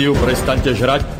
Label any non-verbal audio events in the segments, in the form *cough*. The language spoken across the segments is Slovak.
Brasil para estar é em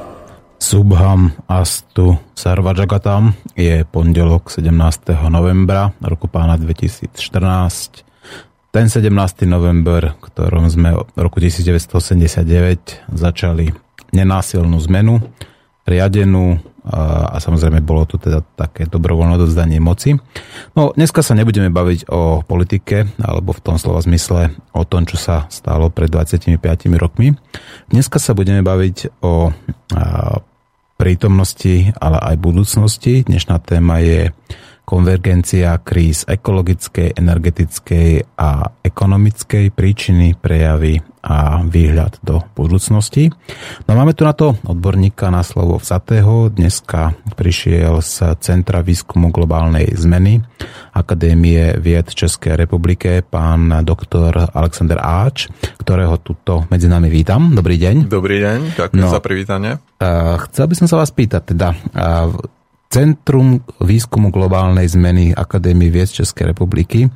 Subham Astu Sarvajagatam je pondelok 17. novembra roku pána 2014. Ten 17. november, ktorom sme v roku 1989 začali nenásilnú zmenu, riadenú a, a samozrejme bolo to teda také dobrovoľné odovzdanie moci. No dneska sa nebudeme baviť o politike alebo v tom slova zmysle o tom, čo sa stalo pred 25 rokmi. Dneska sa budeme baviť o a, prítomnosti, ale aj budúcnosti. Dnešná téma je konvergencia kríz ekologickej, energetickej a ekonomickej, príčiny, prejavy a výhľad do budúcnosti. No máme tu na to odborníka na slovo vzatého. Dneska prišiel z Centra výskumu globálnej zmeny Akadémie vied Českej republike pán doktor Alexander Áč, ktorého tuto medzi nami vítam. Dobrý deň. Dobrý deň, ďakujem no, za privítanie. Chcel by som sa vás pýtať, teda Centrum výskumu globálnej zmeny Akadémie vied Českej republiky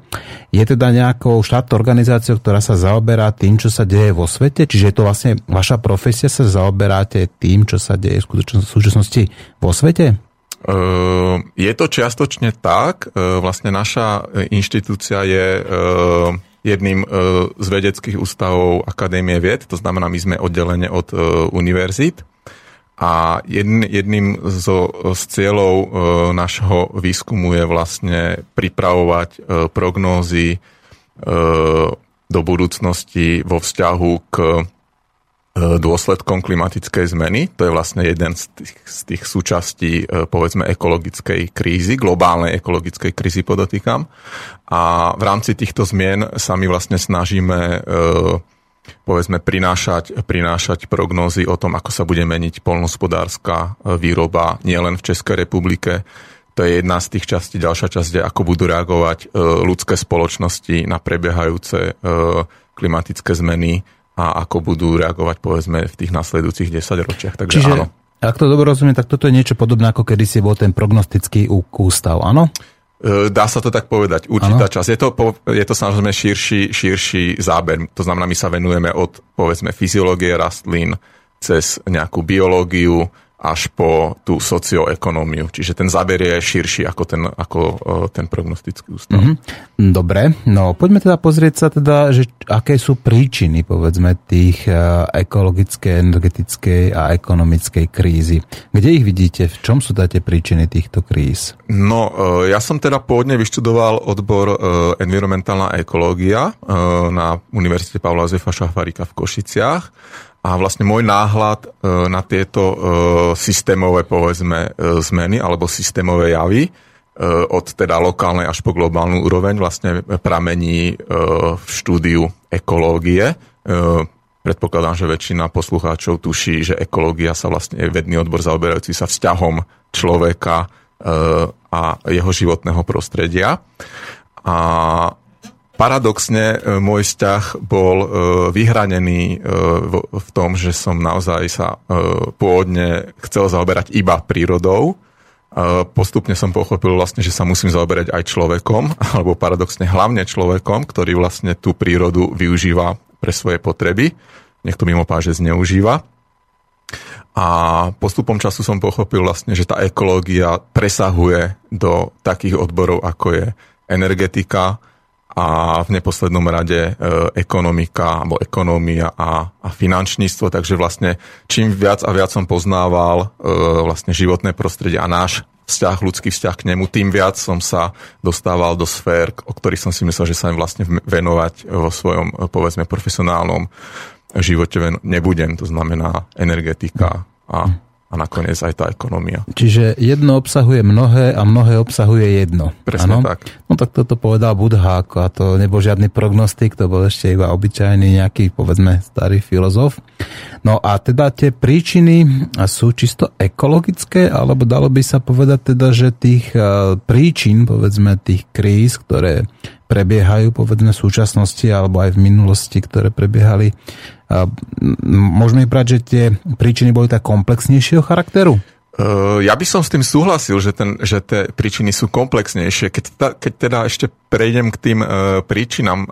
je teda nejakou štátnou organizáciou, ktorá sa zaoberá tým, čo sa deje vo svete? Čiže je to vlastne vaša profesia, sa zaoberáte tým, čo sa deje v súčasnosti vo svete? Je to čiastočne tak. Vlastne naša inštitúcia je jedným z vedeckých ústavov Akadémie vied, to znamená, my sme oddelenie od univerzít. A jedn, jedným zo, z cieľov e, našho výskumu je vlastne pripravovať e, prognózy e, do budúcnosti vo vzťahu k e, dôsledkom klimatickej zmeny. To je vlastne jeden z tých, z tých súčastí, e, povedzme, ekologickej krízy, globálnej ekologickej krízy podotýkam. A v rámci týchto zmien sa my vlastne snažíme e, povedzme prinášať, prinášať prognózy o tom, ako sa bude meniť polnospodárska e, výroba nielen v Českej republike. To je jedna z tých častí. Ďalšia časť je, ako budú reagovať e, ľudské spoločnosti na prebiehajúce e, klimatické zmeny a ako budú reagovať povedzme v tých nasledujúcich 10 ročiach. Takže Čiže, áno. Ak to dobre rozumiem, tak toto je niečo podobné, ako kedy si bol ten prognostický ústav, áno? E, dá sa to tak povedať, určitá časť. Je to, je to samozrejme širší, širší záber. To znamená, my sa venujeme od povedzme fyziológie rastlín cez nejakú biológiu, až po tú socioekonómiu. Čiže ten záber je širší ako ten, ako e, ten prognostický ústav. Mm-hmm. Dobre, no poďme teda pozrieť sa teda, že aké sú príčiny povedzme tých e, ekologickej, energetickej a ekonomickej krízy. Kde ich vidíte? V čom sú tie príčiny týchto kríz? No, e, ja som teda pôvodne vyštudoval odbor environmentálna ekológia na Univerzite Pavla Jozefa Šafarika v Košiciach a vlastne môj náhľad e, na tieto e, systémové, povedzme, e, zmeny alebo systémové javy od teda lokálnej až po globálnu úroveň vlastne pramení v štúdiu ekológie. Predpokladám, že väčšina poslucháčov tuší, že ekológia sa vlastne je vedný odbor zaoberajúci sa vzťahom človeka a jeho životného prostredia. A Paradoxne e, môj vzťah bol e, vyhranený e, v tom, že som naozaj sa pôvodne chcel zaoberať iba prírodou. Postupne som pochopil vlastne, že sa musím zaoberať aj človekom, *laughs* alebo paradoxne hlavne človekom, ktorý vlastne tú prírodu využíva pre svoje potreby. Niekto mimo páže zneužíva. A postupom času som pochopil vlastne, že tá ekológia presahuje do takých odborov, ako je energetika, a v neposlednom rade e, ekonomika alebo ekonómia a, a finančníctvo, takže vlastne čím viac a viac som poznával e, vlastne životné prostredie a náš vzťah, ľudský vzťah k nemu, tým viac som sa dostával do sfér, o ktorých som si myslel, že sa im vlastne venovať vo svojom, e, povedzme, profesionálnom živote nebudem, to znamená energetika a a nakoniec aj tá ekonomia. Čiže jedno obsahuje mnohé a mnohé obsahuje jedno. Presne ano? tak. No tak toto povedal Budha, a to nebol žiadny prognostik, to bol ešte iba obyčajný nejaký, povedzme, starý filozof. No a teda tie príčiny sú čisto ekologické, alebo dalo by sa povedať teda, že tých príčin, povedzme, tých kríz, ktoré prebiehajú, povedzme, v súčasnosti alebo aj v minulosti, ktoré prebiehali, Môžeme brať, že tie príčiny boli tak komplexnejšieho charakteru? Ja by som s tým súhlasil, že, ten, že tie príčiny sú komplexnejšie. Keď, ta, keď teda ešte prejdem k tým príčinám,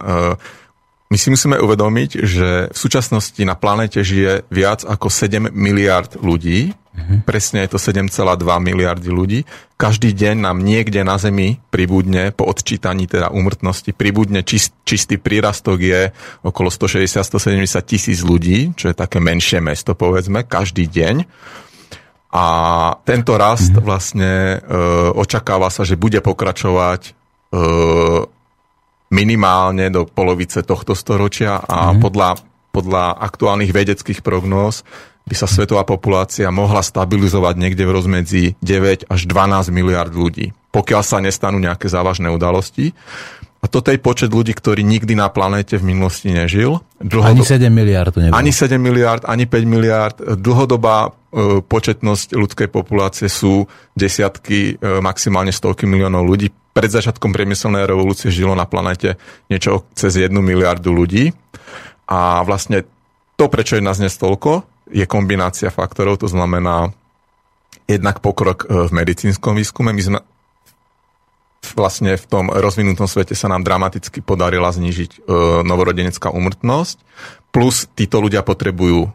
my si musíme uvedomiť, že v súčasnosti na planete žije viac ako 7 miliard ľudí Mm-hmm. Presne je to 7,2 miliardy ľudí. Každý deň nám niekde na Zemi pribudne, po odčítaní teda úmrtnosti, pribudne čist, čistý prírastok je okolo 160-170 tisíc ľudí, čo je také menšie mesto, povedzme, každý deň. A tento rast mm-hmm. vlastne e, očakáva sa, že bude pokračovať e, minimálne do polovice tohto storočia a mm-hmm. podľa, podľa aktuálnych vedeckých prognóz by sa svetová populácia mohla stabilizovať niekde v rozmedzi 9 až 12 miliard ľudí, pokiaľ sa nestanú nejaké závažné udalosti. A toto je počet ľudí, ktorý nikdy na planéte v minulosti nežil. Dlhodob... Ani 7 miliard to nebolo. Ani 7 miliard, ani 5 miliard. Dlhodobá e, početnosť ľudskej populácie sú desiatky, e, maximálne stovky miliónov ľudí. Pred začiatkom priemyselnej revolúcie žilo na planete niečo cez 1 miliardu ľudí. A vlastne to, prečo je nás dnes toľko, je kombinácia faktorov, to znamená jednak pokrok e, v medicínskom výskume. My sme vlastne v tom rozvinutom svete sa nám dramaticky podarila znížiť e, novorodenecká umrtnosť, plus títo ľudia potrebujú e,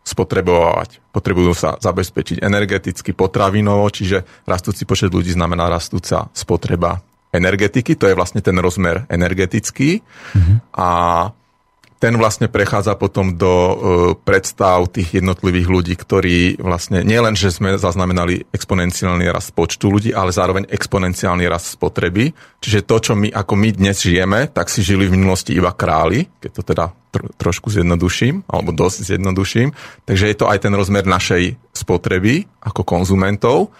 spotrebovať, potrebujú sa zabezpečiť energeticky, potravinovo, čiže rastúci počet ľudí znamená rastúca spotreba energetiky, to je vlastne ten rozmer energetický. Mm-hmm. A ten vlastne prechádza potom do uh, predstav tých jednotlivých ľudí, ktorí vlastne nielen, že sme zaznamenali exponenciálny rast počtu ľudí, ale zároveň exponenciálny rast spotreby. Čiže to, čo my ako my dnes žijeme, tak si žili v minulosti iba králi, keď to teda tr- trošku zjednoduším, alebo dosť zjednoduším. Takže je to aj ten rozmer našej spotreby ako konzumentov.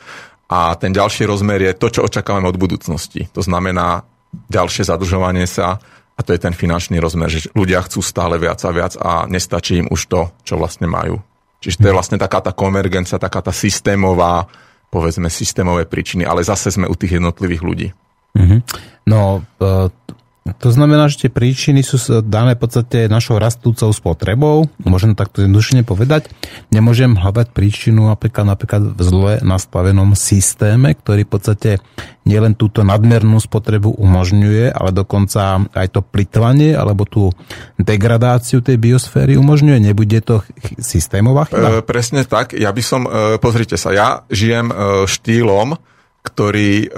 A ten ďalší rozmer je to, čo očakávame od budúcnosti. To znamená ďalšie zadržovanie sa, a to je ten finančný rozmer, že ľudia chcú stále viac a viac a nestačí im už to, čo vlastne majú. Čiže to je vlastne taká tá konvergencia, taká tá systémová, povedzme systémové príčiny, ale zase sme u tých jednotlivých ľudí. Mm-hmm. No, e, to znamená, že tie príčiny sú dané v podstate našou rastúcou spotrebou, môžem takto jednodušene povedať. Nemôžem hľadať príčinu napríklad, napríklad v zle nastavenom systéme, ktorý v podstate nielen túto nadmernú spotrebu umožňuje, ale dokonca aj to plitvanie alebo tú degradáciu tej biosféry umožňuje. Nebude to systémová chyba? E, presne tak. Ja by som, e, pozrite sa, ja žijem e, štýlom, ktorý e,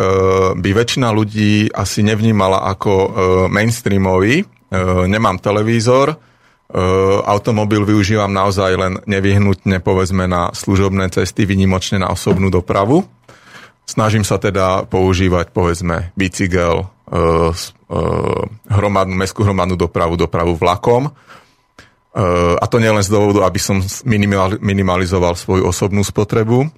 by väčšina ľudí asi nevnímala ako e, mainstreamový. E, nemám televízor, automobil využívam naozaj len nevyhnutne povedzme na služobné cesty, vynimočne na osobnú dopravu. Snažím sa teda používať povedzme bicykel, hromadnú, mestskú hromadnú dopravu, dopravu vlakom. A to nielen z dôvodu, aby som minimalizoval svoju osobnú spotrebu,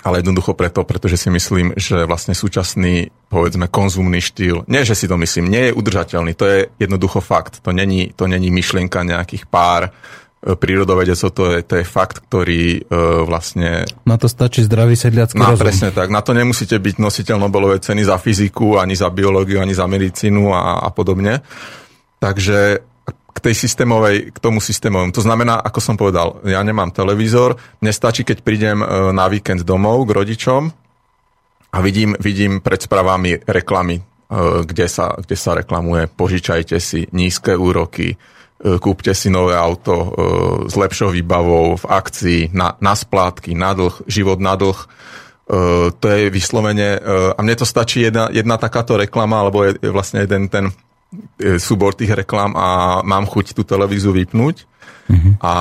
ale jednoducho preto, pretože si myslím, že vlastne súčasný, povedzme, konzumný štýl, nie že si to myslím, nie je udržateľný, to je jednoducho fakt. To není, to není myšlienka nejakých pár e, prírodovedecov, to je, to je fakt, ktorý e, vlastne... Na to stačí zdravý sedliacký no, rozum. Presne tak, na to nemusíte byť nositeľ Nobelovej ceny za fyziku, ani za biológiu, ani za medicínu a, a podobne. Takže k tej systémovej, k tomu systémovému. To znamená, ako som povedal, ja nemám televízor, mne stačí, keď prídem e, na víkend domov k rodičom a vidím, vidím pred správami reklamy, e, kde sa, kde sa reklamuje požičajte si nízke úroky, e, kúpte si nové auto s lepšou výbavou v akcii, na, na splátky, na dlh, život na dlh. To je vyslovene, a mne to stačí jedna, jedna takáto reklama, alebo je, vlastne jeden ten súbor tých reklám a mám chuť tú televízu vypnúť. Mm-hmm. A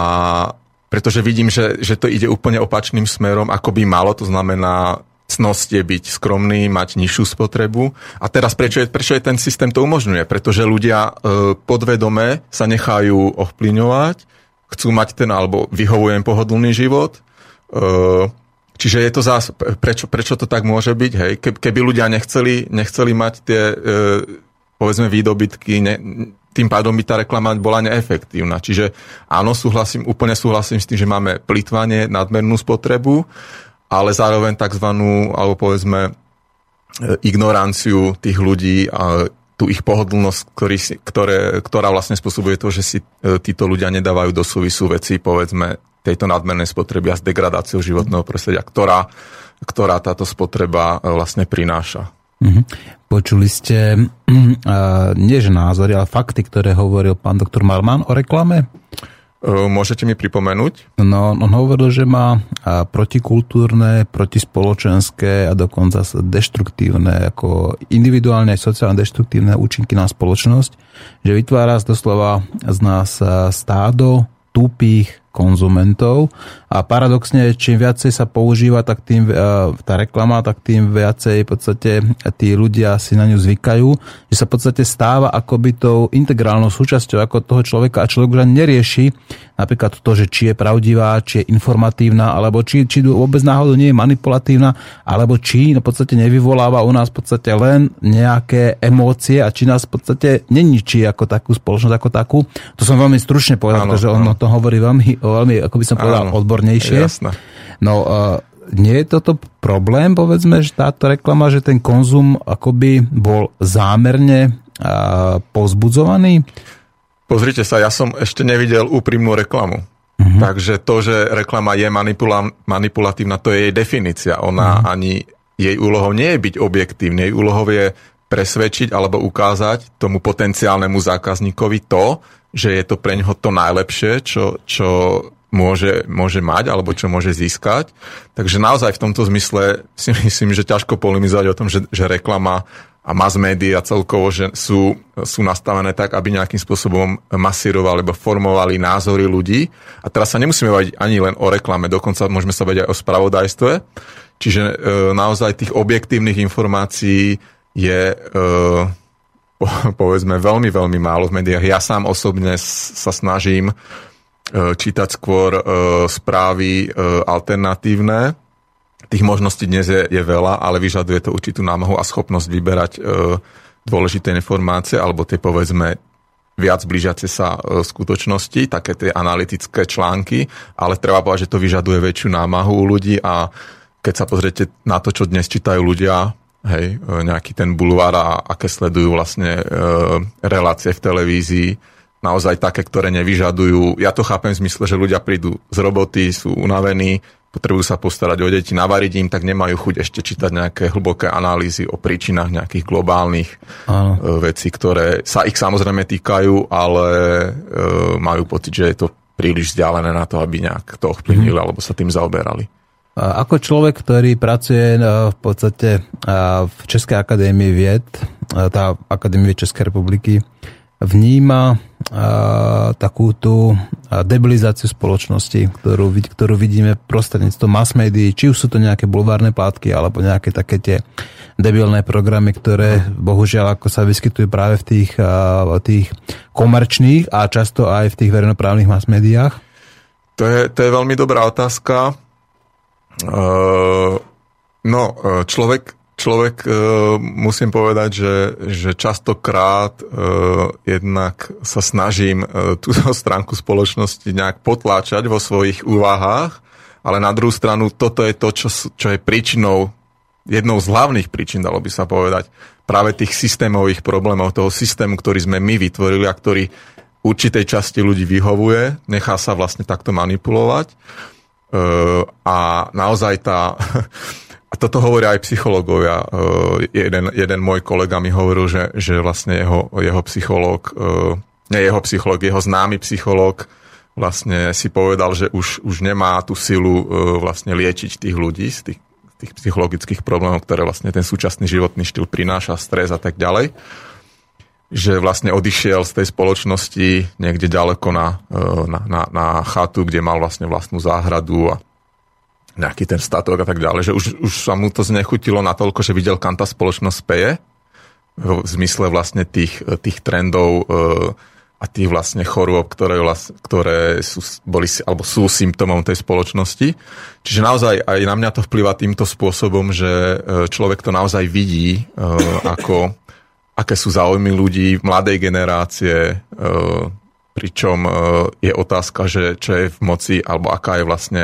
pretože vidím, že, že to ide úplne opačným smerom, ako by malo, to znamená cnosť je byť skromný, mať nižšiu spotrebu. A teraz prečo je, prečo je ten systém to umožňuje? Pretože ľudia e, podvedome sa nechajú ovplyvňovať, chcú mať ten, alebo vyhovujem pohodlný život, Čiže je to zás, prečo, prečo to tak môže byť? Hej? Keby ľudia nechceli, nechceli mať tie, povedzme, výdobytky, ne, tým pádom by tá reklama bola neefektívna. Čiže áno, súhlasím, úplne súhlasím s tým, že máme plitvanie, nadmernú spotrebu, ale zároveň tzv. alebo povedzme ignoranciu tých ľudí a tú ich pohodlnosť, ktorý ktoré, ktorá vlastne spôsobuje to, že si e, títo ľudia nedávajú do súvisu veci, povedzme, tejto nadmernej spotreby a s degradáciou životného prostredia, ktorá, ktorá táto spotreba e, vlastne prináša. Mm-hmm. Počuli ste, *clears throat* nie že názory, ale fakty, ktoré hovoril pán doktor Malman o reklame? Môžete mi pripomenúť? No, on hovoril, že má protikultúrne, protispoločenské a dokonca deštruktívne, ako individuálne aj sociálne deštruktívne účinky na spoločnosť, že vytvára doslova z nás stádo tupých konzumentov a paradoxne, čím viacej sa používa tak tým, e, tá reklama, tak tým viacej v podstate tí ľudia si na ňu zvykajú, že sa v podstate stáva akoby tou integrálnou súčasťou ako toho človeka a človek už nerieši napríklad to, že či je pravdivá, či je informatívna, alebo či, či vôbec náhodou nie je manipulatívna, alebo či no, v podstate nevyvoláva u nás v podstate len nejaké emócie a či nás v podstate neničí ako takú spoločnosť, ako takú. To som veľmi stručne povedal, pretože on o tom hovorí veľmi, veľmi, ako by som povedal, Áno, odbornejšie. Jasné. No, nie je toto problém, povedzme, že táto reklama, že ten konzum akoby bol zámerne pozbudzovaný? Pozrite sa, ja som ešte nevidel úprimnú reklamu. Uh-huh. Takže to, že reklama je manipula- manipulatívna, to je jej definícia. Ona uh-huh. ani jej úlohou nie je byť objektívne, jej úlohou je presvedčiť alebo ukázať tomu potenciálnemu zákazníkovi to, že je to pre neho to najlepšie, čo, čo môže, môže mať alebo čo môže získať. Takže naozaj v tomto zmysle si *laughs* myslím, že ťažko polemizovať o tom, že, že reklama a mass media celkovo, že sú, sú nastavené tak, aby nejakým spôsobom masírovali alebo formovali názory ľudí. A teraz sa nemusíme baviť ani len o reklame, dokonca môžeme sa baviť aj o spravodajstve. Čiže e, naozaj tých objektívnych informácií je e, po, povedzme veľmi, veľmi málo v médiách. Ja sám osobne sa snažím e, čítať skôr e, správy alternatívne, Tých možností dnes je, je veľa, ale vyžaduje to určitú námahu a schopnosť vyberať dôležité informácie alebo tie povedzme viac blížiace sa skutočnosti, také tie analytické články, ale treba povedať, že to vyžaduje väčšiu námahu u ľudí a keď sa pozriete na to, čo dnes čítajú ľudia, hej, e, nejaký ten bulvár a aké sledujú vlastne e, relácie v televízii, naozaj také, ktoré nevyžadujú. Ja to chápem v zmysle, že ľudia prídu z roboty, sú unavení, potrebujú sa postarať o deti, navariť im, tak nemajú chuť ešte čítať nejaké hlboké analýzy o príčinách nejakých globálnych Áno. E, vecí, ktoré sa ich samozrejme týkajú, ale e, majú pocit, že je to príliš vzdialené na to, aby nejak to ovplyvnili mm. alebo sa tým zaoberali. Ako človek, ktorý pracuje e, v podstate v Českej akadémii vied, tá Akadémie Českej republiky, vníma takú tú debilizáciu spoločnosti, ktorú, ktorú vidíme prostredníctvom mass médií, či už sú to nejaké bulvárne plátky, alebo nejaké také tie debilné programy, ktoré bohužiaľ ako sa vyskytujú práve v tých, tých komerčných a často aj v tých verejnoprávnych mass médiách? To je, to je veľmi dobrá otázka. Uh, no, e, človek človek, e, musím povedať, že, že častokrát jednak sa snažím túto *laughs* stránku spoločnosti nejak potláčať vo svojich úvahách, ale na druhú stranu toto je to, čo, čo je príčinou, jednou z hlavných príčin, dalo by sa povedať, práve tých systémových problémov, toho systému, ktorý sme my vytvorili a ktorý určitej časti ľudí vyhovuje, nechá sa vlastne takto manipulovať. A naozaj tá *laughs* A toto hovoria aj psychológovia. Jeden, jeden môj kolega mi hovoril, že, že vlastne jeho, jeho psychológ, nie jeho psychológ, jeho známy psychológ vlastne si povedal, že už, už nemá tú silu vlastne liečiť tých ľudí z tých, tých psychologických problémov, ktoré vlastne ten súčasný životný štýl prináša, stres a tak ďalej že vlastne odišiel z tej spoločnosti niekde ďaleko na, na, na, na chatu, kde mal vlastne vlastnú záhradu a nejaký ten statok a tak ďalej, že už, už sa mu to znechutilo natoľko, že videl, kam tá spoločnosť peje, v zmysle vlastne tých, tých trendov e, a tých vlastne chorôb, ktoré, ktoré sú, boli, alebo sú symptómom tej spoločnosti. Čiže naozaj aj na mňa to vplyva týmto spôsobom, že e, človek to naozaj vidí, e, ako, aké sú záujmy ľudí, mladej generácie, e, pričom je otázka, že čo je v moci, alebo aká je vlastne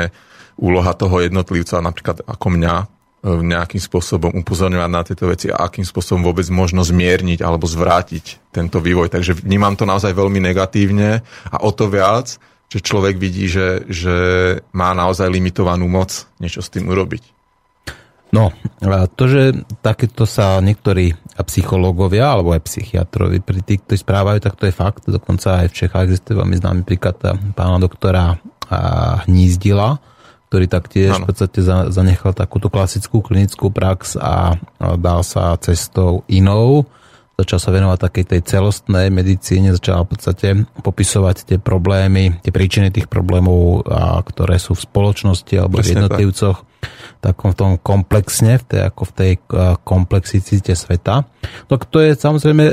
úloha toho jednotlivca, napríklad ako mňa, nejakým spôsobom upozorňovať na tieto veci a akým spôsobom vôbec možno zmierniť alebo zvrátiť tento vývoj. Takže vnímam to naozaj veľmi negatívne a o to viac, že človek vidí, že, že má naozaj limitovanú moc niečo s tým urobiť. No, to, že takéto sa niektorí psychológovia alebo aj psychiatrovi pri tých, ktorí správajú, tak to je fakt. Dokonca aj v Čechách existuje veľmi známy príklad pána doktora Hnízdila, ktorý taktiež v podstate zanechal takúto klasickú klinickú prax a dal sa cestou inou. Začal sa venovať takej tej celostnej medicíne, začal v podstate popisovať tie problémy, tie príčiny tých problémov, ktoré sú v spoločnosti alebo Presne v jednotlivcoch. Tak takom v tom komplexne, v tej, ako v tej komplexicite sveta. No to je samozrejme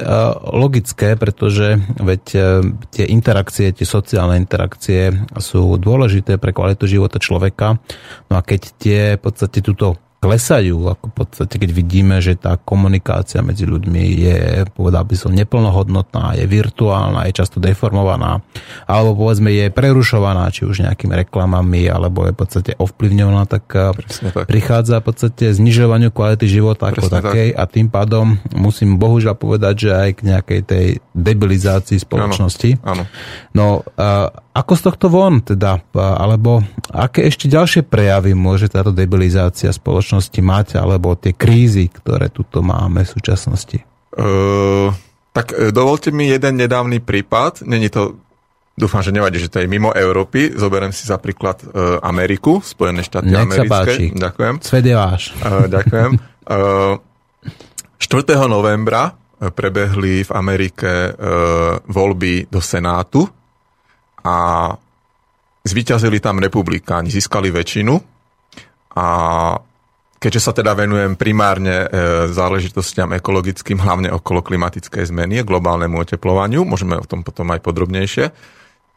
logické, pretože veď eh, tie interakcie, tie sociálne interakcie sú dôležité pre kvalitu života človeka. No a keď tie v podstate túto klesajú, ako v podstate, keď vidíme, že tá komunikácia medzi ľuďmi je, povedal by som, neplnohodnotná, je virtuálna, je často deformovaná, alebo povedzme je prerušovaná, či už nejakými reklamami, alebo je v podstate ovplyvňovaná, tak, eh, tak. prichádza v podstate znižovaniu kvality života Presne ako takej tak. a tým pádom musím bohužiaľ povedať, že aj k nejakej tej debilizácii spoločnosti. Áno, áno. No, ako z tohto von teda? Alebo aké ešte ďalšie prejavy môže táto debilizácia spoločnosti mať? Alebo tie krízy, ktoré tuto máme v súčasnosti? Uh, tak e, dovolte mi jeden nedávny prípad. Není to Dúfam, že nevadí, že to je mimo Európy. Zoberiem si za príklad uh, Ameriku, Spojené štáty Nech americké. Páči. Ďakujem. Svet je váš. Uh, ďakujem. Uh, 4. novembra prebehli v Amerike uh, voľby do Senátu a zvíťazili tam republikáni, získali väčšinu. A keďže sa teda venujem primárne e, záležitostiam ekologickým, hlavne okolo klimatickej zmeny globálnemu oteplovaniu, môžeme o tom potom aj podrobnejšie,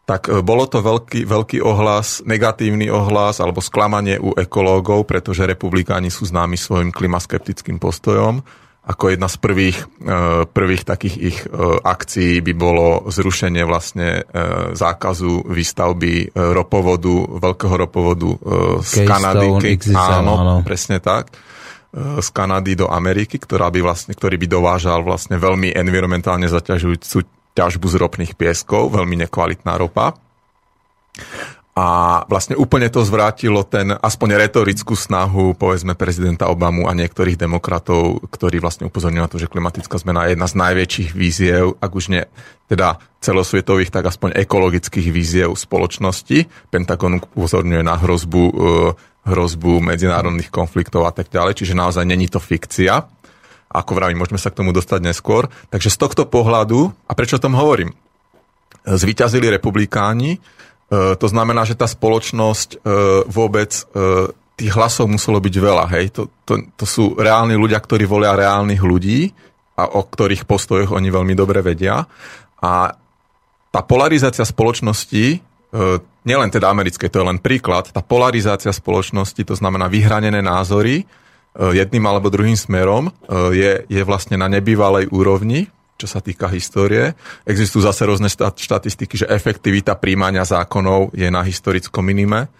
tak e, bolo to veľký, veľký ohlas, negatívny ohlas alebo sklamanie u ekológov, pretože republikáni sú známi svojim klimaskeptickým postojom ako jedna z prvých, e, prvých takých ich e, akcií by bolo zrušenie vlastne e, zákazu výstavby ropovodu, veľkého ropovodu z Kanady. áno, áno, presne tak z Kanady do Ameriky, ktorá by vlastne, ktorý by dovážal vlastne veľmi environmentálne zaťažujúcu ťažbu z ropných pieskov, veľmi nekvalitná ropa. A vlastne úplne to zvrátilo ten aspoň retorickú snahu, povedzme, prezidenta Obamu a niektorých demokratov, ktorí vlastne upozorňujú na to, že klimatická zmena je jedna z najväčších víziev, ak už nie teda celosvietových, tak aspoň ekologických víziev spoločnosti. Pentagon upozorňuje na hrozbu, eh, hrozbu medzinárodných konfliktov a tak ďalej, čiže naozaj není to fikcia. Ako vravím, môžeme sa k tomu dostať neskôr. Takže z tohto pohľadu, a prečo o tom hovorím? Zvíťazili republikáni, to znamená, že tá spoločnosť e, vôbec e, tých hlasov muselo byť veľa. Hej? To, to, to sú reálni ľudia, ktorí volia reálnych ľudí a o ktorých postojoch oni veľmi dobre vedia. A tá polarizácia spoločnosti, nielen teda americkej, to je len príklad, tá polarizácia spoločnosti, to znamená vyhranené názory jedným alebo druhým smerom, je, je vlastne na nebývalej úrovni čo sa týka histórie. Existujú zase rôzne štatistiky, že efektivita príjmania zákonov je na historickom minime.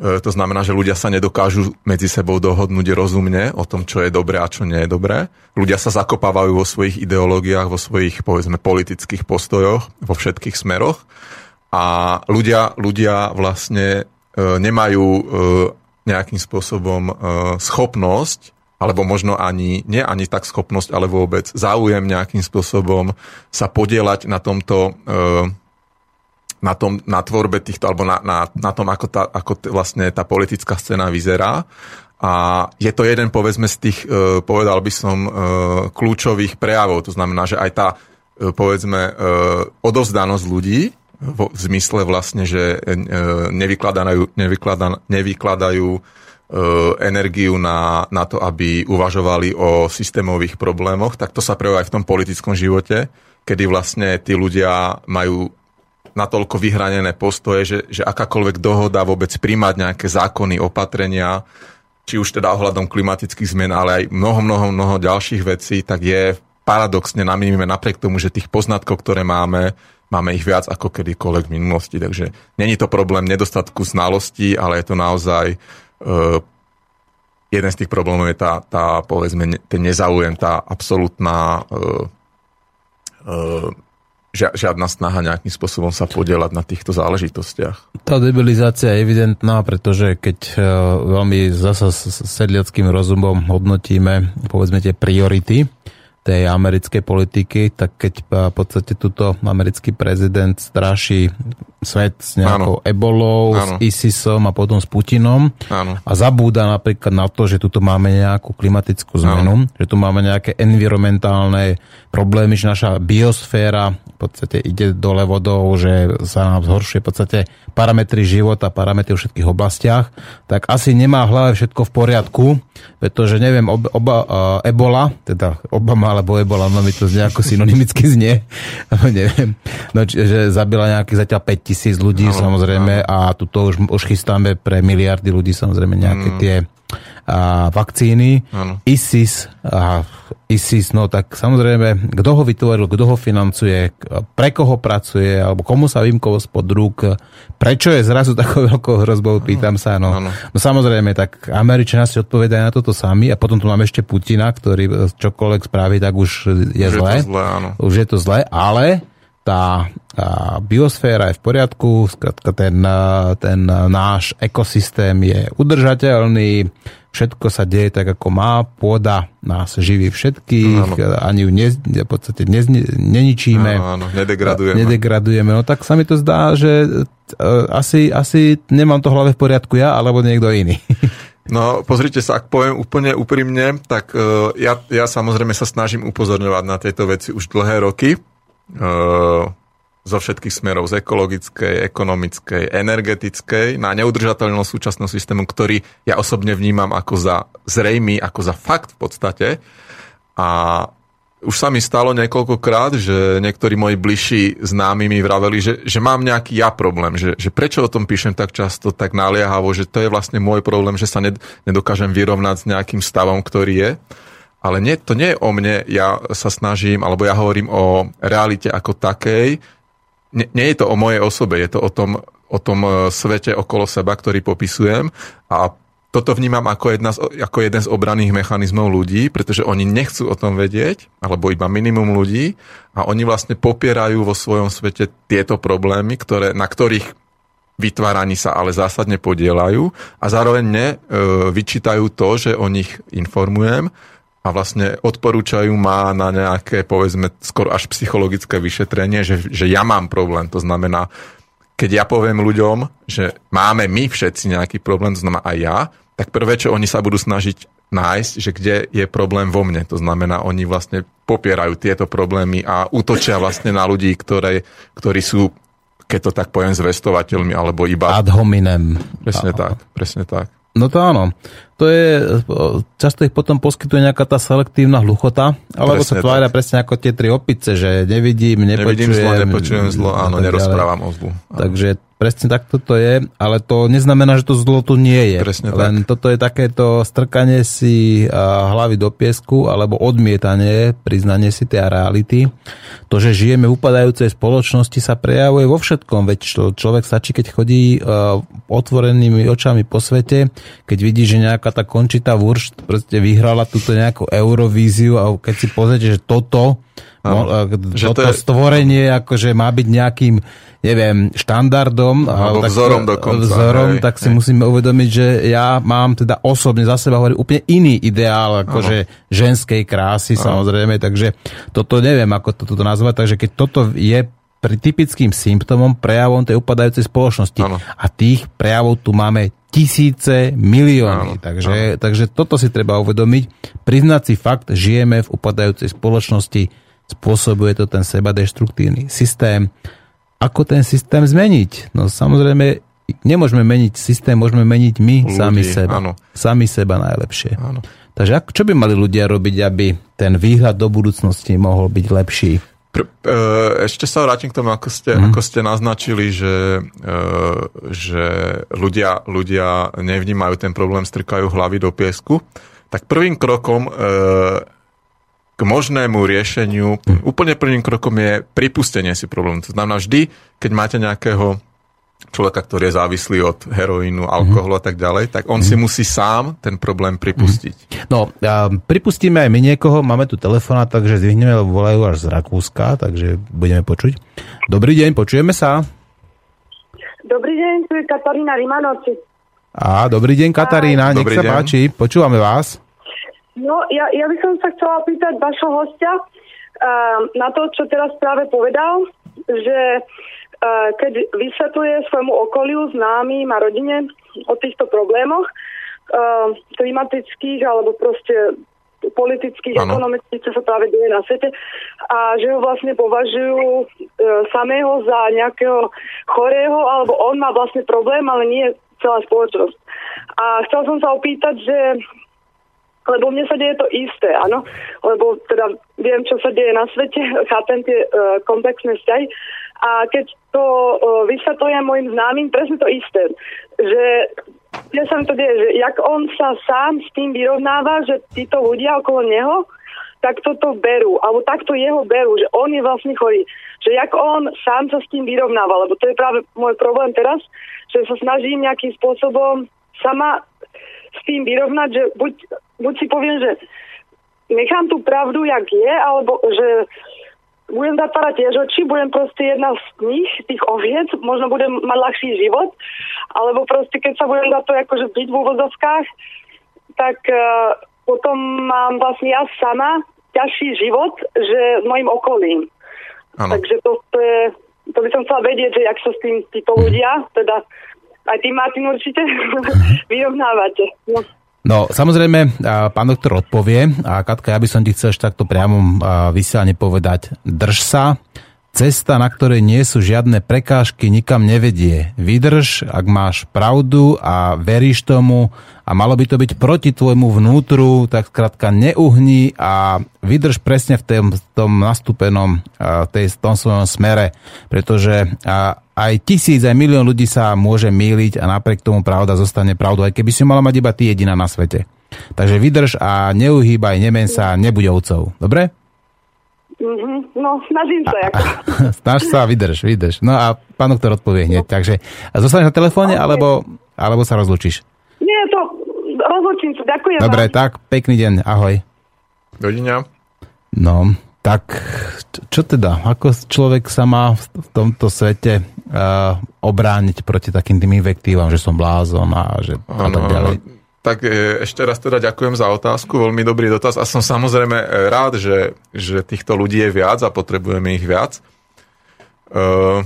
E, to znamená, že ľudia sa nedokážu medzi sebou dohodnúť rozumne o tom, čo je dobré a čo nie je dobré. Ľudia sa zakopávajú vo svojich ideológiách, vo svojich, povedzme, politických postojoch, vo všetkých smeroch. A ľudia, ľudia vlastne e, nemajú e, nejakým spôsobom schopnosť alebo možno ani, nie ani tak schopnosť, ale vôbec záujem nejakým spôsobom sa podielať na tomto, eh, na, tom, na tvorbe týchto, alebo na, na, na tom, ako, tá, ako t- vlastne tá politická scéna vyzerá. A je to jeden, povedzme, z tých, eh, povedal by som, eh, kľúčových prejavov. To znamená, že aj tá, povedzme, odovzdanosť ľudí, v zmysle vlastne, že nevykladajú, nevykladajú, nevykladajú E, energiu na, na to, aby uvažovali o systémových problémoch, tak to sa prejavuje aj v tom politickom živote. kedy vlastne tí ľudia majú natoľko vyhranené postoje, že, že akákoľvek dohoda vôbec príjmať nejaké zákony, opatrenia, či už teda ohľadom klimatických zmien, ale aj mnoho, mnoho, mnoho ďalších vecí, tak je paradoxne na minime napriek tomu, že tých poznatkov, ktoré máme, máme ich viac ako kedykoľvek v minulosti. Takže není to problém nedostatku znalostí, ale je to naozaj jeden z tých problémov je tá, tá povedzme, ten nezáujem, tá absolútna uh, uh, žiadna snaha nejakým spôsobom sa podielať na týchto záležitostiach. Tá debilizácia je evidentná, pretože keď veľmi zasa sedliackým rozumom hodnotíme povedzme tie priority, tej americkej politiky, tak keď v podstate túto americký prezident straší svet s nejakou ano. ebolou, ano. s ISISom a potom s Putinom ano. a zabúda napríklad na to, že tu máme nejakú klimatickú zmenu, ano. že tu máme nejaké environmentálne problémy, že naša biosféra v podstate ide dole vodou, že sa nám zhoršuje v podstate parametry života, parametry v všetkých oblastiach, tak asi nemá v hlave všetko v poriadku, pretože neviem, oba, oba, uh, ebola, teda Obama alebo ebola, no mi to nejako synonymicky znie, *laughs* neviem, no, že zabila nejakých zatiaľ 5 tisíc ľudí no, samozrejme no. a tuto už, už chystáme pre miliardy ľudí samozrejme nejaké mm. tie a, vakcíny. Ano. ISIS, a, ISIS, no tak samozrejme, kto ho vytvoril, kto ho financuje, pre koho pracuje, alebo komu sa vymkol spod rúk, prečo je zrazu takou veľkou hrozbou, pýtam sa. No, ano. no samozrejme, tak Američania si odpovedajú na toto sami a potom tu máme ešte Putina, ktorý čokoľvek spraví, tak už je už zlé. Je to zlé áno. Už je to zlé, ale tá biosféra je v poriadku, ten, ten náš ekosystém je udržateľný, všetko sa deje tak, ako má, pôda nás živí všetkých, áno. ani ju ne, v podstate ne, neničíme. Áno, áno, nedegradujeme. Nedegradujeme, no tak sa mi to zdá, že e, asi, asi nemám to hlave v poriadku ja, alebo niekto iný. *laughs* No, pozrite sa, ak poviem úplne úprimne, tak uh, ja, ja samozrejme sa snažím upozorňovať na tieto veci už dlhé roky. Zo všetkých smerov, z ekologickej, ekonomickej, energetickej, na neudržateľnosť súčasného systému, ktorý ja osobne vnímam ako za zrejmý, ako za fakt v podstate. A už sa mi stalo niekoľkokrát, že niektorí moji bližší známi mi vraveli, že, že mám nejaký ja problém, že, že prečo o tom píšem tak často, tak naliehavo, že to je vlastne môj problém, že sa nedokážem vyrovnať s nejakým stavom, ktorý je. Ale nie, to nie je o mne, ja sa snažím, alebo ja hovorím o realite ako takej, nie, nie je to o mojej osobe, je to o tom, o tom e, svete okolo seba, ktorý popisujem. A toto vnímam ako, jedna z, ako jeden z obranných mechanizmov ľudí, pretože oni nechcú o tom vedieť, alebo iba minimum ľudí. A oni vlastne popierajú vo svojom svete tieto problémy, ktoré, na ktorých vytváraní sa ale zásadne podielajú. A zároveň ne, e, vyčítajú to, že o nich informujem a vlastne odporúčajú ma na nejaké, povedzme, skoro až psychologické vyšetrenie, že, že ja mám problém. To znamená, keď ja poviem ľuďom, že máme my všetci nejaký problém, to znamená aj ja, tak prvé, čo oni sa budú snažiť nájsť, že kde je problém vo mne. To znamená, oni vlastne popierajú tieto problémy a útočia vlastne na ľudí, ktoré, ktorí sú, keď to tak poviem, zvestovateľmi, alebo iba... Ad hominem. Presne tak, presne tak. No to áno. To je, často ich potom poskytuje nejaká tá selektívna hluchota, alebo presne sa tvária presne ako tie tri opice, že nevidím, nepočujem. Nevidím zlo, nepočujem zlo, áno, nerozprávam o zlu. Áno. Takže presne tak toto je, ale to neznamená, že to zlo tu nie je. Presne Len tak. toto je takéto strkanie si hlavy do piesku, alebo odmietanie, priznanie si tej reality. To, že žijeme v upadajúcej spoločnosti sa prejavuje vo všetkom, veď človek stačí, keď chodí otvorenými očami po svete, keď vidí, že nejaká tá končitá Wurst proste vyhrala túto nejakú Eurovíziu a keď si pozrite, že toto No, že toto to je... stvorenie akože má byť nejakým neviem, štandardom alebo tak, vzorom dokonca. Vzorom, hej, tak si hej. musíme uvedomiť, že ja mám teda osobne za seba hovorím úplne iný ideál akože ženskej krásy ano. samozrejme, takže toto neviem, ako toto nazvať, takže keď toto je pri typickým symptómom, prejavom tej upadajúcej spoločnosti. Ano. A tých prejavov tu máme tisíce, milióny. Ano. Takže, ano. takže toto si treba uvedomiť. Priznať si fakt, žijeme v upadajúcej spoločnosti, spôsobuje to ten seba deštruktívny systém. Ako ten systém zmeniť? No samozrejme, nemôžeme meniť systém, môžeme meniť my Ľudí, sami seba. Áno. Sami seba najlepšie. Takže čo by mali ľudia robiť, aby ten výhľad do budúcnosti mohol byť lepší? Pr- e, ešte sa vrátim k tomu, ako ste, mm. ako ste naznačili, že, e, že ľudia, ľudia nevnímajú ten problém, strkajú hlavy do piesku. Tak prvým krokom e, k možnému riešeniu, mm. úplne prvým krokom je pripustenie si problému. To znamená vždy, keď máte nejakého človeka, ktorý je závislý od heroínu, alkoholu a tak ďalej, tak on mm. si musí sám ten problém pripustiť. Mm. No, a pripustíme aj my niekoho, máme tu telefóna, takže zvihneme, lebo volajú až z Rakúska, takže budeme počuť. Dobrý deň, počujeme sa. Dobrý deň, tu je Katarína Rimanovci. A, dobrý deň, Katarína, nech dobrý sa deň. páči, počúvame vás. No, ja, ja by som sa chcela pýtať vašho hostia uh, na to, čo teraz práve povedal, že keď vysvetľuje svojmu okoliu, známym a rodine o týchto problémoch klimatických alebo proste politických, ano. ekonomických, čo sa práve deje na svete a že ho vlastne považujú e, samého za nejakého chorého alebo on má vlastne problém, ale nie celá spoločnosť. A chcel som sa opýtať, že lebo mne sa deje to isté, áno, lebo teda viem, čo sa deje na svete, *laughs* chápem tie uh, komplexné vzťahy a keď to uh, vysvetľujem mojim známym, presne to isté, že ja sa to deje, že jak on sa sám s tým vyrovnáva, že títo ľudia okolo neho, tak toto berú, alebo takto jeho berú, že on je vlastne chorý. Že jak on sám sa s tým vyrovnáva, lebo to je práve môj problém teraz, že sa snažím nejakým spôsobom sama s tým vyrovnať, že buď, buď si poviem, že nechám tú pravdu, jak je, alebo že budem zatvárať tiež oči, budem proste jedna z nich, tých oviec, možno budem mať ľahší život, alebo proste keď sa budem za to akože byť v úvodovkách, tak uh, potom mám vlastne ja sama ťažší život, že s mojim okolím. Ano. Takže to, to je, to by som chcela vedieť, že jak sa s tým títo ľudia, teda aj ty Martin určite *laughs* vyrovnávate. No. No, samozrejme, pán doktor odpovie. A Katka, ja by som ti chcel ešte takto priamo vysielane povedať. Drž sa, cesta, na ktorej nie sú žiadne prekážky, nikam nevedie. Vydrž, ak máš pravdu a veríš tomu a malo by to byť proti tvojmu vnútru, tak skrátka neuhni a vydrž presne v tom, v tom nastúpenom, tej, tom svojom smere, pretože aj tisíc, aj milión ľudí sa môže míliť a napriek tomu pravda zostane pravdou, aj keby si mala mať iba ty jediná na svete. Takže vydrž a neuhýbaj, nemen sa, nebuď ovcov. Dobre? Mm-hmm. No, snažím sa. *laughs* Ako. Snaž sa, vydrž, vydrž. No a pán doktor odpovie hneď. Takže zostaneš na telefóne, okay. alebo, alebo sa rozlučíš? Nie, to rozlučím sa. Ďakujem Dobre, vám. tak, pekný deň. Ahoj. Dovidenia. No, tak čo teda? Ako človek sa má v tomto svete uh, obrániť proti takým tým invektívam, že som blázon a že a tak ďalej? Tak e, ešte raz teda ďakujem za otázku, veľmi dobrý dotaz a som samozrejme e, rád, že, že týchto ľudí je viac a potrebujeme ich viac. Uh,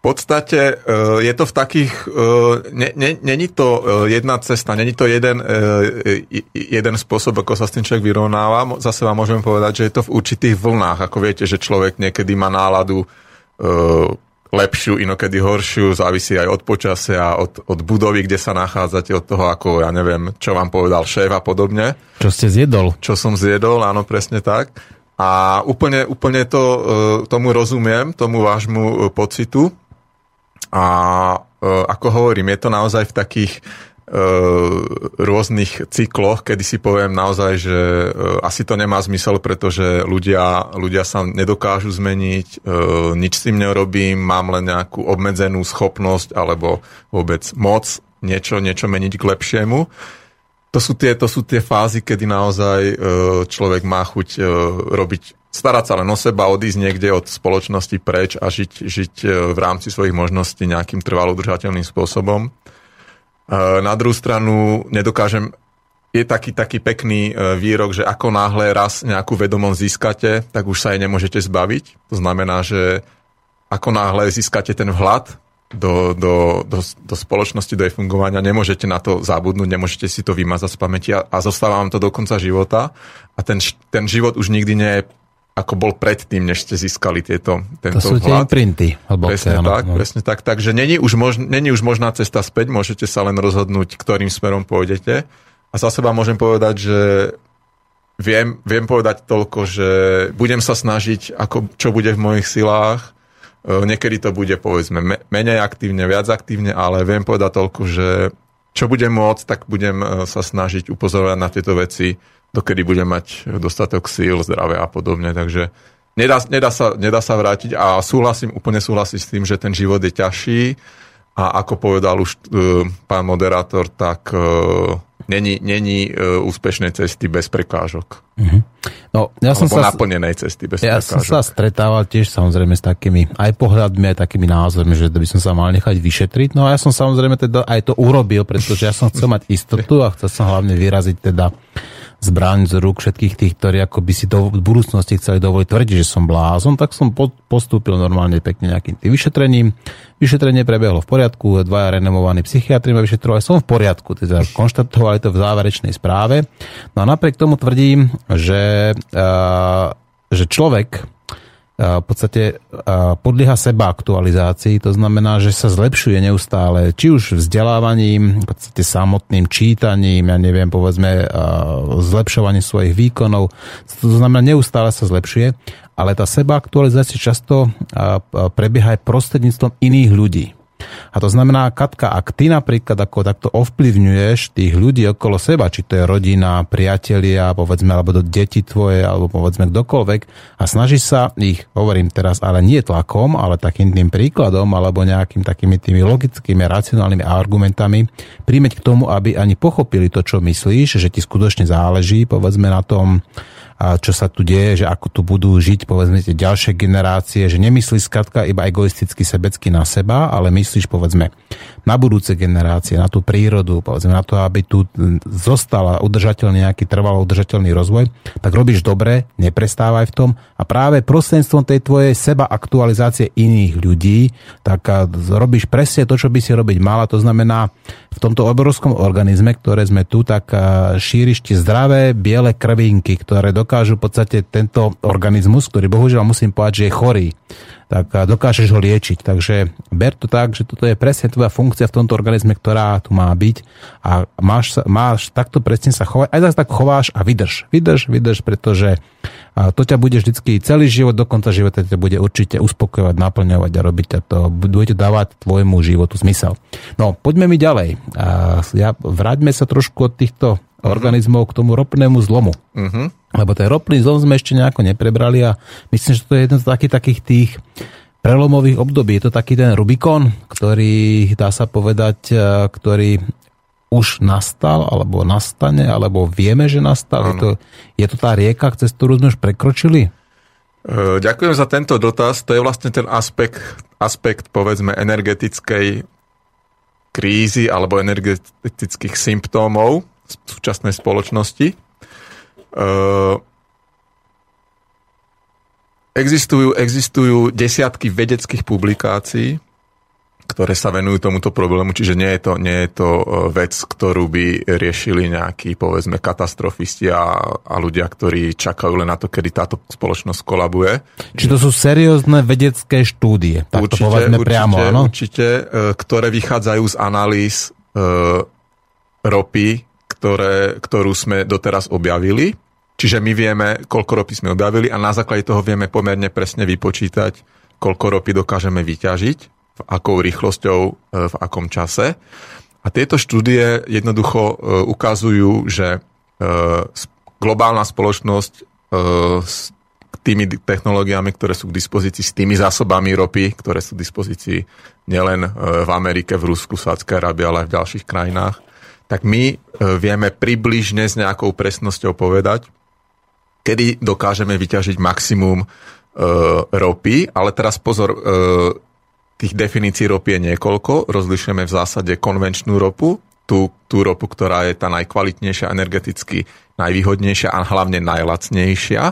v podstate je to v takých, není to jedna cesta, není to jeden, jeden spôsob, ako sa s tým človek vyrovnáva. Zase vám môžeme povedať, že je to v určitých vlnách. Ako viete, že človek niekedy má náladu lepšiu, inokedy horšiu, závisí aj od počasia, od, od budovy, kde sa nachádzate, od toho, ako, ja neviem, čo vám povedal šéf a podobne. Čo ste zjedol. Čo som zjedol, áno, presne tak. A úplne, úplne to, tomu rozumiem, tomu vášmu pocitu. A e, ako hovorím, je to naozaj v takých e, rôznych cykloch, kedy si poviem naozaj, že e, asi to nemá zmysel, pretože ľudia, ľudia sa nedokážu zmeniť, nič s tým nerobím, mám len nejakú obmedzenú schopnosť alebo vôbec moc niečo, niečo meniť k lepšiemu. To sú, tie, to sú tie fázy, kedy naozaj človek má chuť robiť starať sa len o seba, odísť niekde od spoločnosti preč a žiť, žiť v rámci svojich možností nejakým trvalo udržateľným spôsobom. E, na druhú stranu nedokážem je taký, taký pekný e, výrok, že ako náhle raz nejakú vedomosť získate, tak už sa jej nemôžete zbaviť. To znamená, že ako náhle získate ten vhľad do, do, do, do spoločnosti, do jej fungovania, nemôžete na to zabudnúť, nemôžete si to vymazať z pamäti a, a zostáva vám to do konca života a ten, ten život už nikdy nie je ako bol predtým, než ste získali tieto, tento To sú tie imprinty. presne tak, no. presne tak. Takže není už, mož, není už možná cesta späť, môžete sa len rozhodnúť, ktorým smerom pôjdete. A za seba môžem povedať, že viem, viem povedať toľko, že budem sa snažiť, ako, čo bude v mojich silách. E, niekedy to bude, povedzme, menej aktívne, viac aktívne, ale viem povedať toľko, že čo budem môcť, tak budem e, sa snažiť upozorovať na tieto veci, dokedy budem mať dostatok síl, zdravia a podobne. Takže nedá, nedá, sa, nedá sa vrátiť a súhlasím, úplne súhlasím s tým, že ten život je ťažší a ako povedal už uh, pán moderátor, tak uh, není, není uh, úspešnej cesty bez prekážok. Uh-huh. No, ja som sa, naplnenej cesty bez ja prekážok. som sa stretával tiež samozrejme s takými aj pohľadmi, aj takými názormi, že by som sa mal nechať vyšetriť. No a ja som samozrejme teda aj to urobil, pretože ja som chcel mať istotu a chcel som hlavne vyraziť teda zbraň z rúk všetkých tých, ktorí ako by si do budúcnosti chceli dovoliť tvrdiť, že som blázon, tak som postúpil normálne pekne nejakým tým vyšetrením. Vyšetrenie prebehlo v poriadku, dvaja renomovaní psychiatri ma vyšetrovali, som v poriadku, teda konštatovali to v záverečnej správe. No a napriek tomu tvrdím, že, uh, že človek, v podstate podlieha seba aktualizácii, to znamená, že sa zlepšuje neustále, či už vzdelávaním, v podstate samotným čítaním, ja neviem, povedzme, zlepšovaním svojich výkonov, to znamená, neustále sa zlepšuje, ale tá seba aktualizácia často prebieha aj prostredníctvom iných ľudí. A to znamená, Katka, ak ty napríklad ako takto ovplyvňuješ tých ľudí okolo seba, či to je rodina, priatelia, povedzme, alebo do deti tvoje, alebo povedzme kdokoľvek, a snažíš sa ich, hovorím teraz, ale nie tlakom, ale takým tým príkladom, alebo nejakým takými tými logickými, racionálnymi argumentami, príjmeť k tomu, aby ani pochopili to, čo myslíš, že ti skutočne záleží, povedzme na tom, čo sa tu deje, že ako tu budú žiť povedzme tie ďalšie generácie, že nemyslíš skratka iba egoisticky sebecky na seba, ale myslíš povedzme na budúce generácie, na tú prírodu, povedzme na to, aby tu zostala udržateľný nejaký trvalo udržateľný rozvoj, tak robíš dobre, neprestávaj v tom. A práve prostredstvom tej tvojej seba aktualizácie iných ľudí, tak robíš presne to, čo by si robiť mala, to znamená v tomto obrovskom organizme, ktoré sme tu, tak šíriš tie zdravé biele krvinky, ktoré dokážu v podstate tento organizmus, ktorý bohužiaľ musím povedať, že je chorý, tak dokážeš ho liečiť. Takže ber to tak, že toto je presne tvoja funkcia v tomto organizme, ktorá tu má byť a máš, máš takto presne sa chovať, aj tak chováš a vydrž. Vydrž, vydrž, pretože to ťa bude vždycky celý život, do konca života ťa bude určite uspokojovať, naplňovať a robiť to, bude dávať tvojmu životu zmysel. No, poďme mi ďalej. Ja, vráťme sa trošku od týchto organizmov k tomu ropnému zlomu. Uh-huh. Lebo ten ropný zlom sme ešte nejako neprebrali a myslím, že to je jeden z takých, takých tých prelomových období. Je to taký ten Rubikon, ktorý, dá sa povedať, e, ktorý už nastal, alebo nastane, alebo vieme, že nastal. Je to, je to tá rieka, cez ktorú sme už prekročili? E, ďakujem za tento dotaz. To je vlastne ten aspekt, aspekt povedzme, energetickej krízy alebo energetických symptómov, súčasnej spoločnosti. Uh, existujú, existujú desiatky vedeckých publikácií, ktoré sa venujú tomuto problému, čiže nie je to, nie je to e, vec, ktorú by riešili nejakí, povedzme, katastrofisti a, a ľudia, ktorí čakajú len na to, kedy táto spoločnosť kolabuje. Či to sú seriózne vedecké štúdie, tak určite, to povedzme určite, priamo, áno? Určite, e, ktoré vychádzajú z analýz uh, ropy, ktoré, ktorú sme doteraz objavili. Čiže my vieme, koľko ropy sme objavili a na základe toho vieme pomerne presne vypočítať, koľko ropy dokážeme vyťažiť, v akou rýchlosťou, e, v akom čase. A tieto štúdie jednoducho e, ukazujú, že e, globálna spoločnosť s tými technológiami, ktoré sú k dispozícii, s tými zásobami ropy, ktoré sú k dispozícii nielen v Amerike, v Rusku, Sádskej Arábie, ale aj v ďalších krajinách, tak my e, vieme približne s nejakou presnosťou povedať, kedy dokážeme vyťažiť maximum e, ropy, ale teraz pozor, e, tých definícií ropy je niekoľko. Rozlišujeme v zásade konvenčnú ropu, tú, tú ropu, ktorá je tá najkvalitnejšia, energeticky najvýhodnejšia a hlavne najlacnejšia.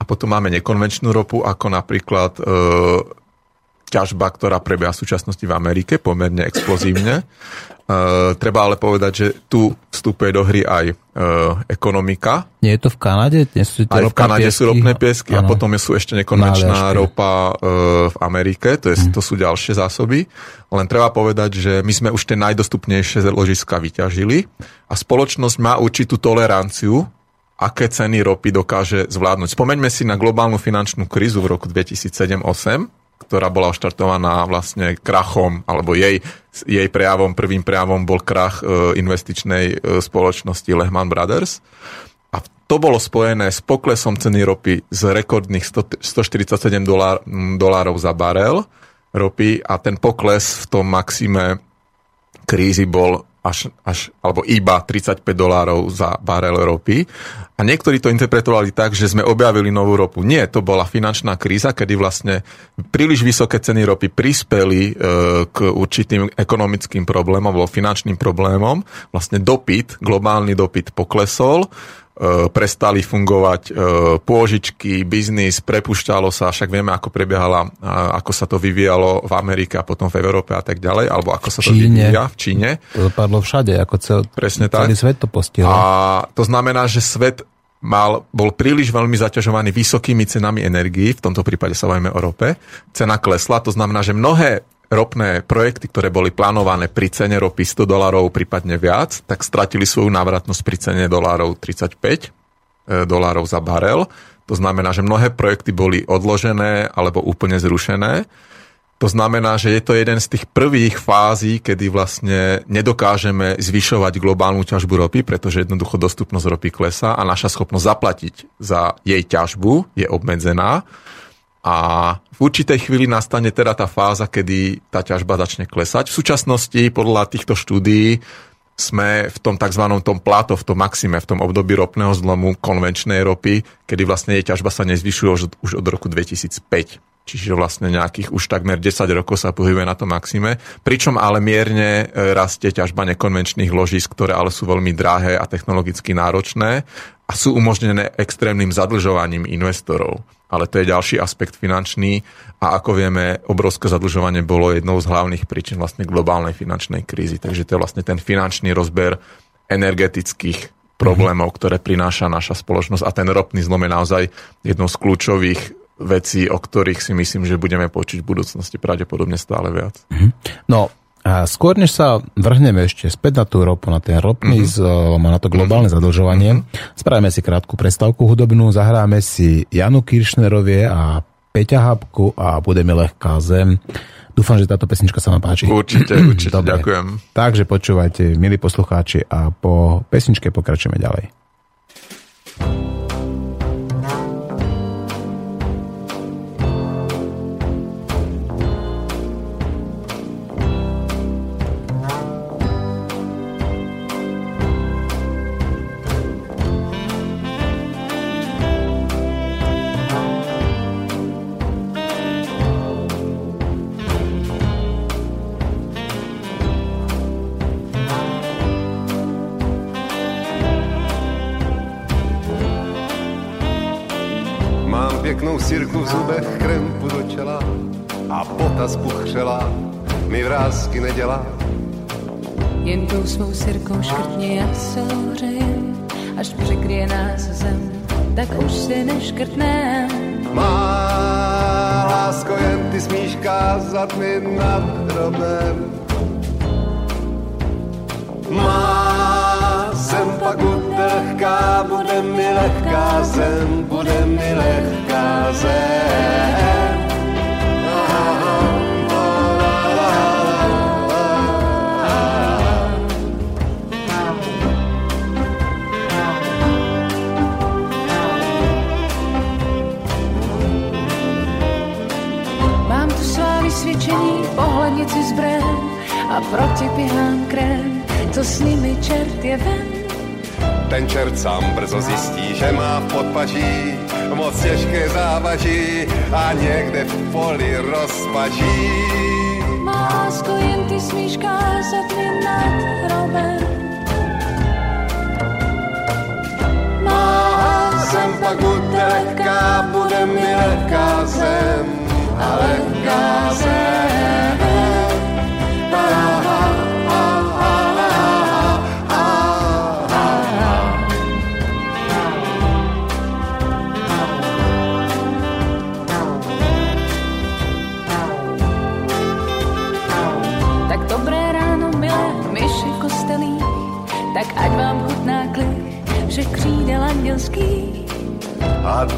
A potom máme nekonvenčnú ropu, ako napríklad e, ťažba, ktorá prebieha v súčasnosti v Amerike pomerne explozívne. Uh, treba ale povedať, že tu vstupuje do hry aj uh, ekonomika. Nie je to v Kanade? Nie sú aj v Kanade piesky? sú ropné piesky ano. a potom sú ešte nekonvenčná ropa uh, v Amerike, to, je, hmm. to sú ďalšie zásoby. Len treba povedať, že my sme už tie najdostupnejšie ložiska vyťažili a spoločnosť má určitú toleranciu aké ceny ropy dokáže zvládnuť. Spomeňme si na globálnu finančnú krízu v roku 2007-2008, ktorá bola oštartovaná vlastne krachom, alebo jej, jej prejavom, prvým prejavom bol krach e, investičnej e, spoločnosti Lehman Brothers. A to bolo spojené s poklesom ceny ropy z rekordných 100, 147 dolár, dolárov za barel ropy a ten pokles v tom maxime krízy bol až, až, alebo iba 35 dolárov za barel ropy. A niektorí to interpretovali tak, že sme objavili novú ropu. Nie, to bola finančná kríza, kedy vlastne príliš vysoké ceny ropy prispeli e, k určitým ekonomickým problémom, alebo finančným problémom. Vlastne dopyt, globálny dopyt poklesol prestali fungovať e, pôžičky, biznis, prepušťalo sa, však vieme, ako prebiehala, ako sa to vyvíjalo v Amerike a potom v Európe a tak ďalej, alebo ako sa to Číne. vyvíja v Číne. To dopadlo všade, ako cel, Presne celý tak. svet to postihlo. A to znamená, že svet mal, bol príliš veľmi zaťažovaný vysokými cenami energií, v tomto prípade sa bavíme o rope. Cena klesla, to znamená, že mnohé ropné projekty, ktoré boli plánované pri cene ropy 100 dolárov, prípadne viac, tak stratili svoju návratnosť pri cene dolárov 35 e, dolárov za barel. To znamená, že mnohé projekty boli odložené alebo úplne zrušené. To znamená, že je to jeden z tých prvých fází, kedy vlastne nedokážeme zvyšovať globálnu ťažbu ropy, pretože jednoducho dostupnosť ropy klesá a naša schopnosť zaplatiť za jej ťažbu je obmedzená. A v určitej chvíli nastane teda tá fáza, kedy tá ťažba začne klesať. V súčasnosti podľa týchto štúdií sme v tom tzv. tom pláto, v tom maxime, v tom období ropného zlomu konvenčnej ropy, kedy vlastne jej ťažba sa nezvyšuje už, od roku 2005. Čiže vlastne nejakých už takmer 10 rokov sa pohybuje na tom maxime. Pričom ale mierne e, rastie ťažba nekonvenčných ložisk, ktoré ale sú veľmi drahé a technologicky náročné a sú umožnené extrémnym zadlžovaním investorov ale to je ďalší aspekt finančný a ako vieme, obrovské zadlžovanie bolo jednou z hlavných príčin vlastne globálnej finančnej krízy. Takže to je vlastne ten finančný rozber energetických problémov, ktoré prináša naša spoločnosť a ten ropný zlom je naozaj jednou z kľúčových vecí, o ktorých si myslím, že budeme počuť v budúcnosti pravdepodobne stále viac. Mhm. No, a skôr, než sa vrhneme ešte späť na tú ropu, na ten ropný, mm-hmm. na to globálne mm-hmm. zadlžovanie, mm-hmm. spravíme si krátku prestávku hudobnú, zahráme si Janu Kiršnerovie a Peťa Habku a Bude mi lehká zem. Dúfam, že táto pesnička sa vám páči. Určite, *clears throat* určite, Dobre. ďakujem. Takže počúvajte, milí poslucháči, a po pesničke pokračujeme ďalej. že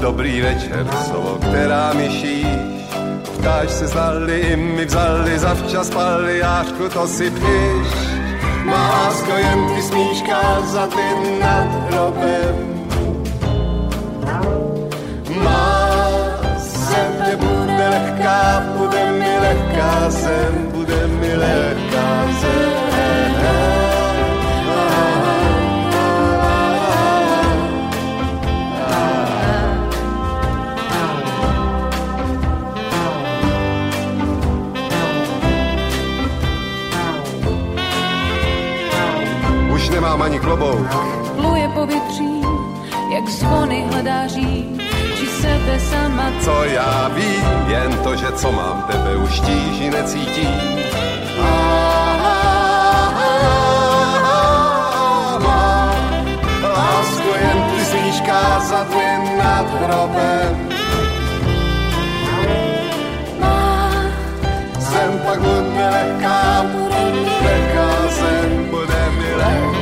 dobrý večer, slovo, která mi šíš. Ptáš se znali, i mi vzali, zavčas spali, jášku, to si píš. Má lásko, jen ty smíš kázat nad hrobem. Má zem nebude lehká, bude mi lehká zem, bude mi lehká zem. Nemám ani klobouk. Pluje povětří, jak zvony hledá řík, či sebe sama. Co já vím, jen to, že co mám, tebe už tíži necítím. Lásku jen ty smíš kázat jen nad hrobem. Zem pak bude lehká, lehká zem bude mi lehká.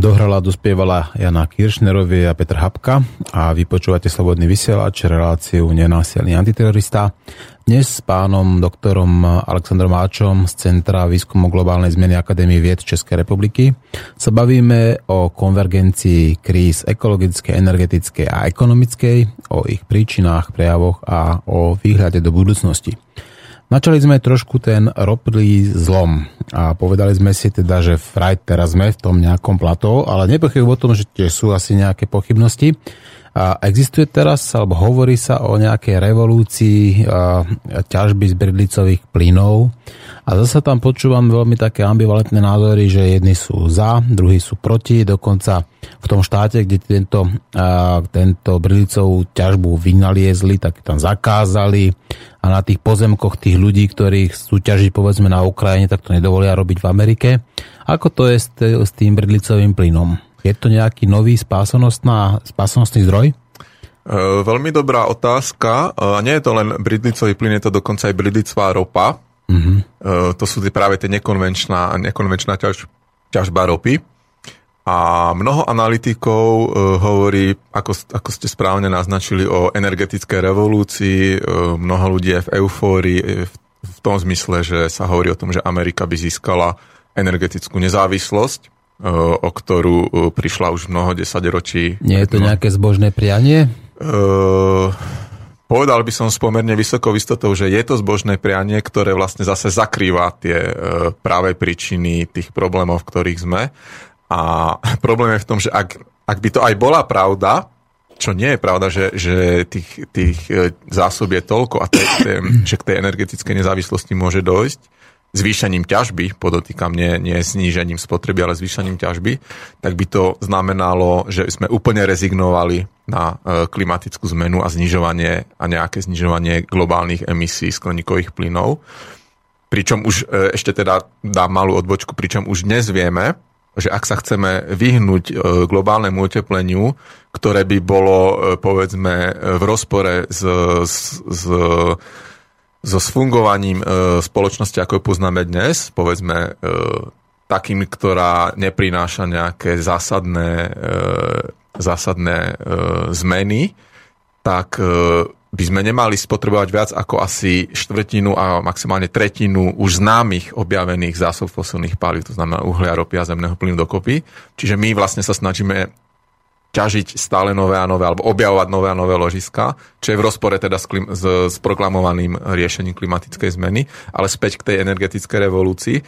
Dohrala, dospievala Jana Kiršnerovi a Petr Habka a vypočúvate Slobodný vysielač, reláciu Nenásilný antiterorista. Dnes s pánom doktorom Aleksandrom Áčom z Centra výskumu globálnej zmeny Akadémie vied Českej republiky sa bavíme o konvergencii kríz ekologickej, energetickej a ekonomickej, o ich príčinách, prejavoch a o výhľade do budúcnosti. Načali sme trošku ten ropný zlom a povedali sme si teda, že fraj teraz sme v tom nejakom plató, ale nepochybujem o tom, že tiež sú asi nejaké pochybnosti. A existuje teraz, alebo hovorí sa o nejakej revolúcii ťažby z bridlicových plynov a zase tam počúvam veľmi také ambivalentné názory, že jedni sú za, druhí sú proti, dokonca v tom štáte, kde tento, tento bridlicovú ťažbu vynaliezli, tak tam zakázali a na tých pozemkoch tých ľudí, ktorých súťažiť povedzme na Ukrajine, tak to nedovolia robiť v Amerike. Ako to je s, tým bridlicovým plynom? Je to nejaký nový spásonosný zdroj? E, veľmi dobrá otázka. E, a nie je to len bridlicový plyn, je to dokonca aj bridlicová ropa. Mm-hmm. To sú práve tie nekonvenčná, nekonvenčná ťaž, ťažba ropy. A mnoho analytikov hovorí, ako, ako ste správne naznačili, o energetickej revolúcii. Mnoho ľudí je v eufórii v, v tom zmysle, že sa hovorí o tom, že Amerika by získala energetickú nezávislosť o ktorú prišla už mnoho desaťročí. Nie je to nejaké zbožné prianie? Uh, povedal by som s pomerne vysokou istotou, že je to zbožné prianie, ktoré vlastne zase zakrýva tie uh, práve príčiny tých problémov, v ktorých sme. A *laughs* problém je v tom, že ak, ak by to aj bola pravda, čo nie je pravda, že, že tých, tých zásob je toľko a te, *coughs* te, že k tej energetickej nezávislosti môže dojsť, zvýšením ťažby, podotýkam nie, nie snížením spotreby, ale zvýšením ťažby, tak by to znamenalo, že sme úplne rezignovali na e, klimatickú zmenu a znižovanie a nejaké znižovanie globálnych emisí skleníkových plynov. Pričom už e, ešte teda dám malú odbočku, pričom už dnes vieme, že ak sa chceme vyhnúť e, globálnemu otepleniu, ktoré by bolo povedzme v rozpore s, s, s so sfungovaním e, spoločnosti, ako ju poznáme dnes, povedzme e, takým, ktorá neprináša nejaké zásadné, e, zásadné e, zmeny, tak e, by sme nemali spotrebovať viac ako asi štvrtinu a maximálne tretinu už známych objavených zásob fosilných palív, to znamená uhlia, ropy a zemného plynu dokopy. Čiže my vlastne sa snažíme ťažiť stále nové a nové, alebo objavovať nové a nové ložiska, čo je v rozpore teda s, klim, s, s proklamovaným riešením klimatickej zmeny, ale späť k tej energetickej revolúcii.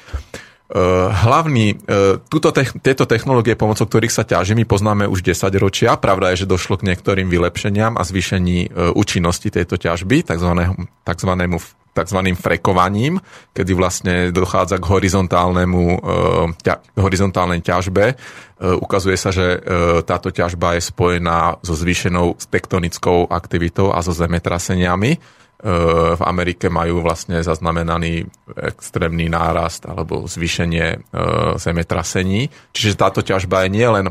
Uh, hlavný, uh, tuto tieto technológie, pomocou ktorých sa ťaží, my poznáme už 10 ročia. Pravda je, že došlo k niektorým vylepšeniam a zvýšení uh, účinnosti tejto ťažby, takzvanému, takzvanému tzv. frekovaním, kedy vlastne dochádza k horizontálnemu, horizontálnej ťažbe. Ukazuje sa, že táto ťažba je spojená so zvýšenou tektonickou aktivitou a so zemetraseniami v Amerike majú vlastne zaznamenaný extrémny nárast alebo zvýšenie zemetrasení. Čiže táto ťažba je nielen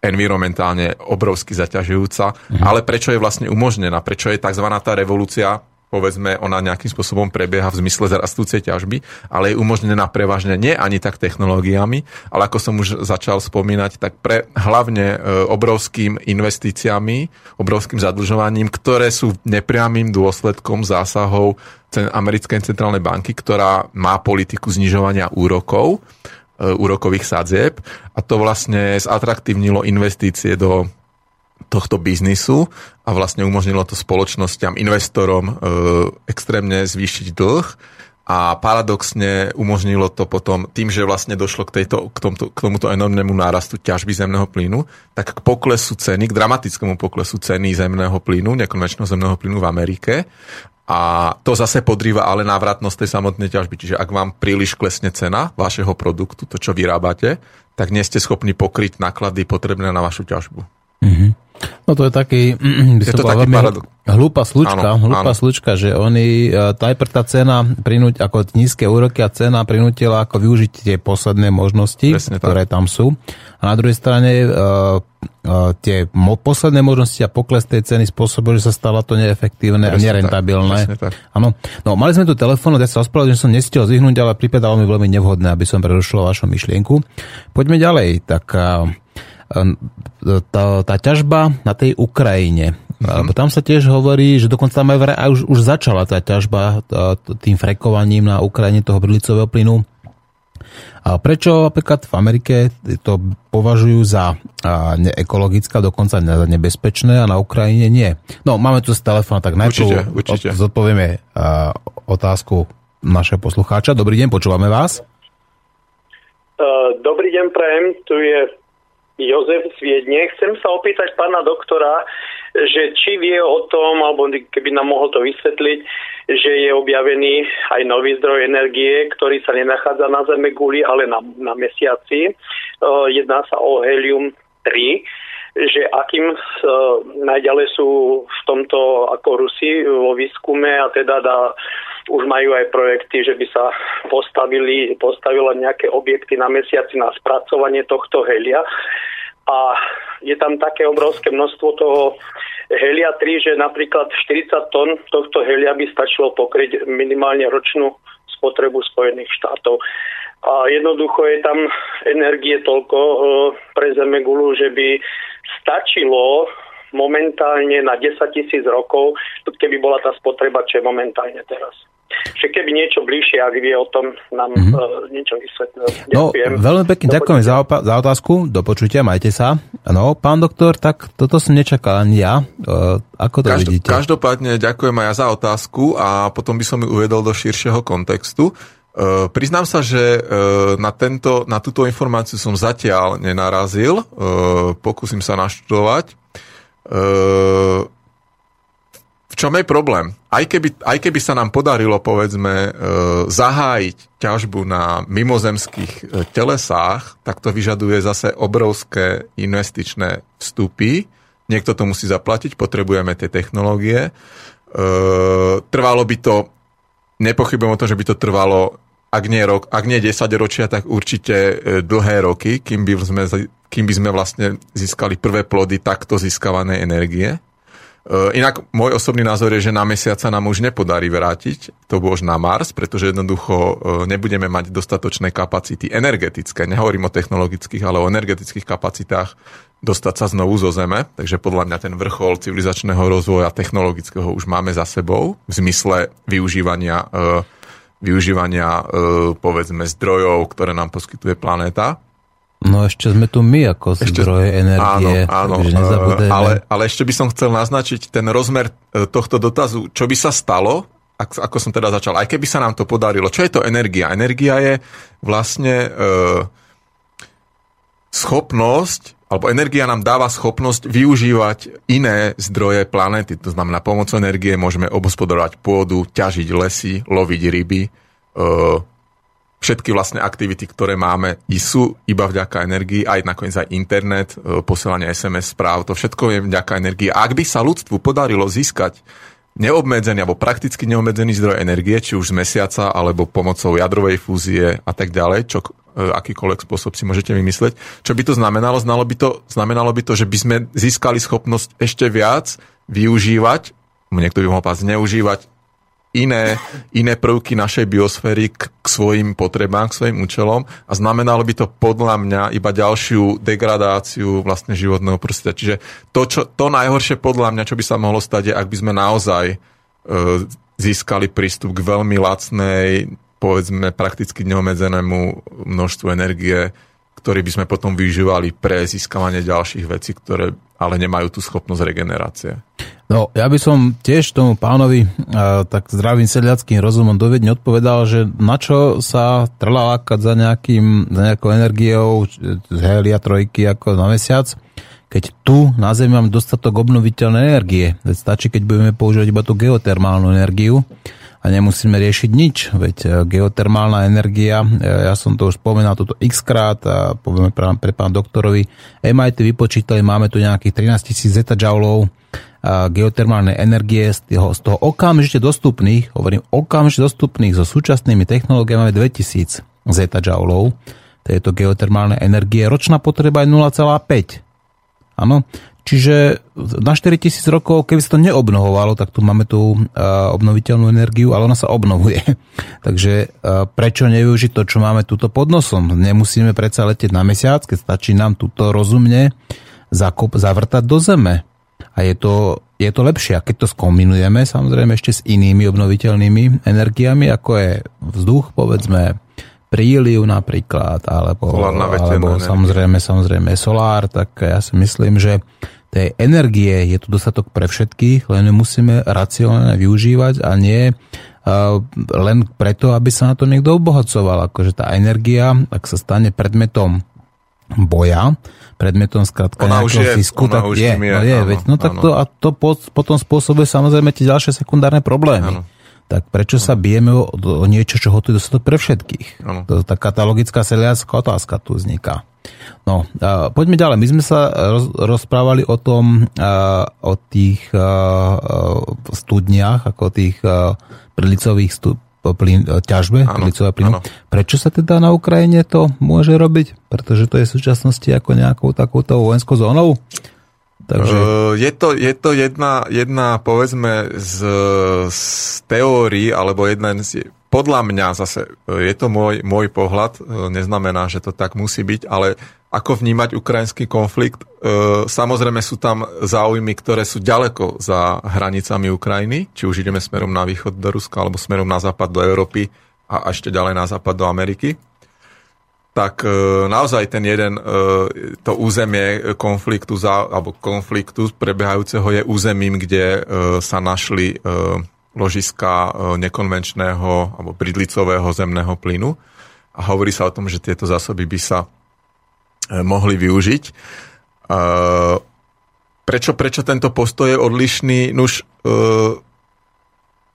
environmentálne obrovsky zaťažujúca, mm-hmm. ale prečo je vlastne umožnená, prečo je tzv. tá revolúcia povedzme, ona nejakým spôsobom prebieha v zmysle zarastúcej ťažby, ale je umožnená prevažne nie ani tak technológiami, ale ako som už začal spomínať, tak pre hlavne e, obrovským investíciami, obrovským zadlžovaním, ktoré sú nepriamým dôsledkom zásahov americkej centrálnej banky, ktorá má politiku znižovania úrokov, e, úrokových sadzieb. A to vlastne zatraktívnilo investície do tohto biznisu a vlastne umožnilo to spoločnosťam, investorom e, extrémne zvýšiť dlh a paradoxne umožnilo to potom tým, že vlastne došlo k, tejto, k, tomto, k tomuto enormnému nárastu ťažby zemného plynu, tak k poklesu ceny, k dramatickému poklesu ceny zemného plynu, nekonvenčného zemného plynu v Amerike. A to zase podrýva ale návratnosť tej samotnej ťažby. Čiže ak vám príliš klesne cena vašeho produktu, to čo vyrábate, tak nie ste schopní pokryť náklady potrebné na vašu ťažbu. Mm-hmm. No to je taký, *clears throat* by je to taký veľmi hlúpa slučka, áno, hlúpa áno. slučka, že oni, e, najprv tá cena, prinúť, ako nízke úroky a cena prinútila ako využiť tie posledné možnosti, Presne ktoré tak. tam sú. A na druhej strane uh, uh, tie posledné možnosti a pokles tej ceny spôsobili, že sa stalo to neefektívne Presne a nerentabilné. Áno. No, mali sme tu telefón, ja sa ospravedlňujem, že som nestiel zvyhnúť, ale pripadalo mi veľmi nevhodné, aby som prerušil vašu myšlienku. Poďme ďalej. Tak tá, tá ťažba na tej Ukrajine. Mm-hmm. Tam sa tiež hovorí, že dokonca tam aj, aj už, už začala tá ťažba tým frekovaním na Ukrajine toho brilicového plynu. A prečo napríklad v Amerike to považujú za neekologické, dokonca za nebezpečné a na Ukrajine nie? No, máme tu z telefóna, tak najprv určite, určite. zodpovieme otázku našeho poslucháča. Dobrý deň, počúvame vás. Dobrý deň, Prajem. Tu je Jozef z. Chcem sa opýtať pána doktora, že či vie o tom, alebo keby nám mohol to vysvetliť, že je objavený aj nový zdroj energie, ktorý sa nenachádza na Zeme guli, ale na, na mesiaci. Uh, jedná sa o helium 3 že akým uh, najďalej sú v tomto ako Rusi vo výskume a teda dá, už majú aj projekty, že by sa postavili, postavilo nejaké objekty na mesiaci na spracovanie tohto helia a je tam také obrovské množstvo toho helia 3, že napríklad 40 tón tohto helia by stačilo pokryť minimálne ročnú spotrebu Spojených štátov. A jednoducho je tam energie toľko e, pre Zemegulu, že by stačilo momentálne na 10 tisíc rokov, keby bola tá spotreba, čo je momentálne teraz. Že keby niečo bližšie, ak vie o tom, nám mm-hmm. uh, niečo vysvetlil. No, veľmi pekne ďakujem za, opa- za otázku. Do počutia, majte sa. No, pán doktor, tak toto som nečakal ani ja. Uh, ako to Každ- vidíte? Každopádne ďakujem aj ja za otázku a potom by som ju uvedol do širšieho kontextu. Uh, priznám sa, že uh, na, tento, na túto informáciu som zatiaľ nenarazil. Uh, pokúsim sa naštudovať. Uh, v čom je problém? Aj keby, aj keby sa nám podarilo, povedzme, uh, zahájiť ťažbu na mimozemských uh, telesách, tak to vyžaduje zase obrovské investičné vstupy. Niekto to musí zaplatiť, potrebujeme tie technológie. Trvalo by to, nepochybujem o tom, že by to trvalo ak nie, rok, ak nie 10 ročia, tak určite e, dlhé roky, kým by sme, kým by sme vlastne získali prvé plody takto získavanej energie. E, inak môj osobný názor je, že na mesiac sa nám už nepodarí vrátiť, to už na Mars, pretože jednoducho e, nebudeme mať dostatočné kapacity energetické, nehovorím o technologických, ale o energetických kapacitách dostať sa znovu zo Zeme, takže podľa mňa ten vrchol civilizačného rozvoja technologického už máme za sebou v zmysle využívania využívania, e, povedzme, zdrojov, ktoré nám poskytuje planéta. No ešte sme tu my ako ešte, zdroje energie. Áno, áno e, ale, ale ešte by som chcel naznačiť ten rozmer e, tohto dotazu, čo by sa stalo, ako som teda začal, aj keby sa nám to podarilo. Čo je to energia? Energia je vlastne e, schopnosť alebo energia nám dáva schopnosť využívať iné zdroje planéty. To znamená, pomocou energie môžeme obhospodarovať pôdu, ťažiť lesy, loviť ryby. E, všetky vlastne aktivity, ktoré máme, sú iba vďaka energii, aj nakoniec aj internet, e, posielanie SMS správ, to všetko je vďaka energii. A ak by sa ľudstvu podarilo získať neobmedzený alebo prakticky neobmedzený zdroj energie, či už z mesiaca alebo pomocou jadrovej fúzie a tak ďalej, čo E, akýkoľvek spôsob si môžete vymysleť. Čo by to znamenalo? Znalo by to, znamenalo by to, že by sme získali schopnosť ešte viac využívať, niekto by mohol povedať zneužívať iné, iné prvky našej biosféry k, k svojim potrebám, k svojim účelom a znamenalo by to podľa mňa iba ďalšiu degradáciu vlastne životného prostredia. Čiže to, čo, to najhoršie podľa mňa, čo by sa mohlo stať, je, ak by sme naozaj e, získali prístup k veľmi lacnej, povedzme prakticky neomedzenému množstvu energie, ktorý by sme potom využívali pre získavanie ďalších vecí, ktoré ale nemajú tú schopnosť regenerácie. No, ja by som tiež tomu pánovi tak zdravým sedliackým rozumom dovedne odpovedal, že na čo sa trlalakať za, nejakým, za nejakou energiou z helia trojky ako na mesiac, keď tu na Zemi máme dostatok obnoviteľnej energie. Veď stačí, keď budeme používať iba tú geotermálnu energiu, a nemusíme riešiť nič, veď e, geotermálna energia, e, ja som to už spomenal toto x krát a povieme pre, pre pán doktorovi, MIT vypočítali, máme tu nejakých 13 tisíc zetajoulov geotermálnej energie z toho, z toho okamžite dostupných, hovorím okamžite dostupných so súčasnými technológiami máme 2000 zetajoulov tejto geotermálnej energie. Ročná potreba je 0,5. Áno, Čiže na 4000 rokov, keby sa to neobnovovalo, tak tu máme tú obnoviteľnú energiu, ale ona sa obnovuje. *laughs* Takže prečo nevyužiť to, čo máme túto pod nosom? Nemusíme predsa letieť na mesiac, keď stačí nám túto rozumne zakop, zavrtať do zeme. A je to, je to lepšie. A keď to skombinujeme, samozrejme ešte s inými obnoviteľnými energiami, ako je vzduch, povedzme, príliv napríklad, alebo, alebo samozrejme, samozrejme solár, tak ja si myslím, že tej energie je tu dostatok pre všetkých, len musíme racionálne využívať a nie len preto, aby sa na to niekto obohacoval. Akože tá energia, ak sa stane predmetom boja, predmetom skratka ona nejakého zisku, tak je, je, no je, áno, veď, no tak to, a to potom spôsobuje samozrejme tie ďalšie sekundárne problémy. Áno tak prečo sa bijeme o, o niečo, čo hotový dostatok pre všetkých? Ano. To, taká tá logická seliacká otázka tu vzniká. No, a poďme ďalej. My sme sa roz, rozprávali o tom, a, o tých a, a, studniach, ako tých a, prilicových stu, plyn, ťažbe prilicového plynu. Prečo sa teda na Ukrajine to môže robiť? Pretože to je v súčasnosti ako nejakou takouto vojenskou zónou? Takže... Je to, je to jedna, jedna, povedzme, z, z teórií, alebo jedna z, podľa mňa zase, je to môj, môj pohľad, neznamená, že to tak musí byť, ale ako vnímať ukrajinský konflikt. Samozrejme sú tam záujmy, ktoré sú ďaleko za hranicami Ukrajiny, či už ideme smerom na východ do Ruska, alebo smerom na západ do Európy a ešte ďalej na západ do Ameriky tak e, naozaj ten jeden, e, to územie konfliktu alebo konfliktu prebiehajúceho je územím, kde e, sa našli ložiska nekonvenčného alebo bridlicového zemného plynu a hovorí sa o tom, že tieto zásoby by sa mohli využiť. Prečo, prečo tento postoj je odlišný? Nuž,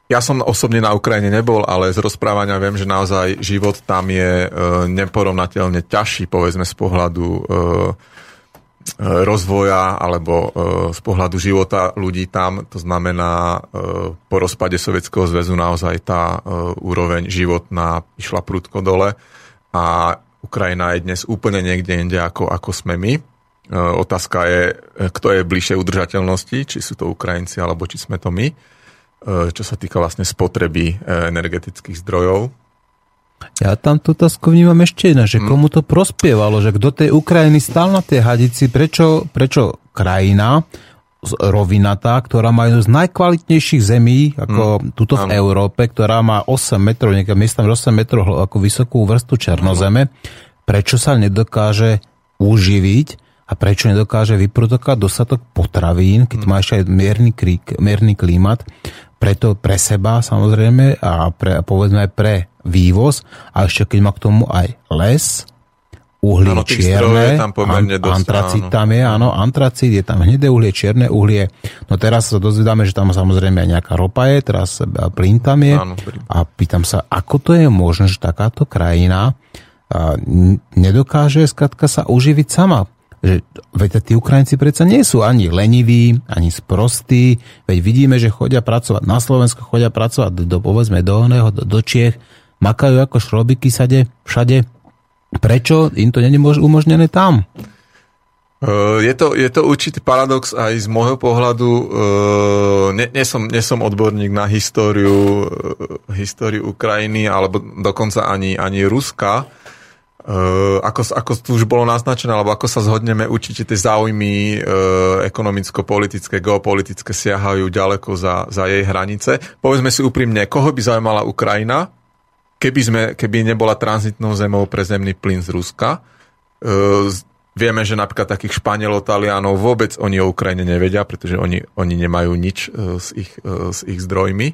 ja som osobne na Ukrajine nebol, ale z rozprávania viem, že naozaj život tam je e, neporovnateľne ťažší, povedzme z pohľadu e, e, rozvoja alebo z pohľadu života ľudí tam. To znamená, po rozpade Sovietskeho zväzu naozaj tá úroveň životná išla prudko dole a Ukrajina je dnes úplne niekde inde ako, ako sme my. Otázka je, kto je bližšie udržateľnosti, či sú to Ukrajinci alebo či sme to my. E, čo sa týka vlastne spotreby e, energetických zdrojov. Ja tam tú otázku vnímam ešte jedna, že hm. komu to prospievalo, že kto tej Ukrajiny stal na tej hadici, prečo, prečo krajina rovinatá, ktorá má jednu z najkvalitnejších zemí, ako mm, tuto v Európe, ktorá má 8 metrov, nejaká miesta 8 metrov ako vysokú vrstu černozeme, prečo sa nedokáže uživiť a prečo nedokáže vyprodukovať dostatok potravín, keď má ešte aj mierny, krík, mierny klímat, preto pre seba samozrejme a pre, povedzme aj pre vývoz a ešte keď má k tomu aj les uhlie ano, čierne, tam pomerne dosť, antracit áno. tam je, áno, antracit, je tam hnedé uhlie, čierne uhlie. No teraz sa dozvedáme, že tam samozrejme aj nejaká ropa je, teraz plyn tam je. Áno, a pýtam sa, ako to je možné, že takáto krajina nedokáže skratka sa uživiť sama. Že, veď tí Ukrajinci predsa nie sú ani leniví, ani sprostí, veď vidíme, že chodia pracovať na Slovensku, chodia pracovať do, povedzme do oného, do, do Čiech, makajú ako šrobiky sade, všade, Prečo im to není umožnené tam? Uh, je to, je to určitý paradox aj z môjho pohľadu. Nie, nie, som, nie som odborník na históriu, uh, históriu Ukrajiny, alebo dokonca ani, ani Ruska. Ako, ako tu už bolo naznačené, alebo ako sa zhodneme, určite tie záujmy ekonomicko-politické, geopolitické siahajú ďaleko za, za jej hranice. Povedzme si úprimne, koho by zaujímala Ukrajina? keby, sme, keby nebola tranzitnou zemou pre zemný plyn z Ruska. E, vieme, že napríklad takých Španielov, Talianov vôbec oni o Ukrajine nevedia, pretože oni, oni nemajú nič e, s ich, e, s ich zdrojmi.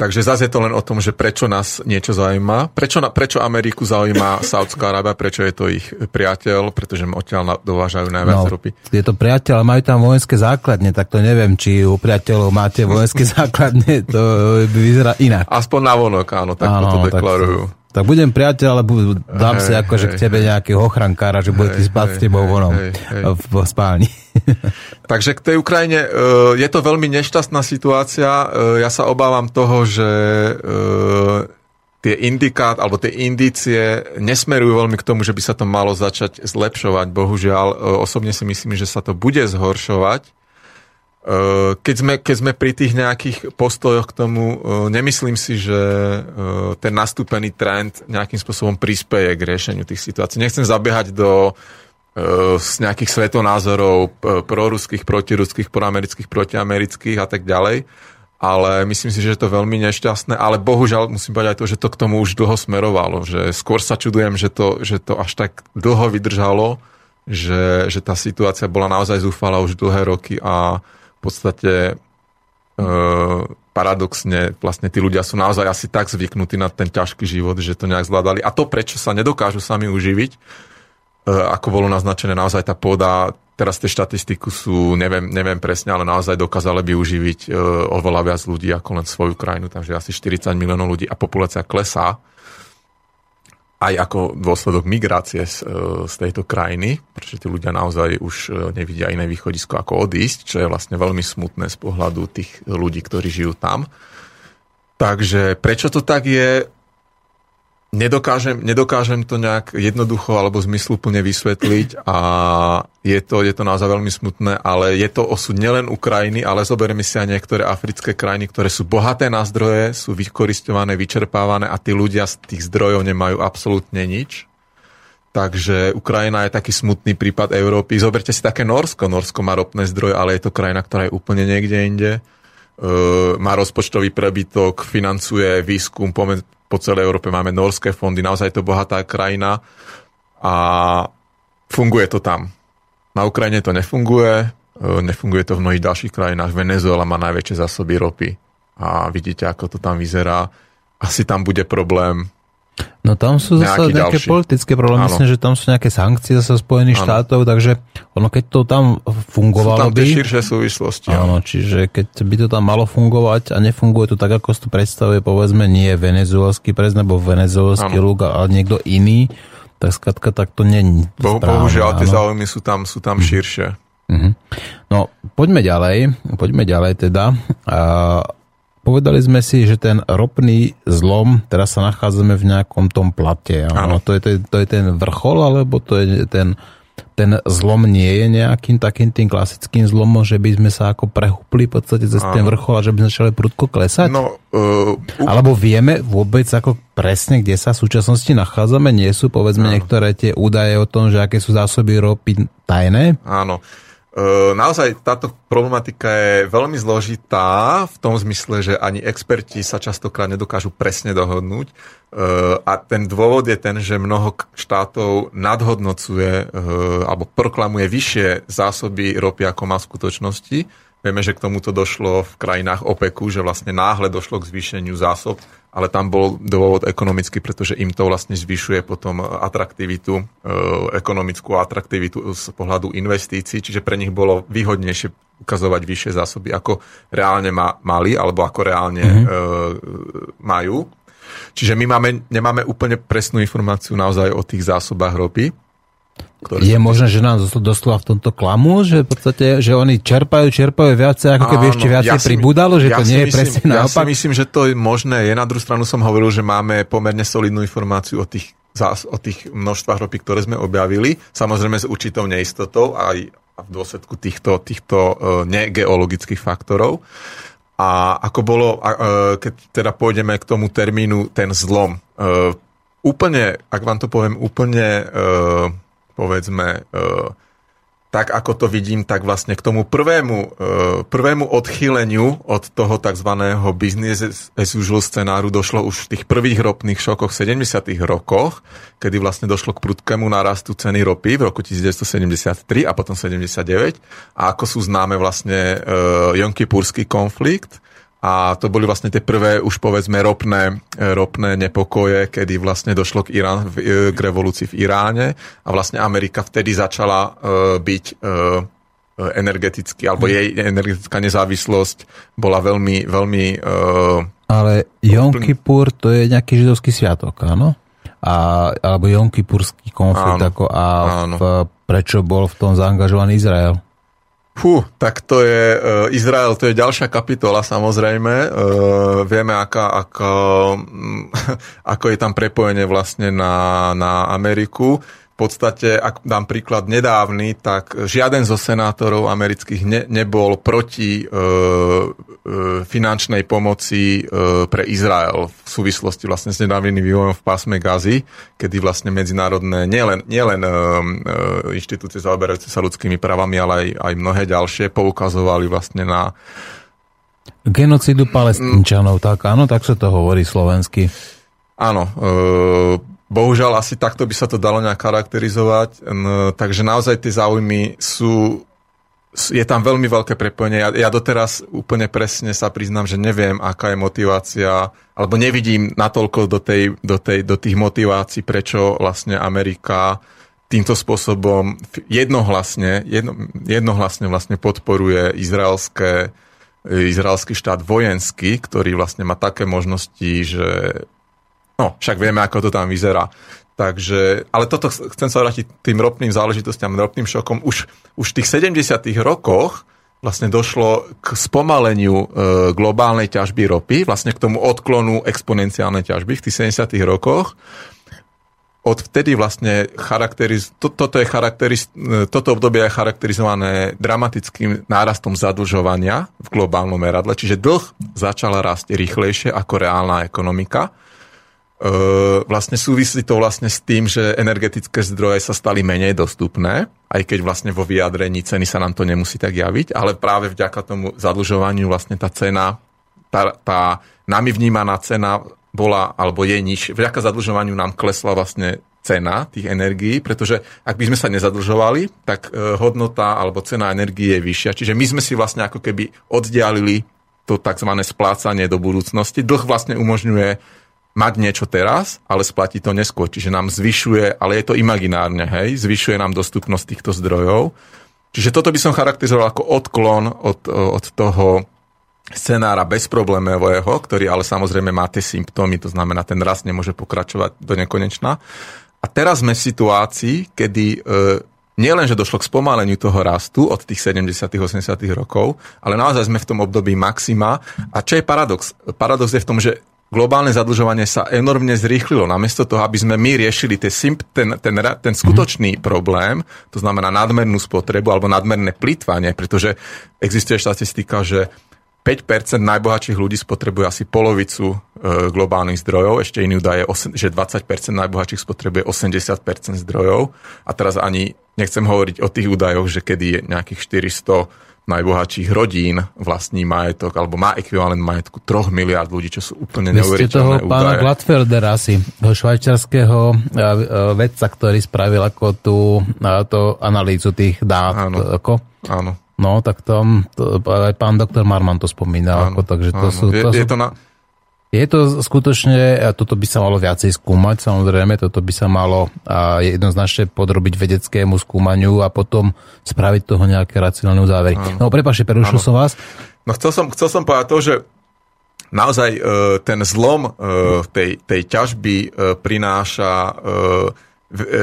Takže zase je to len o tom, že prečo nás niečo zaujíma. Prečo, prečo Ameriku zaujíma *laughs* Saudská Arábia, prečo je to ich priateľ, pretože odtiaľ dovážajú najviac no, ropy. Je to priateľ, majú tam vojenské základne, tak to neviem, či u priateľov máte vojenské *laughs* základne, to vyzerá inak. Aspoň na vonok, áno, tak áno, to deklarujú. Tak tak budem priateľ, ale dám hej, si akože k tebe nejakého ochrankára, že bude ti spať s tebou vonom v spálni. *laughs* Takže k tej Ukrajine, e, je to veľmi nešťastná situácia. E, ja sa obávam toho, že e, tie indikát, alebo tie indície nesmerujú veľmi k tomu, že by sa to malo začať zlepšovať. Bohužiaľ, osobne si myslím, že sa to bude zhoršovať keď sme, keď sme pri tých nejakých postojoch k tomu, nemyslím si, že ten nastúpený trend nejakým spôsobom prispieje k riešeniu tých situácií. Nechcem zabiehať do z nejakých svetonázorov proruských, protiruských, proamerických, protiamerických a tak ďalej, ale myslím si, že je to veľmi nešťastné, ale bohužiaľ musím povedať aj to, že to k tomu už dlho smerovalo, že skôr sa čudujem, že to, že to až tak dlho vydržalo, že, že tá situácia bola naozaj zúfala už dlhé roky a v podstate e, paradoxne vlastne tí ľudia sú naozaj asi tak zvyknutí na ten ťažký život, že to nejak zvládali. A to, prečo sa nedokážu sami uživiť, e, ako bolo naznačené, naozaj tá pôda, teraz tie štatistiky sú, neviem, neviem presne, ale naozaj dokázali by uživiť e, oveľa viac ľudí ako len svoju krajinu, takže asi 40 miliónov ľudí a populácia klesá. Aj ako dôsledok migrácie z, e, z tejto krajiny, pretože tí ľudia naozaj už nevidia iné východisko ako odísť, čo je vlastne veľmi smutné z pohľadu tých ľudí, ktorí žijú tam. Takže prečo to tak je, nedokážem, nedokážem to nejak jednoducho alebo zmysluplne vysvetliť a je to, je to naozaj veľmi smutné, ale je to osud nielen Ukrajiny, ale zoberieme si aj niektoré africké krajiny, ktoré sú bohaté na zdroje, sú vykoristované, vyčerpávané a tí ľudia z tých zdrojov nemajú absolútne nič. Takže Ukrajina je taký smutný prípad Európy. Zoberte si také Norsko. Norsko má ropné zdroje, ale je to krajina, ktorá je úplne niekde inde. E, má rozpočtový prebytok, financuje výskum, po celej Európe máme norské fondy, naozaj to bohatá krajina a funguje to tam. Na Ukrajine to nefunguje, e, nefunguje to v mnohých ďalších krajinách. Venezuela má najväčšie zásoby ropy a vidíte, ako to tam vyzerá. Asi tam bude problém No tam sú zase nejaké ďalší. politické problémy. Myslím, že tam sú nejaké sankcie zase Spojených ano. štátov, takže ono keď to tam fungovalo sú tam by... širšie súvislosti. Áno, čiže keď by to tam malo fungovať a nefunguje to tak, ako si to predstavuje, povedzme, nie venezuelský prezident, alebo venezuelský lúk, ale niekto iný, tak skratka, tak to není Bo, Bohužiaľ, tie záujmy sú tam, sú tam hm. širšie. Mm-hmm. No, poďme ďalej, poďme ďalej teda. Uh, Povedali sme si, že ten ropný zlom, teraz sa nachádzame v nejakom tom plate. Áno. To, je, to, je, to je ten vrchol, alebo to je ten, ten zlom nie je nejakým takým tým klasickým zlomom, že by sme sa ako prehúpli v podstate cez ten vrchol a že by sme začali prudko klesať? No, uh, uh, Alebo vieme vôbec ako presne, kde sa v súčasnosti nachádzame? Nie sú povedzme áno. niektoré tie údaje o tom, že aké sú zásoby ropy tajné? Áno. E, naozaj táto problematika je veľmi zložitá v tom zmysle, že ani experti sa častokrát nedokážu presne dohodnúť. E, a ten dôvod je ten, že mnoho štátov nadhodnocuje e, alebo proklamuje vyššie zásoby ropy, ako má v skutočnosti. Vieme, že k tomuto došlo v krajinách OPEKu, že vlastne náhle došlo k zvýšeniu zásob, ale tam bol dôvod ekonomický, pretože im to vlastne zvyšuje potom atraktivitu, e, ekonomickú atraktivitu z pohľadu investícií, čiže pre nich bolo výhodnejšie ukazovať vyššie zásoby, ako reálne ma, mali, alebo ako reálne mm-hmm. majú. Čiže my máme, nemáme úplne presnú informáciu naozaj o tých zásobách ropy, ktoré je možné, že nám doslova v tomto klamu, že v podstate, že oni čerpajú, čerpajú viacej, ako keby Áno, ešte viacej ja pribudalo, že ja to nie je myslím, presne ja naopak? Ja si myslím, že to je možné. Je na druhú stranu som hovoril, že máme pomerne solidnú informáciu o tých, o tých množstvách ropy, ktoré sme objavili. Samozrejme s určitou neistotou aj v dôsledku týchto, týchto uh, negeologických faktorov. A ako bolo, uh, keď teda pôjdeme k tomu termínu, ten zlom, uh, úplne, ak vám to poviem, úplne povedzme, e, tak ako to vidím, tak vlastne k tomu prvému, e, prvému odchýleniu od toho tzv. business as usual scenáru došlo už v tých prvých ropných šokoch v 70. rokoch, kedy vlastne došlo k prudkému narastu ceny ropy v roku 1973 a potom 79. A ako sú známe vlastne Jonkipurský konflikt, a to boli vlastne tie prvé už povedzme ropné, e, ropné nepokoje, kedy vlastne došlo k, Irán, e, k revolúcii v Iráne a vlastne Amerika vtedy začala uh, byť energeticky, alebo jej energetická nezávislosť bola veľmi, veľmi... Ale Jom Kippur to je nejaký židovský sviatok, áno? A, alebo Jom Kippurský konflikt, áno, ako, a áno. V, prečo bol v tom zaangažovaný Izrael? Fú, tak to je uh, Izrael, to je ďalšia kapitola samozrejme. Uh, vieme, aká, um, *laughs* ako je tam prepojenie vlastne na, na Ameriku podstate, ak dám príklad nedávny, tak žiaden zo senátorov amerických ne, nebol proti e, e, finančnej pomoci e, pre Izrael v súvislosti vlastne s nedávnym vývojom v pásme Gazy, kedy vlastne medzinárodné, nielen, nielen e, e, inštitúcie zaoberajúce sa ľudskými právami, ale aj, aj mnohé ďalšie poukazovali vlastne na Genocidu palestínčanov, tak áno, tak sa to hovorí slovensky. Áno, e, Bohužiaľ, asi takto by sa to dalo nejak charakterizovať. No, takže naozaj tie záujmy sú... Je tam veľmi veľké prepojenie. Ja, ja doteraz úplne presne sa priznám, že neviem, aká je motivácia, alebo nevidím natoľko do, tej, do, tej, do tých motivácií, prečo vlastne Amerika týmto spôsobom jednohlasne, jedno, jednohlasne vlastne podporuje izraelské, izraelský štát vojenský, ktorý vlastne má také možnosti, že No, však vieme, ako to tam vyzerá. Takže, ale toto chcem sa vrátiť tým ropným záležitostiam, ropným šokom. Už, už v tých 70. rokoch vlastne došlo k spomaleniu e, globálnej ťažby ropy, vlastne k tomu odklonu exponenciálnej ťažby v tých 70. rokoch. Odvtedy vlastne charakteriz, to, toto, je charakteriz, e, toto obdobie je charakterizované dramatickým nárastom zadlžovania v globálnom meradle, čiže dlh začala rásť rýchlejšie ako reálna ekonomika vlastne súvisí to vlastne s tým, že energetické zdroje sa stali menej dostupné, aj keď vlastne vo vyjadrení ceny sa nám to nemusí tak javiť, ale práve vďaka tomu zadlžovaniu vlastne tá cena, tá, tá nami vnímaná cena bola, alebo je niž, vďaka zadlžovaniu nám klesla vlastne cena tých energií, pretože ak by sme sa nezadlžovali, tak e, hodnota alebo cena energie je vyššia. Čiže my sme si vlastne ako keby oddialili to tzv. splácanie do budúcnosti. Dlh vlastne umožňuje mať niečo teraz, ale splatí to neskôr. Čiže nám zvyšuje, ale je to imaginárne, hej, zvyšuje nám dostupnosť týchto zdrojov. Čiže toto by som charakterizoval ako odklon od, od toho scenára bezproblémového, ktorý ale samozrejme má tie symptómy, to znamená, ten rast nemôže pokračovať do nekonečna. A teraz sme v situácii, kedy e, nielen, že došlo k spomaleniu toho rastu od tých 70 80 rokov, ale naozaj sme v tom období maxima. A čo je paradox? Paradox je v tom, že globálne zadlžovanie sa enormne zrýchlilo. Namiesto toho, aby sme my riešili ten, ten, ten, ten skutočný mm. problém, to znamená nadmernú spotrebu alebo nadmerné plýtvanie, pretože existuje štatistika, že 5% najbohatších ľudí spotrebuje asi polovicu e, globálnych zdrojov, ešte iný údaj je, že 20% najbohatších spotrebuje 80% zdrojov a teraz ani nechcem hovoriť o tých údajoch, že kedy je nejakých 400 najbohatších rodín vlastní majetok, alebo má ekvivalent majetku 3 miliard ľudí, čo sú úplne neuveriteľné údaje. toho pána Gladfeldera asi, švajčiarského e, e, vedca, ktorý spravil ako tú, tú analýzu tých dát. Áno. Ako? Áno. No, tak tam to, aj pán doktor Marman to spomínal. Áno, ako, takže to áno. sú, to je, je, to na... je to skutočne, toto by sa malo viacej skúmať, samozrejme, toto by sa malo jednoznačne podrobiť vedeckému skúmaniu a potom spraviť toho nejaké racionálne závery. Áno. No, prepáčte, prerušil som vás. No, chcel som, chcel som povedať to, že naozaj e, ten zlom e, tej, tej ťažby e, prináša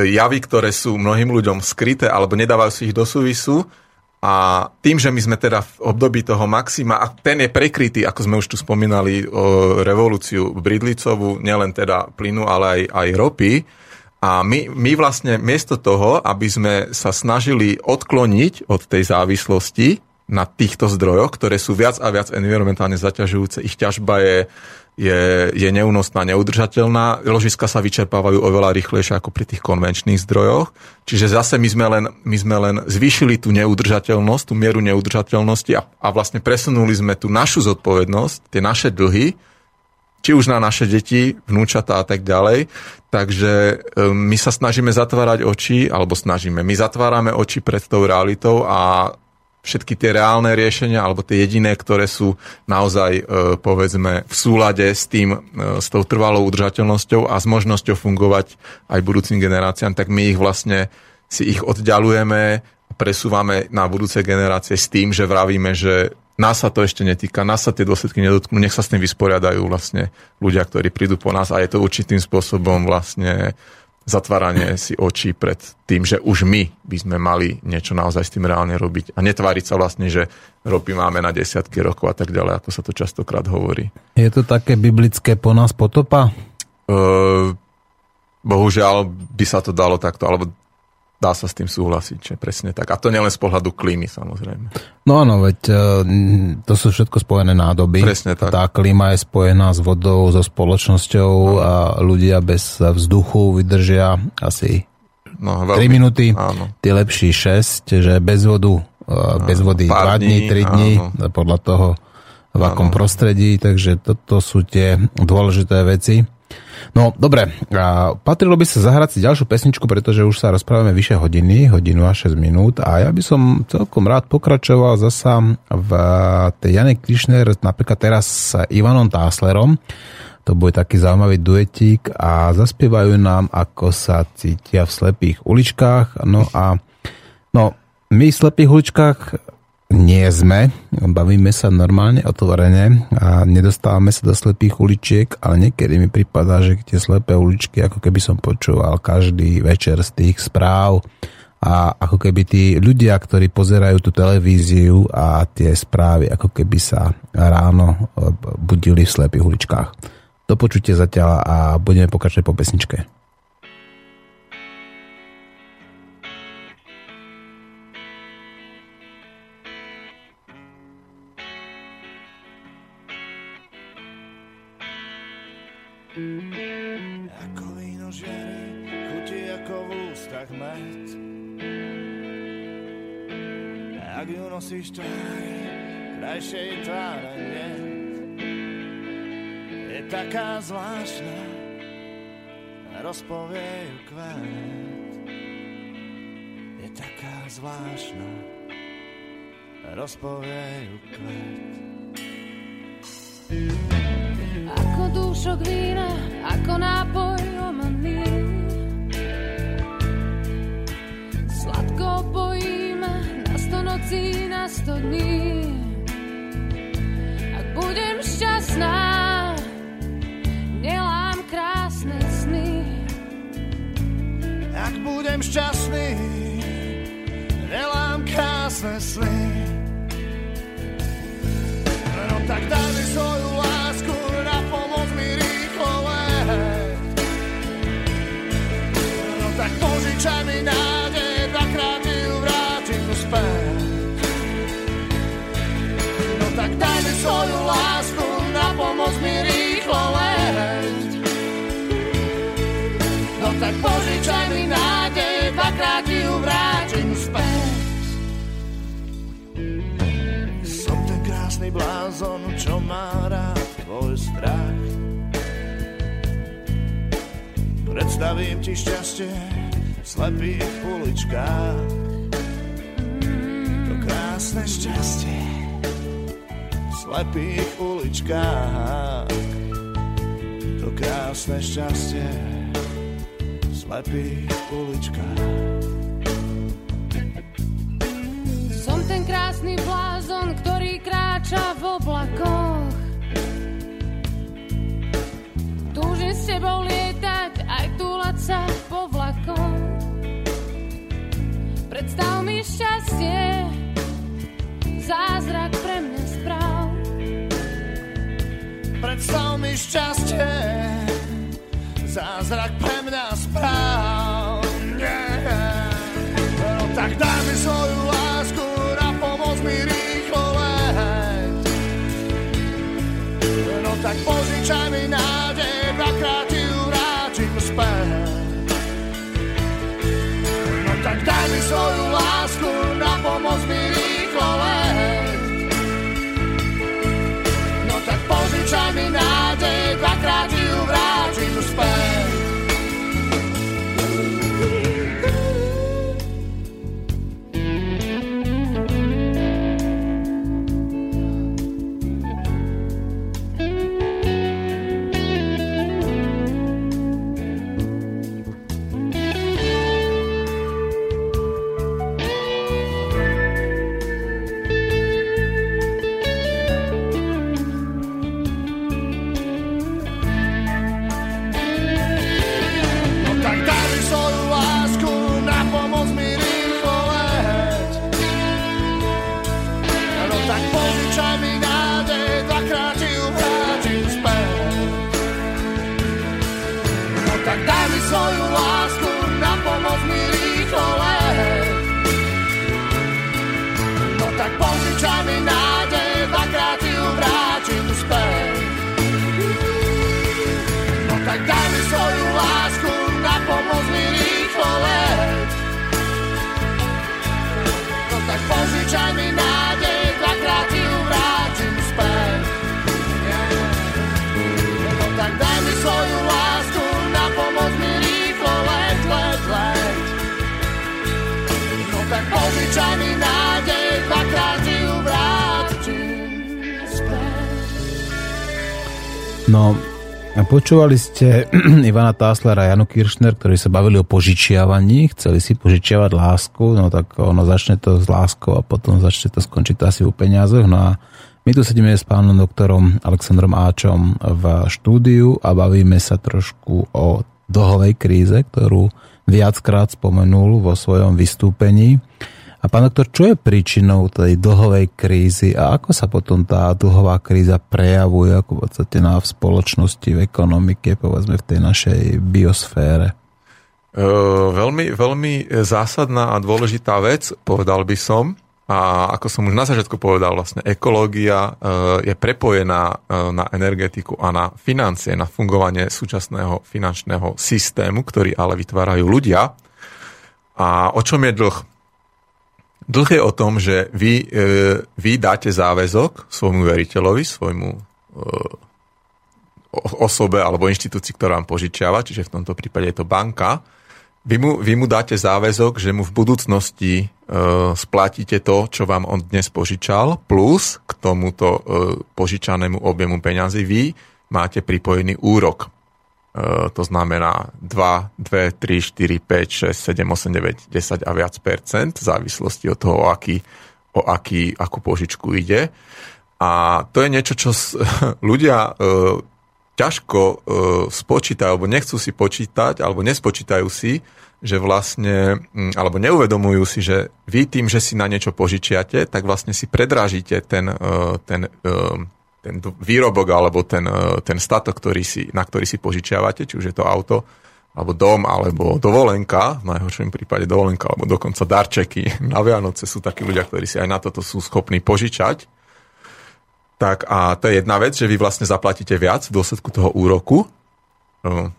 javy, ktoré sú mnohým ľuďom skryté alebo nedávajú si ich do súvisu a tým, že my sme teda v období toho maxima, a ten je prekrytý, ako sme už tu spomínali, o revolúciu bridlicovú, nielen teda plynu, ale aj, aj ropy, a my, my vlastne miesto toho, aby sme sa snažili odkloniť od tej závislosti, na týchto zdrojoch, ktoré sú viac a viac environmentálne zaťažujúce. Ich ťažba je, je, je neúnosná, neudržateľná. Ložiska sa vyčerpávajú oveľa rýchlejšie ako pri tých konvenčných zdrojoch. Čiže zase my sme len, my sme len zvýšili tú neudržateľnosť, tú mieru neudržateľnosti a, a vlastne presunuli sme tú našu zodpovednosť, tie naše dlhy, či už na naše deti, vnúčatá a tak ďalej. Takže e, my sa snažíme zatvárať oči, alebo snažíme, my zatvárame oči pred tou realitou a všetky tie reálne riešenia alebo tie jediné, ktoré sú naozaj e, povedzme v súlade s tým, e, s tou trvalou udržateľnosťou a s možnosťou fungovať aj budúcim generáciám, tak my ich vlastne si ich oddialujeme presúvame na budúce generácie s tým, že vravíme, že nás sa to ešte netýka, nás sa tie dôsledky nedotknú, nech sa s tým vysporiadajú vlastne ľudia, ktorí prídu po nás a je to určitým spôsobom vlastne zatváranie si očí pred tým, že už my by sme mali niečo naozaj s tým reálne robiť a netváriť sa vlastne, že ropy máme na desiatky rokov a tak ďalej, ako sa to častokrát hovorí. Je to také biblické po nás potopa? Uh, bohužiaľ by sa to dalo takto, alebo dá sa s tým súhlasiť, že presne tak. A to nielen z pohľadu klímy, samozrejme. No áno, veď e, to sú všetko spojené nádoby. Presne tak. Tá klíma je spojená s vodou, so spoločnosťou no. a ľudia bez vzduchu vydržia asi no, veľmi, 3 minúty, áno. tie lepší 6, že bez vodu, e, bez vody 2 dní, 3 dní, áno. podľa toho v akom prostredí, takže toto sú tie dôležité veci. No, dobre. A patrilo by sa zahrať si ďalšiu pesničku, pretože už sa rozprávame vyše hodiny, hodinu a 6 minút a ja by som celkom rád pokračoval zasa v tej Janek Klišner, napríklad teraz s Ivanom Táslerom. To bude taký zaujímavý duetík a zaspievajú nám, ako sa cítia v slepých uličkách. No a no, my v slepých uličkách nie sme, bavíme sa normálne, otvorene a nedostávame sa do slepých uličiek, ale niekedy mi prípada, že tie slepé uličky, ako keby som počúval každý večer z tých správ a ako keby tí ľudia, ktorí pozerajú tú televíziu a tie správy, ako keby sa ráno eh, budili v slepých uličkách. Do zatiaľ a budeme pokračovať po pesničke. Ako víno žiari, chutí ako v ústach med. Ak ju nosíš tvári, krajšej tváre nie. Je taká zvláštna, rozpovie ju kvet. Je taká zvláštna, rozpovie ju kvet. Ako dúšok vína, ako nápoj omaný. Sladko bojíme na sto nocí, na sto dní. Ak budem šťastná, nelám krásne sny. Ak budem šťastný, nelám krásne sny. Svoju lásku na pomoc mi rýchlo leť. No tak požičaj mi nádej, dvakrát ju vrátim späť. Som ten krásny blázon, čo má rád tvoj strach. Predstavím ti šťastie v slepých uličkách. To krásne šťastie slepých uličkách. To krásne šťastie v slepých uličkách. Som ten krásny blázon, ktorý kráča v oblakoch. Túžim s tebou lietať, aj túlať sa po vlakoch. Predstav mi šťastie, zázrak pre mňa. Predstav mi šťastie, zázrak pre mňa správ. Požičaj mi nádej, dvakrát ti ju vrátim späť. No tak daj mi svoju lásku, na pomoc mi rýchlo leď, leď, leď. No tak požičaj mi nádej, dvakrát ti ju vrátim späť. No, počúvali ste *clears throat* Ivana Táslera a Janu Kiršner, ktorí sa bavili o požičiavaní, chceli si požičiavať lásku, no tak ono začne to s láskou a potom začne to skončiť asi u peniazoch. No a my tu sedíme s pánom doktorom Alexandrom Áčom v štúdiu a bavíme sa trošku o dlhovej kríze, ktorú viackrát spomenul vo svojom vystúpení. Pán doktor, čo je príčinou tej dlhovej krízy a ako sa potom tá dlhová kríza prejavuje ako v podstate na v spoločnosti, v ekonomike, povedzme v tej našej biosfére? Veľmi, veľmi zásadná a dôležitá vec, povedal by som. A ako som už na začiatku povedal, vlastne ekológia je prepojená na energetiku a na financie, na fungovanie súčasného finančného systému, ktorý ale vytvárajú ľudia. A o čom je dlh? Dlh je o tom, že vy, e, vy dáte záväzok svojmu veriteľovi, svojmu e, osobe alebo inštitúcii, ktorá vám požičiava, čiže v tomto prípade je to banka, vy mu, vy mu dáte záväzok, že mu v budúcnosti e, splatíte to, čo vám on dnes požičal, plus k tomuto e, požičanému objemu peňazí vy máte pripojený úrok. E, to znamená 2, 2, 3, 4, 5, 6, 7, 8, 9, 10 a viac percent, v závislosti od toho, o, aký, o aký, akú požičku ide. A to je niečo, čo *laughs* ľudia e, ťažko e, spočítajú, alebo nechcú si počítať, alebo nespočítajú si, že vlastne, m, alebo neuvedomujú si, že vy tým, že si na niečo požičiate, tak vlastne si predrážite ten, ten, ten výrobok alebo ten, e, ten statok, ktorý si, na ktorý si požičiavate, či už je to auto, alebo dom, alebo dovolenka, v najhoršom prípade dovolenka, alebo dokonca darčeky *laughs* na Vianoce sú takí ľudia, ktorí si aj na toto sú schopní požičať. Tak a to je jedna vec, že vy vlastne zaplatíte viac v dôsledku toho úroku, e,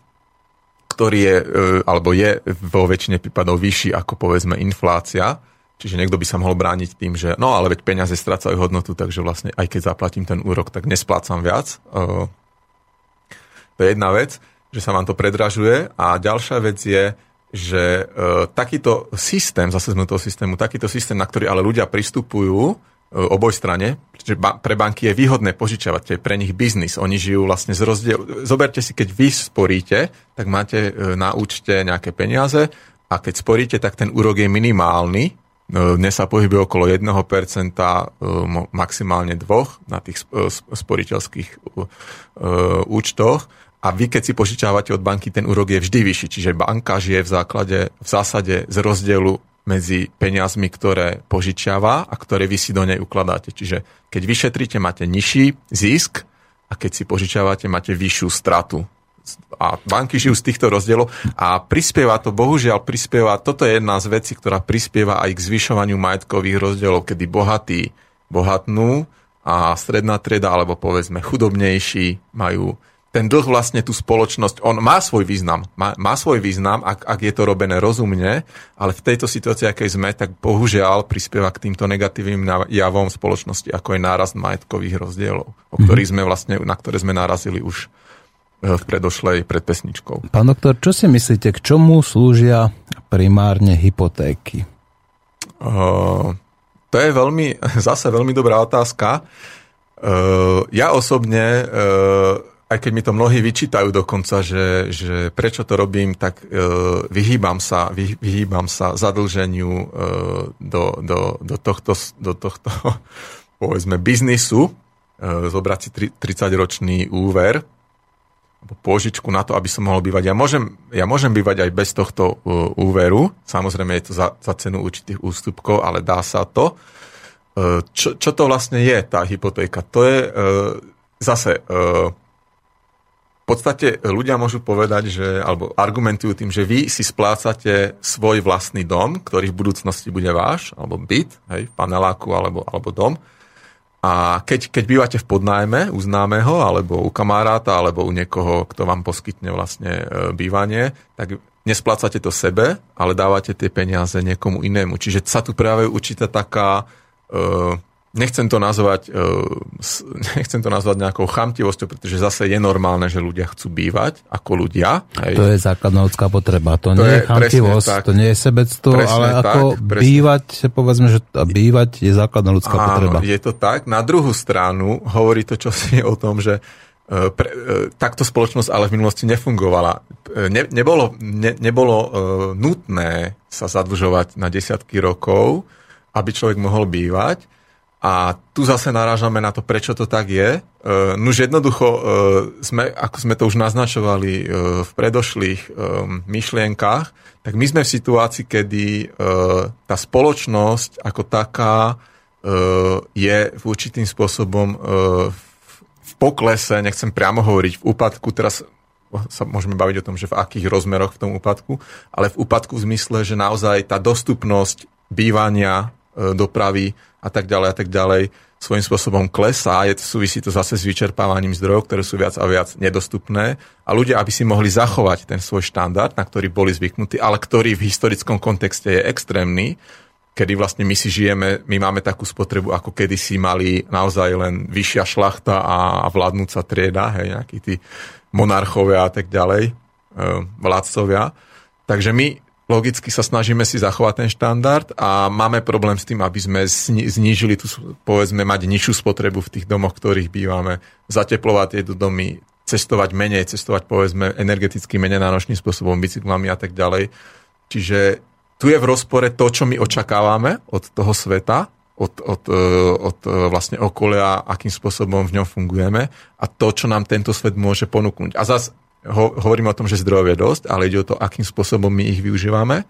ktorý je, e, alebo je vo väčšine prípadov vyšší ako povedzme inflácia. Čiže niekto by sa mohol brániť tým, že no ale veď peniaze strácajú hodnotu, takže vlastne aj keď zaplatím ten úrok, tak nesplácam viac. To je jedna vec, že sa vám to predražuje. A ďalšia vec je, že takýto systém, zase sme toho systému, takýto systém, na ktorý ale ľudia pristupujú, oboj strane, že pre banky je výhodné požičiavať, to je pre nich biznis. Oni žijú vlastne z rozdiel... Zoberte si, keď vy sporíte, tak máte na účte nejaké peniaze a keď sporíte, tak ten úrok je minimálny. E, dnes sa pohybuje okolo 1%, e, maximálne 2% na tých e, sporiteľských účtoch a vy, keď si požičiavate od banky, ten úrok je vždy vyšší. Čiže banka žije v základe, v zásade z rozdielu medzi peniazmi, ktoré požičiava a ktoré vy si do nej ukladáte. Čiže keď vyšetríte, máte nižší zisk a keď si požičiavate, máte vyššiu stratu. A banky žijú z týchto rozdielov a prispieva to, bohužiaľ prispieva, toto je jedna z vecí, ktorá prispieva aj k zvyšovaniu majetkových rozdielov, kedy bohatí bohatnú a stredná trieda, alebo povedzme chudobnejší, majú ten dlh vlastne tú spoločnosť, on má svoj význam, má, má svoj význam, ak, ak je to robené rozumne, ale v tejto situácii, akej sme, tak bohužiaľ prispieva k týmto negatívnym javom spoločnosti, ako je nárast majetkových rozdielov, o mhm. ktorých sme vlastne, na ktoré sme narazili už v predošlej predpesničkou. Pán doktor, čo si myslíte, k čomu slúžia primárne hypotéky? Uh, to je veľmi, *laughs* zase veľmi dobrá otázka. Uh, ja osobne uh, aj keď mi to mnohí vyčítajú dokonca, že, že prečo to robím, tak e, vyhýbam, sa, vy, vyhýbam sa zadlženiu e, do, do, do, tohto, do tohto *laughs* povedzme biznisu, e, zobrať si 30-ročný úver, pôžičku na to, aby som mohol bývať. Ja môžem, ja môžem bývať aj bez tohto uh, úveru, samozrejme je to za, za cenu určitých ústupkov, ale dá sa to. Uh, čo, čo to vlastne je, tá hypotéka? To je uh, zase... Uh, podstate ľudia môžu povedať, že, alebo argumentujú tým, že vy si splácate svoj vlastný dom, ktorý v budúcnosti bude váš, alebo byt, hej, v paneláku alebo, alebo dom. A keď, keď bývate v podnájme u známeho, alebo u kamaráta, alebo u niekoho, kto vám poskytne vlastne e, bývanie, tak nesplácate to sebe, ale dávate tie peniaze niekomu inému. Čiže sa tu práve určitá taká uh, nechcem to nazvať, e, *laughs* nechcem to nazvať nejakou chamtivosťou, pretože zase je normálne, že ľudia chcú bývať ako ľudia. Hej. To je základná ľudská potreba. To, to nie je chamtivosť, tak, to nie je sebectvo, ale tak, ako presne. bývať, povedzme, že bývať je základná ľudská Áno, potreba. je to tak. Na druhú stranu hovorí to čosi o tom, že e, pre, e, takto spoločnosť ale v minulosti nefungovala. Ne, nebolo ne, nebolo uh, nutné sa zadlžovať na desiatky rokov, aby človek mohol bývať a tu zase narážame na to, prečo to tak je. Uh, nuž jednoducho, uh, sme, ako sme to už naznačovali uh, v predošlých um, myšlienkách, tak my sme v situácii, kedy uh, tá spoločnosť ako taká uh, je v určitým spôsobom uh, v, v poklese, nechcem priamo hovoriť v úpadku, teraz sa môžeme baviť o tom, že v akých rozmeroch v tom úpadku, ale v úpadku v zmysle, že naozaj tá dostupnosť bývania, dopravy a tak ďalej a tak ďalej svojím spôsobom klesá. Je súvisí to zase s vyčerpávaním zdrojov, ktoré sú viac a viac nedostupné. A ľudia, aby si mohli zachovať ten svoj štandard, na ktorý boli zvyknutí, ale ktorý v historickom kontexte je extrémny, kedy vlastne my si žijeme, my máme takú spotrebu, ako kedy si mali naozaj len vyššia šlachta a vládnúca trieda, hej, nejakí tí monarchovia a tak ďalej, e, vládcovia. Takže my logicky sa snažíme si zachovať ten štandard a máme problém s tým, aby sme znížili tú, povedzme, mať nižšiu spotrebu v tých domoch, ktorých bývame, zateplovať tieto domy, cestovať menej, cestovať, povedzme, energeticky menej náročným spôsobom, bicyklami a tak ďalej. Čiže tu je v rozpore to, čo my očakávame od toho sveta, od, od, e, od e, vlastne okolia, akým spôsobom v ňom fungujeme a to, čo nám tento svet môže ponúknuť. A zase ho, hovoríme o tom, že zdrojov je dosť, ale ide o to, akým spôsobom my ich využívame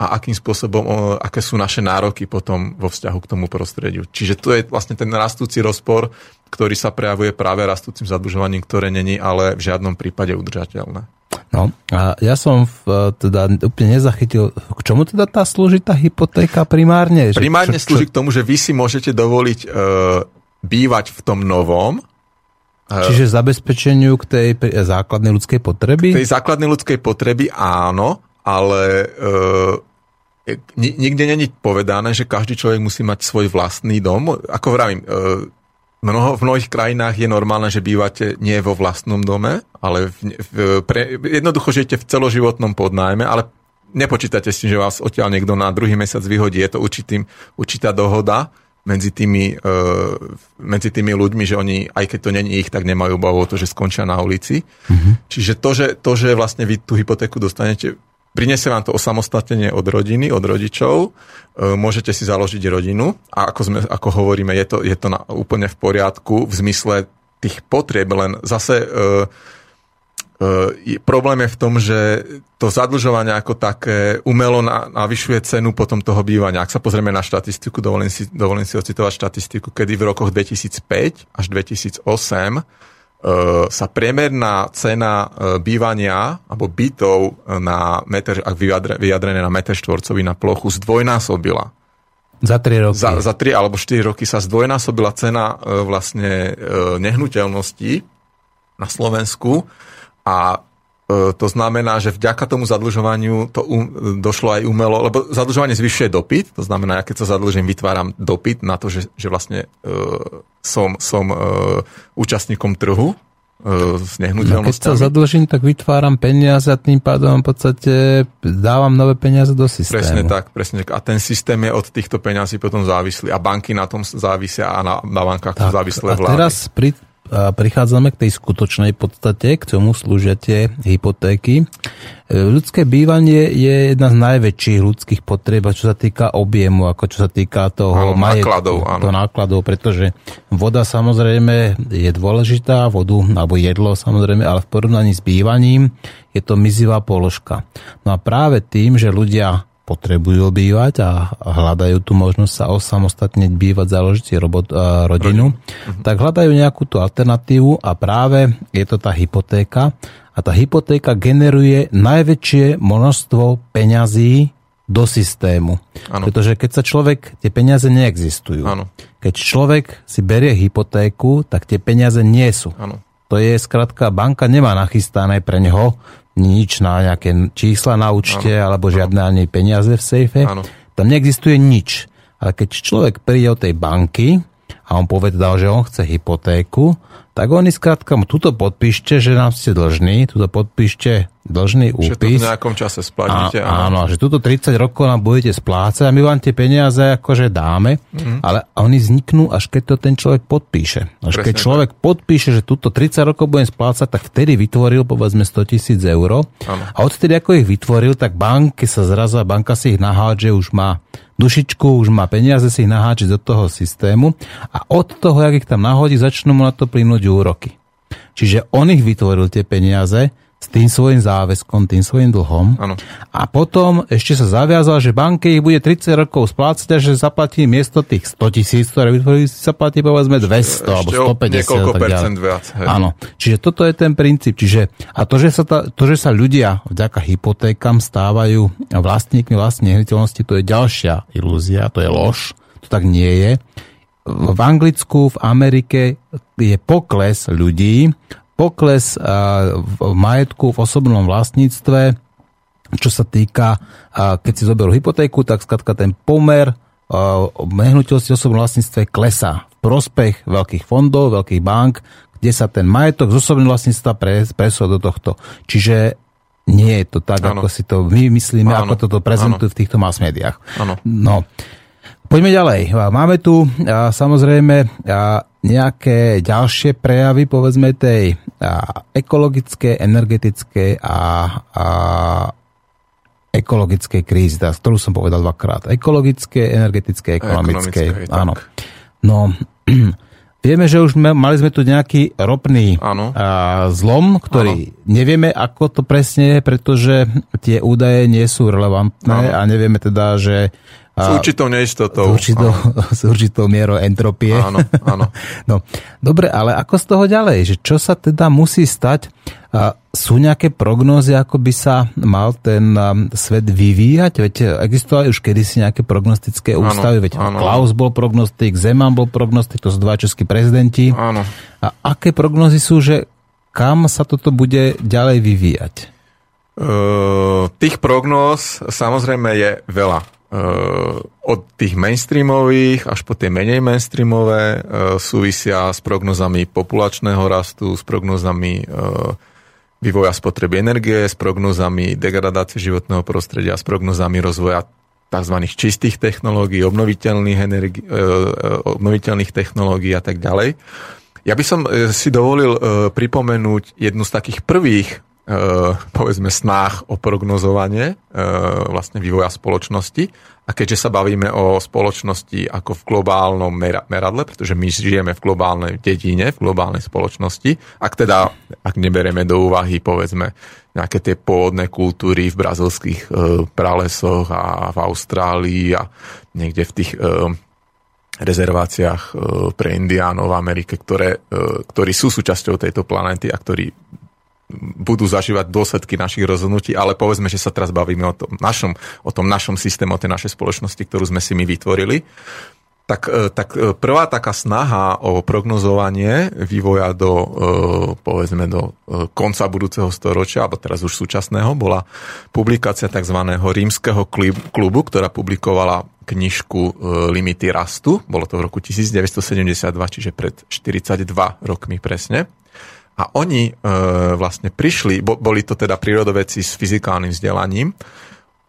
a akým spôsobom, aké sú naše nároky potom vo vzťahu k tomu prostrediu. Čiže to je vlastne ten rastúci rozpor, ktorý sa prejavuje práve rastúcim zadlžovaním, ktoré není ale v žiadnom prípade udržateľné. No a ja som v, teda úplne nezachytil, k čomu teda tá slúži tá hypotéka primárne? Primárne čo, čo... slúži k tomu, že vy si môžete dovoliť e, bývať v tom novom, Čiže zabezpečeniu k tej základnej ľudskej potreby? K tej základnej ľudskej potreby áno, ale e, nikde není povedané, že každý človek musí mať svoj vlastný dom. Ako vravím, e, mnoho, v mnohých krajinách je normálne, že bývate nie vo vlastnom dome, ale v, v, pre, jednoducho žijete v celoživotnom podnájme, ale nepočítate si, že vás odtiaľ niekto na druhý mesiac vyhodí. Je to určitým, určitá dohoda medzi tými, e, medzi tými ľuďmi, že oni, aj keď to není ich, tak nemajú obavu o to, že skončia na ulici. Mm-hmm. Čiže to že, to, že vlastne vy tú hypotéku dostanete, prinesie vám to osamostatnenie od rodiny, od rodičov, e, môžete si založiť rodinu a ako, sme, ako hovoríme, je to, je to na, úplne v poriadku v zmysle tých potrieb, len zase e, problém je v tom, že to zadlžovanie ako také umelo navyšuje cenu potom toho bývania. Ak sa pozrieme na štatistiku, dovolím si, dovolím si ocitovať štatistiku, kedy v rokoch 2005 až 2008 e, sa priemerná cena e, bývania alebo bytov na meter, ak vyjadrené na meter štvorcový na plochu zdvojnásobila. Za 3 roky. Za, za 3 alebo 4 roky sa zdvojnásobila cena e, vlastne e, nehnuteľností na Slovensku a e, to znamená, že vďaka tomu zadlžovaniu to um, došlo aj umelo, lebo zadlžovanie zvyšuje dopyt, to znamená, ja keď sa zadlžím, vytváram dopyt na to, že, že vlastne uh, som, som uh, účastníkom trhu, s nehnuteľnosťami. No keď sa zadlžím, tak vytváram peniaze a tým pádom v podstate dávam nové peniaze do systému. Presne tak, presne tak. A ten systém je od týchto peniazí potom závislý a banky na tom závisia a na, na bankách tak, závislé vlády. A teraz pri, prichádzame k tej skutočnej podstate, k čomu slúžia tie hypotéky. E, ľudské bývanie je jedna z najväčších ľudských potrieb, čo sa týka objemu, ako čo sa týka toho áno, majetku, nákladov, áno. To nákladov, pretože voda samozrejme je dôležitá, vodu alebo jedlo samozrejme, ale v porovnaní s bývaním je to mizivá položka. No a práve tým, že ľudia potrebujú bývať a hľadajú tú možnosť sa osamostatniť, bývať, založiť si robot, rodinu, uh-huh. tak hľadajú nejakú tú alternatívu a práve je to tá hypotéka. A tá hypotéka generuje najväčšie množstvo peňazí do systému. Ano. Pretože keď sa človek, tie peniaze neexistujú. Ano. Keď človek si berie hypotéku, tak tie peniaze nie sú. Ano. To je skrátka, banka nemá nachystané pre neho nič na nejaké čísla na účte ano. alebo žiadne ani peniaze v sejfe. Ano. Tam neexistuje nič. Ale keď človek príde od tej banky a on povedal, že on chce hypotéku, tak oni skrátka mu tuto podpíšte, že nám ste dlžní, tuto podpíšte dlžný úpis. Že to v nejakom čase splatíte. A, áno, že tuto 30 rokov nám budete splácať a my vám tie peniaze akože dáme, mm. ale oni vzniknú, až keď to ten človek podpíše. Až Presne keď človek tak. podpíše, že tuto 30 rokov budem splácať, tak vtedy vytvoril povedzme 100 tisíc eur. Ano. A odtedy ako ich vytvoril, tak banky sa zrazu, banka si ich nahádže, už má dušičku, už má peniaze si ich naháčiť do toho systému a od toho, jak ich tam nahodí, začnú mu na to plynúť úroky. Čiže on ich vytvoril tie peniaze, tým svojim záväzkom, tým svojim dlhom. Ano. A potom ešte sa zaviazal, že banke ich bude 30 rokov splácať a že zaplatí miesto tých 100 tisíc, ktoré vytvorili, si zaplatí povedzme 200 ešte alebo 150. Niekoľko percent viac. Hej. Áno. Čiže toto je ten princíp. Čiže, a to že, sa ta, to, že sa ľudia vďaka hypotékam stávajú vlastníkmi vlastnej nehnuteľnosti, to je ďalšia ilúzia, to je lož. To tak nie je v Anglicku, v Amerike je pokles ľudí, pokles v majetku v osobnom vlastníctve, čo sa týka, keď si zoberú hypotéku, tak skratka ten pomer nehnuteľnosti v osobnom vlastníctve klesá v prospech veľkých fondov, veľkých bank, kde sa ten majetok z osobného vlastníctva presol do tohto. Čiže nie je to tak, ano. ako si to my myslíme, ano. ako toto prezentujú v týchto mass médiách. No, Poďme ďalej. Máme tu samozrejme nejaké ďalšie prejavy, povedzme, tej ekologické, energetické a, a ekologickej krízy, tá, ktorú som povedal dvakrát. Ekologické, energetické, ekonomické. Áno. No, *clears throat* vieme, že už mali sme tu nejaký ropný a, zlom, ktorý ano. nevieme, ako to presne je, pretože tie údaje nie sú relevantné ano. a nevieme teda, že s určitou neistotou. S určitou, *laughs* s určitou mierou entropie. Áno, áno. *laughs* no, dobre, ale ako z toho ďalej? Že čo sa teda musí stať? Sú nejaké prognózy, ako by sa mal ten svet vyvíjať? Veď existovali už kedysi nejaké prognostické ústavy, veď áno. Klaus bol prognostik, Zeman bol prognostik, to sú dva českí prezidenti. Áno. A aké prognozy sú, že kam sa toto bude ďalej vyvíjať? Uh, tých prognóz samozrejme je veľa od tých mainstreamových až po tie menej mainstreamové eh, súvisia s prognozami populačného rastu, s prognozami eh, vývoja spotreby energie, s prognozami degradácie životného prostredia, s prognozami rozvoja tzv. čistých technológií, obnoviteľných, energi- e, e, obnoviteľných technológií a tak ďalej. Ja by som e, si dovolil pripomenúť jednu z takých prvých povedzme snách o prognozovanie vlastne vývoja spoločnosti. A keďže sa bavíme o spoločnosti ako v globálnom meradle, pretože my žijeme v globálnej dedine, v globálnej spoločnosti, ak teda, ak neberieme do úvahy, povedzme, nejaké tie pôvodné kultúry v brazilských e, pralesoch a v Austrálii a niekde v tých e, rezerváciách e, pre indiánov v Amerike, ktoré, e, ktorí sú súčasťou tejto planéty a ktorí budú zažívať dôsledky našich rozhodnutí, ale povedzme, že sa teraz bavíme o tom našom, o tom našom systéme, o tej našej spoločnosti, ktorú sme si my vytvorili. Tak, e, tak e, prvá taká snaha o prognozovanie vývoja do, e, povedzme, do konca budúceho storočia, alebo teraz už súčasného, bola publikácia tzv. rímskeho klubu, ktorá publikovala knižku Limity rastu. Bolo to v roku 1972, čiže pred 42 rokmi presne. A oni e, vlastne prišli, bo, boli to teda prírodoveci s fyzikálnym vzdelaním,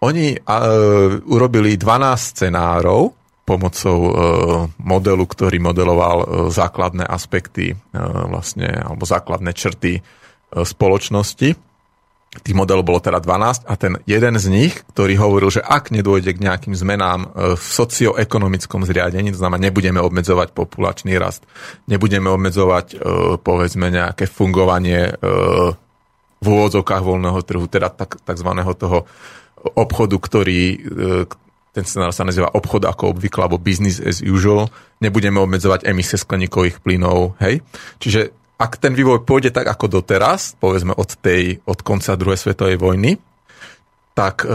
oni e, urobili 12 scenárov pomocou e, modelu, ktorý modeloval e, základné aspekty e, vlastne, alebo základné črty e, spoločnosti tých modelov bolo teda 12 a ten jeden z nich, ktorý hovoril, že ak nedôjde k nejakým zmenám e, v socioekonomickom zriadení, to znamená, nebudeme obmedzovať populačný rast, nebudeme obmedzovať e, povedzme nejaké fungovanie e, v úvodzovkách voľného trhu, teda tak, takzvaného toho obchodu, ktorý ten scenár sa nazýva obchod ako obvykle, alebo business as usual, nebudeme obmedzovať emisie skleníkových plynov, hej. Čiže ak ten vývoj pôjde tak ako doteraz, povedzme od, tej, od konca druhej svetovej vojny, tak e,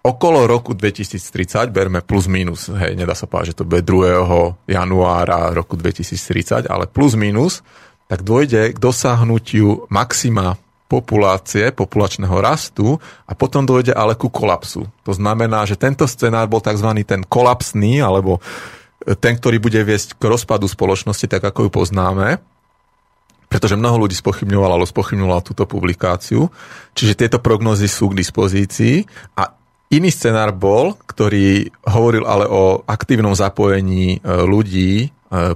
okolo roku 2030, berme plus minus, hej, nedá sa povedať, že to bude 2. januára roku 2030, ale plus minus, tak dôjde k dosahnutiu maxima populácie, populačného rastu a potom dojde ale ku kolapsu. To znamená, že tento scenár bol tzv. ten kolapsný, alebo ten, ktorý bude viesť k rozpadu spoločnosti, tak ako ju poznáme pretože mnoho ľudí spochybňovalo, alebo spochybňovalo túto publikáciu. Čiže tieto prognozy sú k dispozícii a iný scenár bol, ktorý hovoril ale o aktívnom zapojení e, ľudí, e,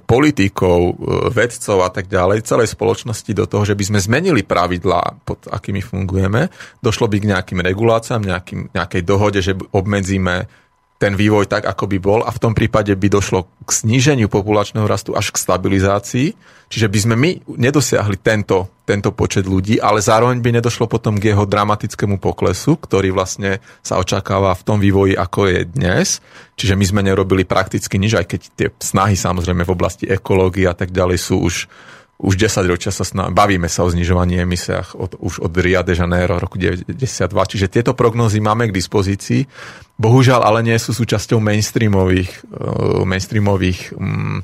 politikov, e, vedcov a tak ďalej, celej spoločnosti do toho, že by sme zmenili pravidlá, pod akými fungujeme. Došlo by k nejakým reguláciám, nejakým, nejakej dohode, že obmedzíme ten vývoj tak, ako by bol a v tom prípade by došlo k sníženiu populačného rastu až k stabilizácii. Čiže by sme my nedosiahli tento, tento počet ľudí, ale zároveň by nedošlo potom k jeho dramatickému poklesu, ktorý vlastne sa očakáva v tom vývoji, ako je dnes. Čiže my sme nerobili prakticky nič, aj keď tie snahy samozrejme v oblasti ekológie a tak ďalej sú už už 10 ročia sa sná, bavíme sa o znižovaní emisiách od, už od Rio de Janeiro roku 92, čiže tieto prognózy máme k dispozícii. Bohužiaľ ale nie sú súčasťou mainstreamových, uh, mainstreamových um,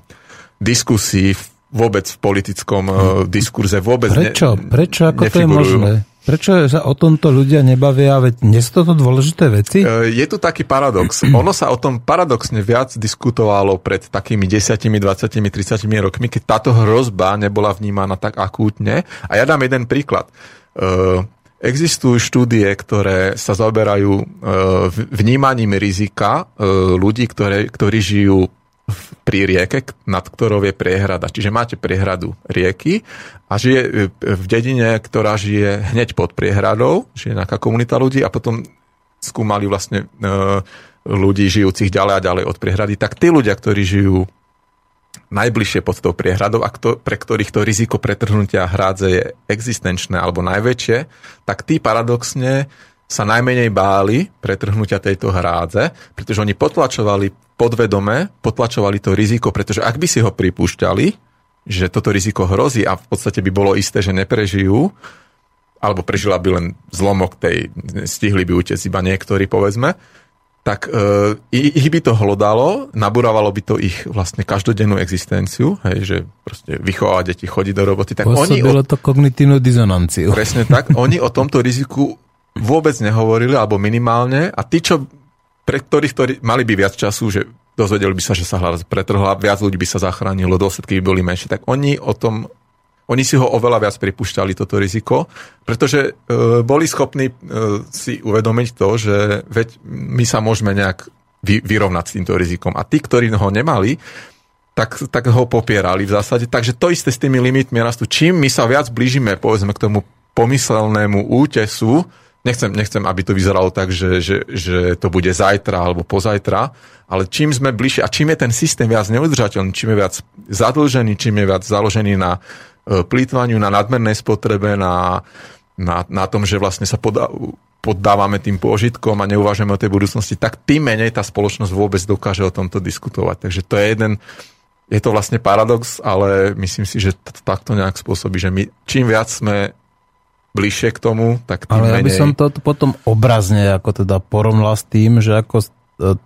diskusí vôbec v politickom uh, diskurze. Vôbec Prečo? Ne, Prečo? Ako nefigurujú. to je možné? Prečo sa o tomto ľudia nebavia? Veď nie sú toto dôležité veci? E, je tu taký paradox. *clears throat* ono sa o tom paradoxne viac diskutovalo pred takými 10, 20, 30 rokmi, keď táto hrozba nebola vnímaná tak akútne. A ja dám jeden príklad. E, existujú štúdie, ktoré sa zaoberajú e, vnímaním rizika ľudí, ktoré, ktorí žijú pri rieke, nad ktorou je priehrada. Čiže máte priehradu rieky a žije e, v dedine, ktorá žije hneď pod priehradou, žije nejaká komunita ľudí a potom skúmali vlastne e, ľudí žijúcich ďalej a ďalej od priehrady, tak tí ľudia, ktorí žijú najbližšie pod tou priehradou a kto, pre ktorých to riziko pretrhnutia hrádze je existenčné alebo najväčšie, tak tí paradoxne sa najmenej báli pretrhnutia tejto hrádze, pretože oni potlačovali podvedome, potlačovali to riziko, pretože ak by si ho pripúšťali, že toto riziko hrozí a v podstate by bolo isté, že neprežijú, alebo prežila by len zlomok tej, stihli by utec iba niektorí, povedzme, tak e, ich by to hlodalo, nabúravalo by to ich vlastne každodennú existenciu, hej, že proste vychovávať deti, chodiť do roboty. Tak oni o, to kognitívnu dizonanciu. Presne tak. Oni o tomto riziku vôbec nehovorili, alebo minimálne. A tí, čo, pre ktorých ktorí mali by viac času, že dozvedeli by sa, že sa hľad pretrhla, viac ľudí by sa zachránilo, dôsledky by boli menšie, tak oni o tom oni si ho oveľa viac pripúšťali, toto riziko, pretože e, boli schopní e, si uvedomiť to, že veď my sa môžeme nejak vy, vyrovnať s týmto rizikom. A tí, ktorí ho nemali, tak, tak ho popierali v zásade. Takže to isté s tými limitmi rastu. Čím my sa viac blížime, povedzme, k tomu pomyselnému útesu, nechcem, nechcem, aby to vyzeralo tak, že, že, že to bude zajtra alebo pozajtra, ale čím sme bližšie a čím je ten systém viac neudržateľný, čím je viac zadlžený, čím je viac založený na e, plýtvaniu, na nadmernej spotrebe, na, na, na tom, že vlastne sa podá, poddávame tým pôžitkom a neuvažujeme o tej budúcnosti, tak tým menej tá spoločnosť vôbec dokáže o tomto diskutovať. Takže to je jeden je to vlastne paradox, ale myslím si, že to takto nejak spôsobí, že my čím viac sme bližšie k tomu, tak tým Ale ja by som to potom obrazne ako teda porovnal s tým, že ako e,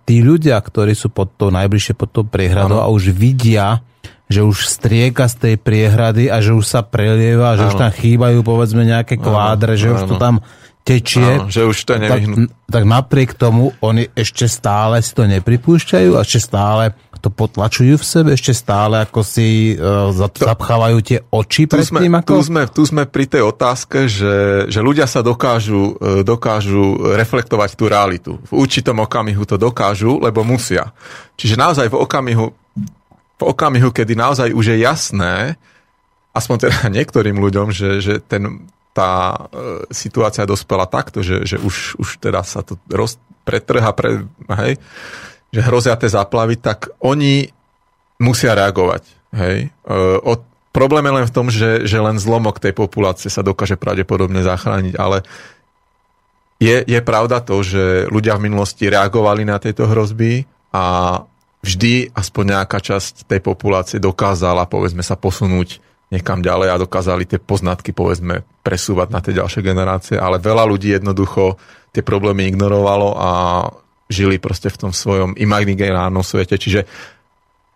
tí ľudia, ktorí sú pod to, najbližšie pod tou priehradou a už vidia, že už strieka z tej priehrady a že už sa prelieva, že ano. už tam chýbajú povedzme nejaké kvádre, ano. že ano. už to tam tečie. Ano, že už to je tak, tak napriek tomu oni ešte stále si to nepripúšťajú a ešte stále to potlačujú v sebe ešte stále, ako si uh, zapchávajú tie oči pred tu sme, tým? Ako... Tu, sme, tu sme pri tej otázke, že, že ľudia sa dokážu, e, dokážu reflektovať tú realitu. V určitom okamihu to dokážu, lebo musia. Čiže naozaj v okamihu, v okamihu, kedy naozaj už je jasné, aspoň teda *laughs* niektorým ľuďom, že, že ten, tá e, situácia dospela takto, že, že už, už teda sa to roz, pretrha, pre, hej, že hrozia tie záplavy, tak oni musia reagovať. Hej? E, o, problém je len v tom, že, že len zlomok tej populácie sa dokáže pravdepodobne zachrániť, ale je, je pravda to, že ľudia v minulosti reagovali na tieto hrozby a vždy aspoň nejaká časť tej populácie dokázala, povedzme, sa posunúť niekam ďalej a dokázali tie poznatky, povedzme, presúvať na tie ďalšie generácie, ale veľa ľudí jednoducho tie problémy ignorovalo a žili proste v tom svojom imaginárnom svete. Čiže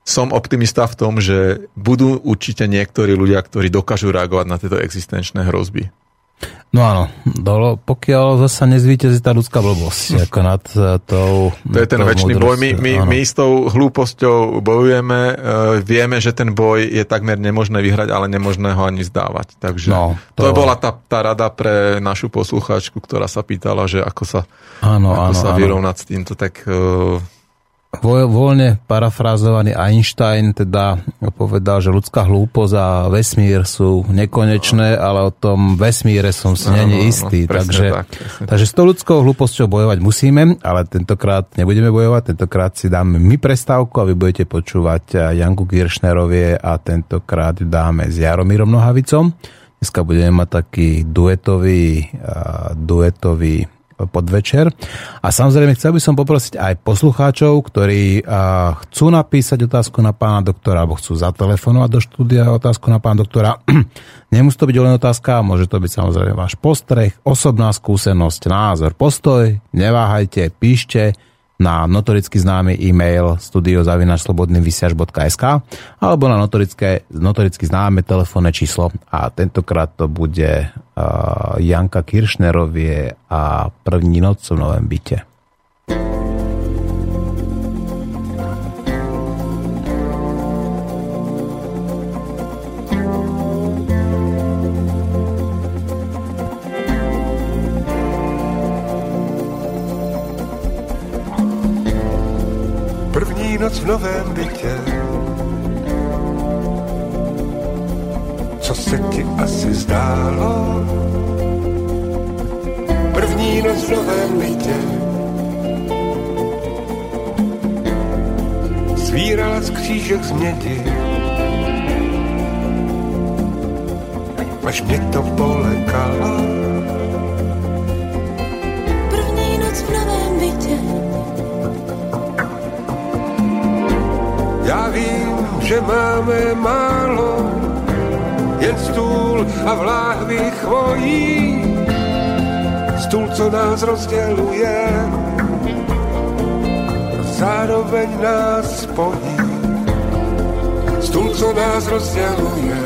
som optimista v tom, že budú určite niektorí ľudia, ktorí dokážu reagovať na tieto existenčné hrozby. No áno, dolo, pokiaľ zase nezvítezí tá ľudská blbosť, *laughs* ako nad e, tou... To je ten väčší boj. My, my, my s tou hlúposťou bojujeme, uh, vieme, že ten boj je takmer nemožné vyhrať, ale nemožné ho ani zdávať. Takže no, to... to bola tá, tá rada pre našu poslucháčku, ktorá sa pýtala, že ako sa, áno, ako áno, sa vyrovnať s týmto, tak... Uh, voľne parafrázovaný Einstein teda povedal, že ľudská hlúposť a vesmír sú nekonečné, ale o tom vesmíre som si není istý. No, takže, tak, takže s tou ľudskou hlúposťou bojovať musíme, ale tentokrát nebudeme bojovať, tentokrát si dáme my prestávku a vy budete počúvať Janku Kiršnerovie a tentokrát dáme s Jaromírom Nohavicom. Dneska budeme mať taký duetový, uh, duetový podvečer. A samozrejme chcel by som poprosiť aj poslucháčov, ktorí chcú napísať otázku na pána doktora, alebo chcú zatelefonovať do štúdia otázku na pána doktora. *clears throat* Nemusí to byť len otázka, môže to byť samozrejme váš postreh, osobná skúsenosť, názor, postoj. Neváhajte, píšte na notoricky známy e-mail studiozavinačslobodnyvysiaž.sk alebo na notorické, notoricky známe telefónne číslo a tentokrát to bude uh, Janka Kiršnerovie a první noc v novém byte. Křížek z mědi. Až mě to polekalo. První noc v novém bytě. Já vím, že máme málo, jen stůl a v láhvi chvojí. Stůl, co nás rozděluje, zároveň nás spojí stôl, co nás rozdialuje.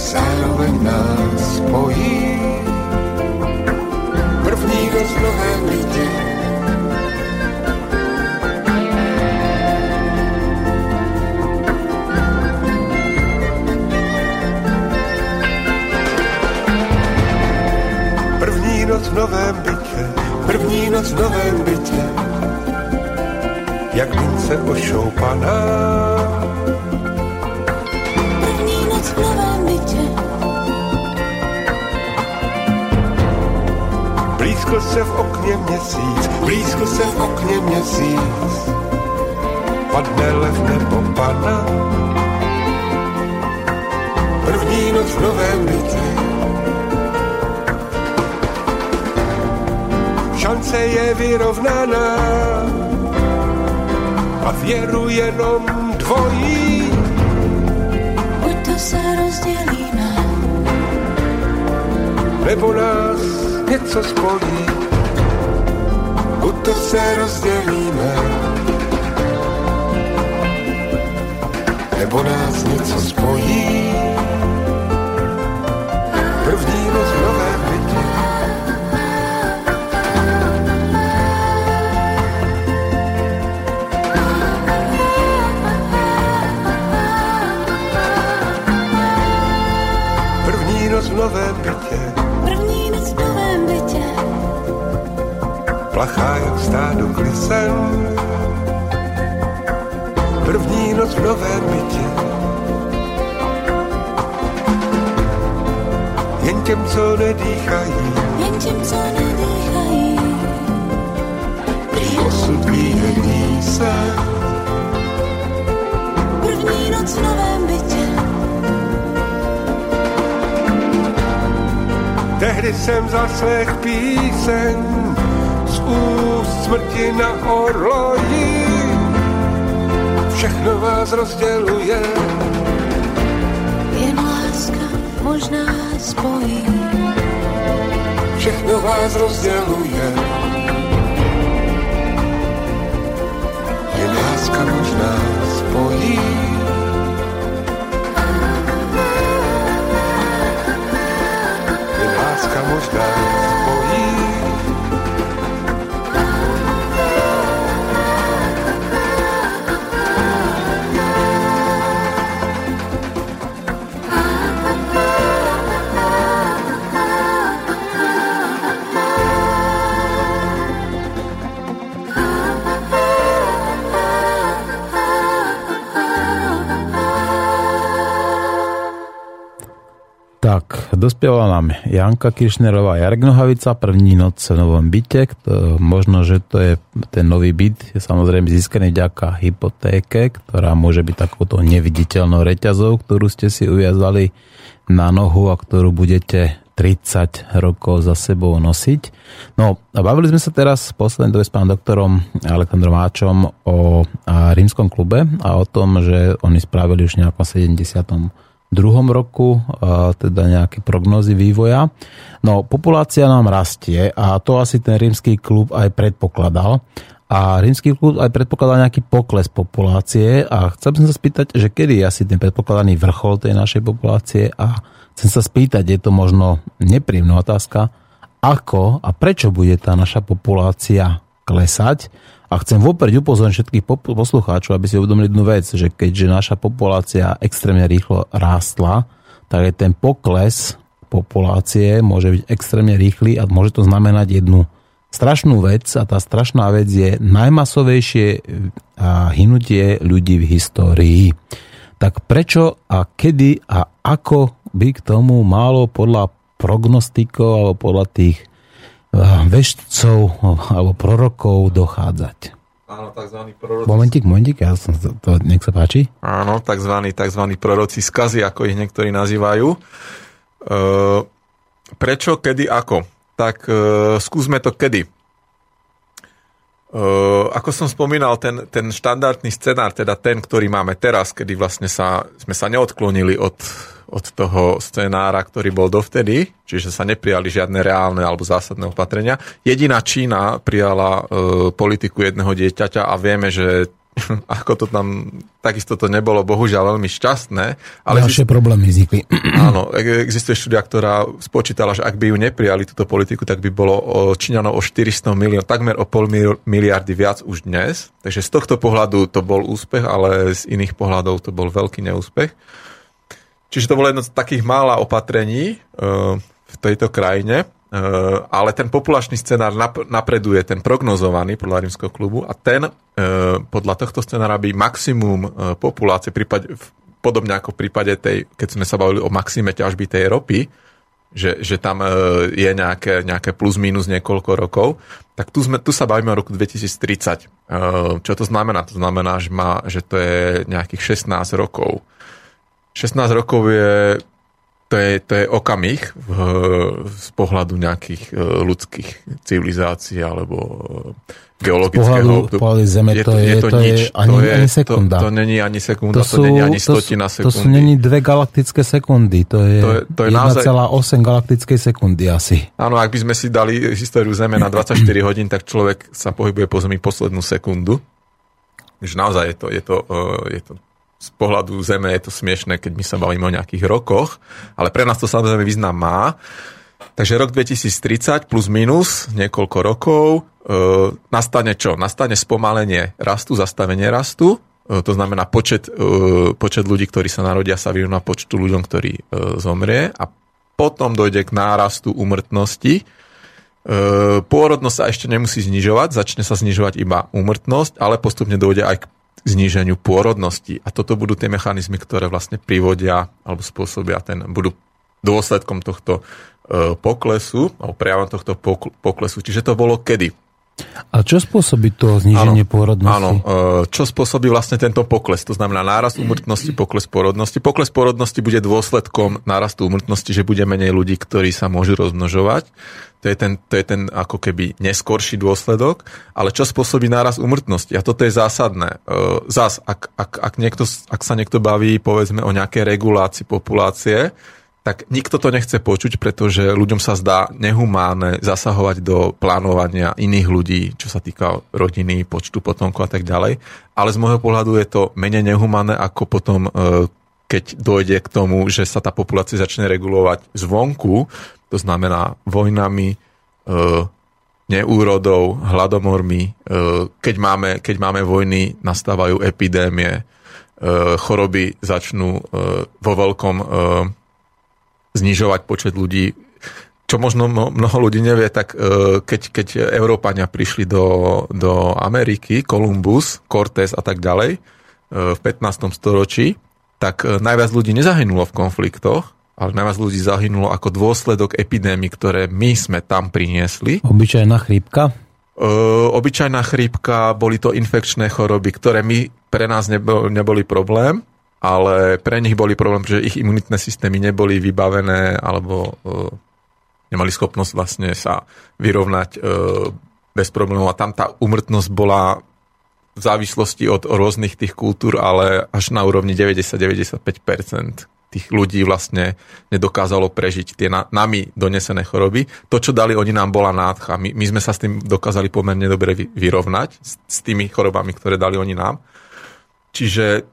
Zároveň nás spojí první noc nové lidi. První noc v novém bytě, první noc v novém bytě, jak mince ošoupaná. První noc v novém bytě. Blízko se v okně měsíc, blízko se v okně měsíc, padne lev nebo pana. První noc v novém bytě. Šance je vyrovnaná a věru jenom dvojí. Buď to se rozdělíme, nebo nás něco spojí. Buď to se rozdělíme, nebo nás něco spojí. Plachá jak stádo klisen. První noc v novém bytě. Jen těm, co nedýchají, Jen těm, co nedýchají, prý osud výhedný se. první noc v novém bytě. Tehdy jsem zaslech píseň smrti na orloji. Všechno vás rozděluje, Jen láska možná spojí. všechno vás rozděluje. Jen láska možná dospievala nám Janka Kiršnerová Jarek Nohavica, první noc v novom byte. To, možno, že to je ten nový byt, je samozrejme získaný vďaka hypotéke, ktorá môže byť takouto neviditeľnou reťazou, ktorú ste si uviazali na nohu a ktorú budete 30 rokov za sebou nosiť. No a bavili sme sa teraz v poslednej dobe s pánom doktorom Aleksandrom Máčom o rímskom klube a o tom, že oni spravili už nejakom 70 druhom roku, teda nejaké prognozy vývoja. No, populácia nám rastie a to asi ten rímsky klub aj predpokladal. A rímsky klub aj predpokladal nejaký pokles populácie a chcel by som sa spýtať, že kedy je asi ten predpokladaný vrchol tej našej populácie a chcem sa spýtať, je to možno nepríjemná otázka, ako a prečo bude tá naša populácia klesať a chcem vopred upozorniť všetkých poslucháčov, aby si uvedomili jednu vec, že keďže naša populácia extrémne rýchlo rástla, tak je ten pokles populácie môže byť extrémne rýchly a môže to znamenať jednu strašnú vec a tá strašná vec je najmasovejšie hynutie ľudí v histórii. Tak prečo a kedy a ako by k tomu malo podľa prognostikov alebo podľa tých veštcov alebo prorokov dochádzať. Áno, tzv. proroci... Momentík, momentík, ja som to, to, nech sa páči. Áno, tzv. tzv. proroci skazy, ako ich niektorí nazývajú. E, prečo, kedy, ako? Tak e, skúsme to kedy. E, ako som spomínal, ten, ten štandardný scenár, teda ten, ktorý máme teraz, kedy vlastne sa, sme sa neodklonili od, od toho scenára, ktorý bol dovtedy, čiže sa neprijali žiadne reálne alebo zásadné opatrenia. Jediná Čína prijala e, politiku jedného dieťaťa a vieme, že *laughs* ako to tam, takisto to nebolo bohužiaľ veľmi šťastné. Ale Ďalšie exist... problémy vznikli. *clears throat* Áno, existuje štúdia, ktorá spočítala, že ak by ju neprijali túto politiku, tak by bolo Číňanov o 400 milión, takmer o pol miliardy viac už dnes. Takže z tohto pohľadu to bol úspech, ale z iných pohľadov to bol veľký neúspech. Čiže to bolo jedno z takých mála opatrení v tejto krajine. ale ten populačný scenár napreduje, ten prognozovaný podľa rímskeho klubu a ten podľa tohto scenára by maximum populácie, prípade, podobne ako v prípade tej, keď sme sa bavili o maxime ťažby tej ropy, že, že tam je nejaké, nejaké plus minus niekoľko rokov, tak tu, sme, tu sa bavíme o roku 2030. Čo to znamená? To znamená, že, má, že to je nejakých 16 rokov. 16 rokov je to je, to je okamih v, z pohľadu nejakých e, ľudských civilizácií alebo e, geologického. Z pohľadu, pohľadu Zeme je to, je, to, to nič, je ani, to je, ani sekunda. To, to není ani sekunda, to, sú, to není ani stotina sekundy. To sú není dve galaktické sekundy, to je, to je, to je 1,8 naozaj... galaktickej sekundy asi. Áno, ak by sme si dali históriu Zeme na 24 hodín, tak človek sa pohybuje po Zemi poslednú sekundu. Takže naozaj je to, je to, e, je to z pohľadu Zeme je to smiešné, keď my sa bavíme o nejakých rokoch, ale pre nás to samozrejme význam má. Takže rok 2030 plus minus niekoľko rokov e, nastane čo? Nastane spomalenie rastu, zastavenie rastu, e, to znamená počet, e, počet ľudí, ktorí sa narodia, sa vyrovná počtu ľuďom, ktorí e, zomrie a potom dojde k nárastu umrtnosti. E, pôrodnosť sa ešte nemusí znižovať, začne sa znižovať iba umrtnosť, ale postupne dojde aj k zníženiu pôrodnosti. A toto budú tie mechanizmy, ktoré vlastne privodia alebo spôsobia ten, budú dôsledkom tohto e, poklesu, alebo prejavom tohto poklesu. Čiže to bolo kedy? A čo spôsobí to zníženie áno, pôrodnosti? Áno, e, čo spôsobí vlastne tento pokles? To znamená nárast úmrtnosti, pokles pôrodnosti. Pokles pôrodnosti bude dôsledkom nárastu úmrtnosti, že bude menej ľudí, ktorí sa môžu rozmnožovať. To je ten, to je ten ako keby neskorší dôsledok. Ale čo spôsobí náraz umrtnosti? A toto je zásadné. E, zas, ak, ak, ak, niekto, ak sa niekto baví povedzme o nejakej regulácii populácie, tak nikto to nechce počuť, pretože ľuďom sa zdá nehumánne zasahovať do plánovania iných ľudí, čo sa týka rodiny, počtu potomkov a tak ďalej. Ale z môjho pohľadu je to menej nehumánne ako potom, e, keď dojde k tomu, že sa tá populácia začne regulovať zvonku, to znamená vojnami, e, neúrodou, hladomormi. E, keď máme, keď máme vojny, nastávajú epidémie, choroby začnú vo veľkom znižovať počet ľudí. Čo možno mnoho ľudí nevie, tak e, keď, keď Európania prišli do, do Ameriky, Columbus, Cortés a tak ďalej, e, v 15. storočí, tak e, najviac ľudí nezahynulo v konfliktoch, ale najviac ľudí zahynulo ako dôsledok epidémy, ktoré my sme tam priniesli. Obyčajná chrípka? obyčajná chrípka, boli to infekčné choroby, ktoré my, pre nás nebol, neboli problém, ale pre nich boli problém, že ich imunitné systémy neboli vybavené alebo uh, nemali schopnosť vlastne sa vyrovnať uh, bez problémov a tam tá umrtnosť bola v závislosti od rôznych tých kultúr, ale až na úrovni 90-95% tých ľudí vlastne nedokázalo prežiť tie na, nami donesené choroby. To, čo dali oni nám, bola nádcha. My, my sme sa s tým dokázali pomerne dobre vyrovnať, s, s tými chorobami, ktoré dali oni nám. Čiže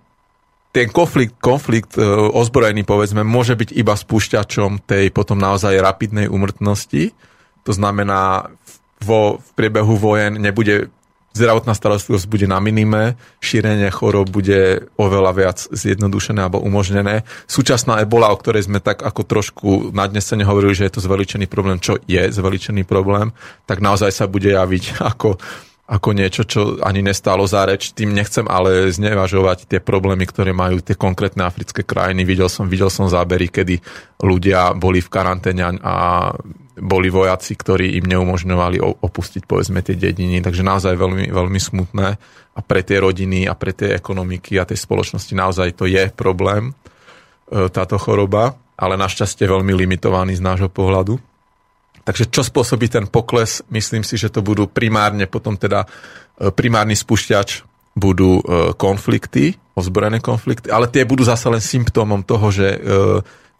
ten konflikt, konflikt e, ozbrojený, povedzme, môže byť iba spúšťačom tej potom naozaj rapidnej umrtnosti. To znamená, vo, v priebehu vojen nebude zdravotná starostlivosť bude na minime, šírenie chorob bude oveľa viac zjednodušené alebo umožnené. Súčasná ebola, o ktorej sme tak ako trošku nadnesene hovorili, že je to zveličený problém, čo je zveličený problém, tak naozaj sa bude javiť *laughs* ako ako niečo, čo ani nestálo za reč. Tým nechcem ale znevažovať tie problémy, ktoré majú tie konkrétne africké krajiny. Videl som, videl som zábery, kedy ľudia boli v karanténe a boli vojaci, ktorí im neumožňovali opustiť povedzme tie dediny. Takže naozaj veľmi, veľmi smutné a pre tie rodiny a pre tie ekonomiky a tej spoločnosti naozaj to je problém, e, táto choroba, ale našťastie veľmi limitovaný z nášho pohľadu. Takže čo spôsobí ten pokles? Myslím si, že to budú primárne potom teda e, primárny spúšťač budú e, konflikty, ozbrojené konflikty, ale tie budú zase len symptómom toho, že e,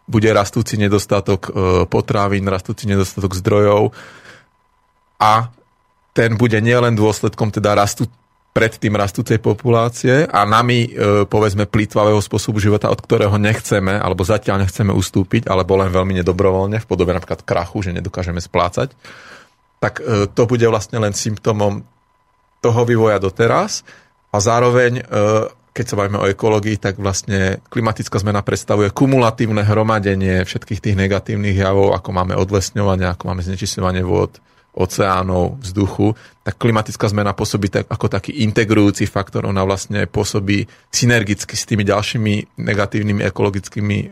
bude rastúci nedostatok potravín, rastúci nedostatok zdrojov a ten bude nielen dôsledkom teda rastu, predtým rastúcej populácie a nami, e, povedzme, plýtvavého spôsobu života, od ktorého nechceme, alebo zatiaľ nechceme ustúpiť, alebo len veľmi nedobrovoľne, v podobe napríklad krachu, že nedokážeme splácať, tak e, to bude vlastne len symptómom toho vývoja doteraz. A zároveň, e, keď sa bavíme o ekológii, tak vlastne klimatická zmena predstavuje kumulatívne hromadenie všetkých tých negatívnych javov, ako máme odlesňovanie, ako máme znečisťovanie vôd, oceánov, vzduchu, tak klimatická zmena pôsobí tak, ako taký integrujúci faktor. Ona vlastne pôsobí synergicky s tými ďalšími negatívnymi ekologickými e,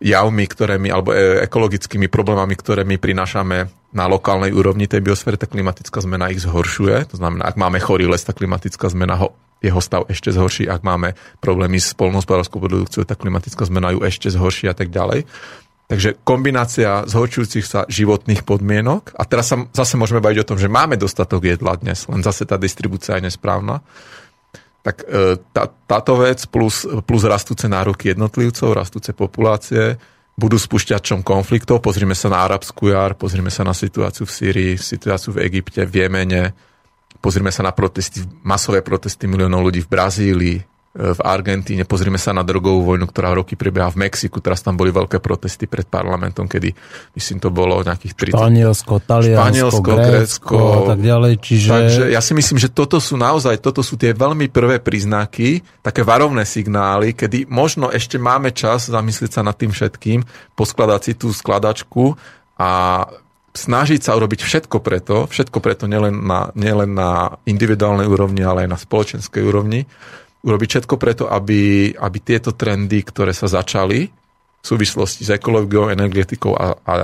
javmi, ktoré my, alebo e, ekologickými problémami, ktoré my prinášame na lokálnej úrovni tej biosféry, tá klimatická zmena ich zhoršuje. To znamená, ak máme chorý les, tá klimatická zmena ho, jeho stav ešte zhorší. Ak máme problémy s polnohospodárskou produkciou, tá klimatická zmena ju ešte zhorší a tak ďalej. Takže kombinácia zhorčujúcich sa životných podmienok, a teraz sa zase môžeme baviť o tom, že máme dostatok jedla dnes, len zase tá distribúcia je nesprávna, tak e, tá, táto vec plus, plus rastúce nároky jednotlivcov, rastúce populácie budú spúšťačom konfliktov. Pozrime sa na arabskú jar, pozrime sa na situáciu v Sýrii, situáciu v Egypte, v Jemene, pozrime sa na protesty, masové protesty miliónov ľudí v Brazílii, v Argentíne, pozrime sa na drogovú vojnu, ktorá roky prebieha v Mexiku, teraz tam boli veľké protesty pred parlamentom, kedy myslím to bolo nejakých 30... Španielsko, Taliansko, Španielsko, Grécko, a tak ďalej, čiže... Takže ja si myslím, že toto sú naozaj, toto sú tie veľmi prvé príznaky, také varovné signály, kedy možno ešte máme čas zamyslieť sa nad tým všetkým, poskladať si tú skladačku a snažiť sa urobiť všetko preto, všetko preto nielen na, nielen na individuálnej úrovni, ale aj na spoločenskej úrovni, urobiť všetko preto, aby, aby tieto trendy, ktoré sa začali v súvislosti s ekológiou, energetikou a, a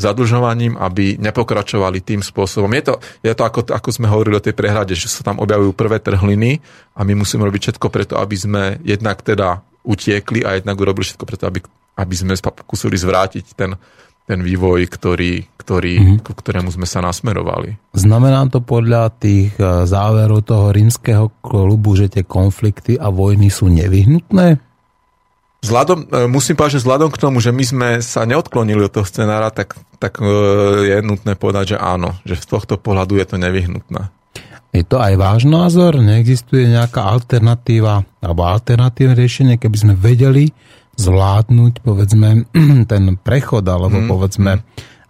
zadlžovaním, aby nepokračovali tým spôsobom. Je to, je to ako, ako sme hovorili o tej prehrade, že sa tam objavujú prvé trhliny a my musíme robiť všetko preto, aby sme jednak teda utiekli a jednak urobili všetko preto, aby, aby sme skúsili zvrátiť ten, ten vývoj, ktorý, ktorý, mm-hmm. ku ktorému sme sa nasmerovali. Znamená to podľa tých e, záverov toho rímskeho klubu, že tie konflikty a vojny sú nevyhnutné? Vzhľadom, e, musím povedať, že vzhľadom k tomu, že my sme sa neodklonili od toho scenára, tak, tak e, je nutné povedať, že áno, že z tohto pohľadu je to nevyhnutné. Je to aj váš názor? Neexistuje nejaká alternatíva alebo alternatívne riešenie, keby sme vedeli, zvládnuť, povedzme, *clears throat* ten prechod, alebo hmm. povedzme,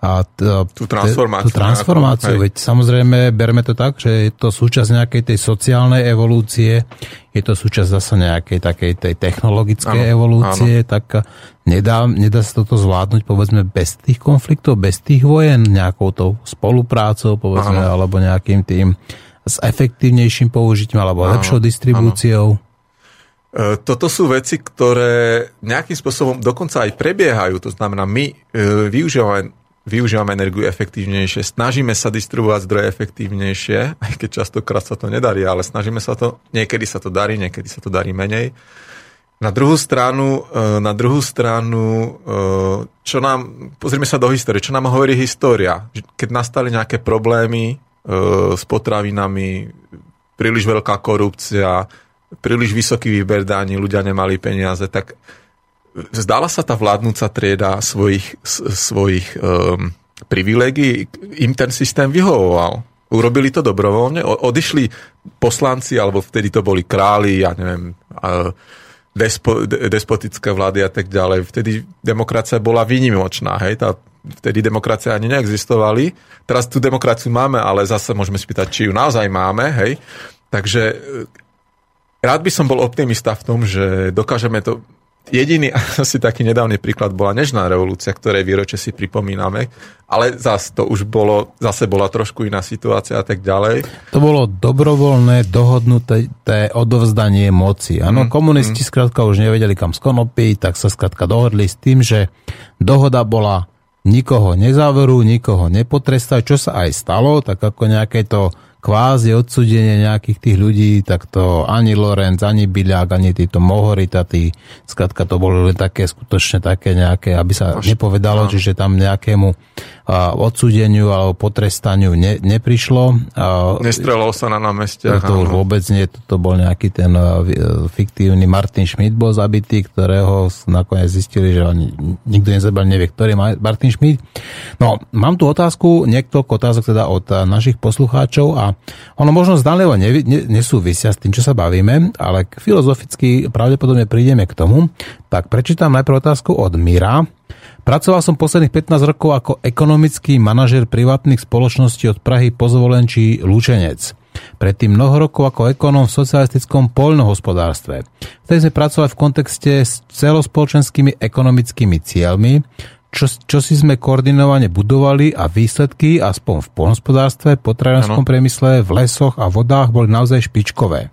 a t- tú transformáciu. Tú transformáciu, veď samozrejme berme to tak, že je to súčasť nejakej tej sociálnej evolúcie, je to súčasť zase nejakej takej tej technologickej ano, evolúcie, ano. tak nedá, nedá sa toto zvládnuť povedzme bez tých konfliktov, bez tých vojen, nejakou tou spoluprácou, povedzme, ano. alebo nejakým tým s efektívnejším použitím alebo ano, lepšou distribúciou. Ano. E, toto sú veci, ktoré nejakým spôsobom dokonca aj prebiehajú. To znamená, my e, využívame, využívame energiu efektívnejšie, snažíme sa distribuovať zdroje efektívnejšie, *laughs* aj keď častokrát sa to nedarí, ale snažíme sa to, niekedy sa to darí, niekedy sa to darí menej. Na druhú stranu, e, na druhú stranu, čo nám, pozrime sa do histórie, čo nám hovorí história. Keď nastali nejaké problémy s potravinami, príliš veľká korupcia, príliš vysoký výber daní, ľudia nemali peniaze, tak zdala sa tá vládnúca trieda svojich, svojich um, privilegií, im ten systém vyhovoval. Urobili to dobrovoľne, odišli poslanci, alebo vtedy to boli králi, ja neviem, despo, despotické vlády a tak ďalej. Vtedy demokracia bola výnimočná, hej, tá, vtedy demokracia ani neexistovali. Teraz tú demokraciu máme, ale zase môžeme spýtať, či ju naozaj máme, hej. Takže rád by som bol optimista v tom, že dokážeme to Jediný *laughs* asi taký nedávny príklad bola Nežná revolúcia, ktoré výročie si pripomíname, ale zase to už bolo, zase bola trošku iná situácia a tak ďalej. To bolo dobrovoľné, dohodnuté odovzdanie moci. Áno, mm, komunisti mm. skrátka už nevedeli kam skonopiť, tak sa skrátka dohodli s tým, že dohoda bola nikoho nezaverú, nikoho nepotrestajú, čo sa aj stalo, tak ako nejaké to kvázi odsudenie nejakých tých ľudí, tak to ani Lorenz, ani Byľák, ani títo Mohorita, tí, skratka to bolo len také skutočne také nejaké, aby sa Až, nepovedalo, no. že tam nejakému a, odsudeniu alebo potrestaniu ne, neprišlo. A, Nestrelalo sa na námestiach. To už vôbec nie, to bol nejaký ten a, fiktívny Martin Schmidt bol zabitý, ktorého nakoniec zistili, že nikto nezabal, nevie, ktorý je Martin Schmidt. No, mám tu otázku, niekto otázok teda od našich poslucháčov a ono možno zdanlivo ne, ne, nesúvisia s tým, čo sa bavíme, ale filozoficky pravdepodobne prídeme k tomu. Tak prečítam najprv otázku od Mira. Pracoval som posledných 15 rokov ako ekonomický manažer privátnych spoločností od Prahy po Zvolenčí Lučenec. Predtým mnoho rokov ako ekonóm v socialistickom poľnohospodárstve. Vtedy sme pracovali v kontexte s celospoločenskými ekonomickými cieľmi, čo, čo si sme koordinovane budovali a výsledky, aspoň v poľnohospodárstve, potravinárskom priemysle, v lesoch a vodách boli naozaj špičkové.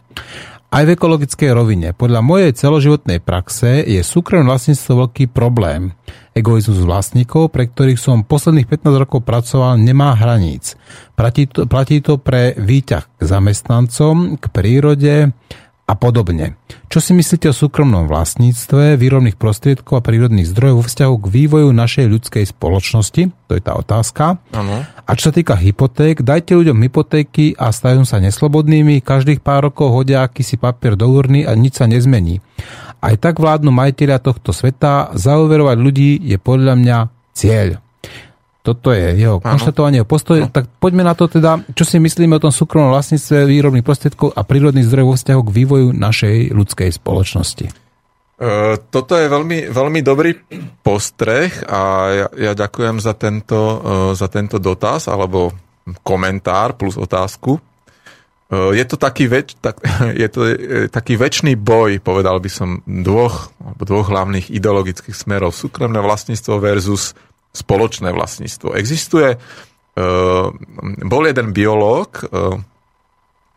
Aj v ekologickej rovine. Podľa mojej celoživotnej praxe je súkromné vlastníctvo veľký problém. Egoizmus vlastníkov, pre ktorých som posledných 15 rokov pracoval, nemá hraníc. Platí to, platí to pre výťah k zamestnancom, k prírode, a podobne. Čo si myslíte o súkromnom vlastníctve výrobných prostriedkov a prírodných zdrojov vo vzťahu k vývoju našej ľudskej spoločnosti? To je tá otázka. Ano. A čo sa týka hypoték, dajte ľuďom hypotéky a stajú sa neslobodnými, každých pár rokov hodia akýsi papier do urny a nič sa nezmení. Aj tak vládnu majiteľia tohto sveta, zauverovať ľudí je podľa mňa cieľ toto je jeho konštatovanie, postoj, no. tak poďme na to teda, čo si myslíme o tom súkromnom vlastníctve výrobných prostriedkov a prírodných zdrojov vo vzťahu k vývoju našej ľudskej spoločnosti. Uh, toto je veľmi, veľmi dobrý postreh a ja, ja ďakujem za tento, uh, za tento dotaz alebo komentár plus otázku. Uh, je to taký, väč, tak, *laughs* je to taký väčší boj, povedal by som, dvoch, dvoch hlavných ideologických smerov. Súkromné vlastníctvo versus spoločné vlastníctvo. Existuje, uh, bol jeden biológ,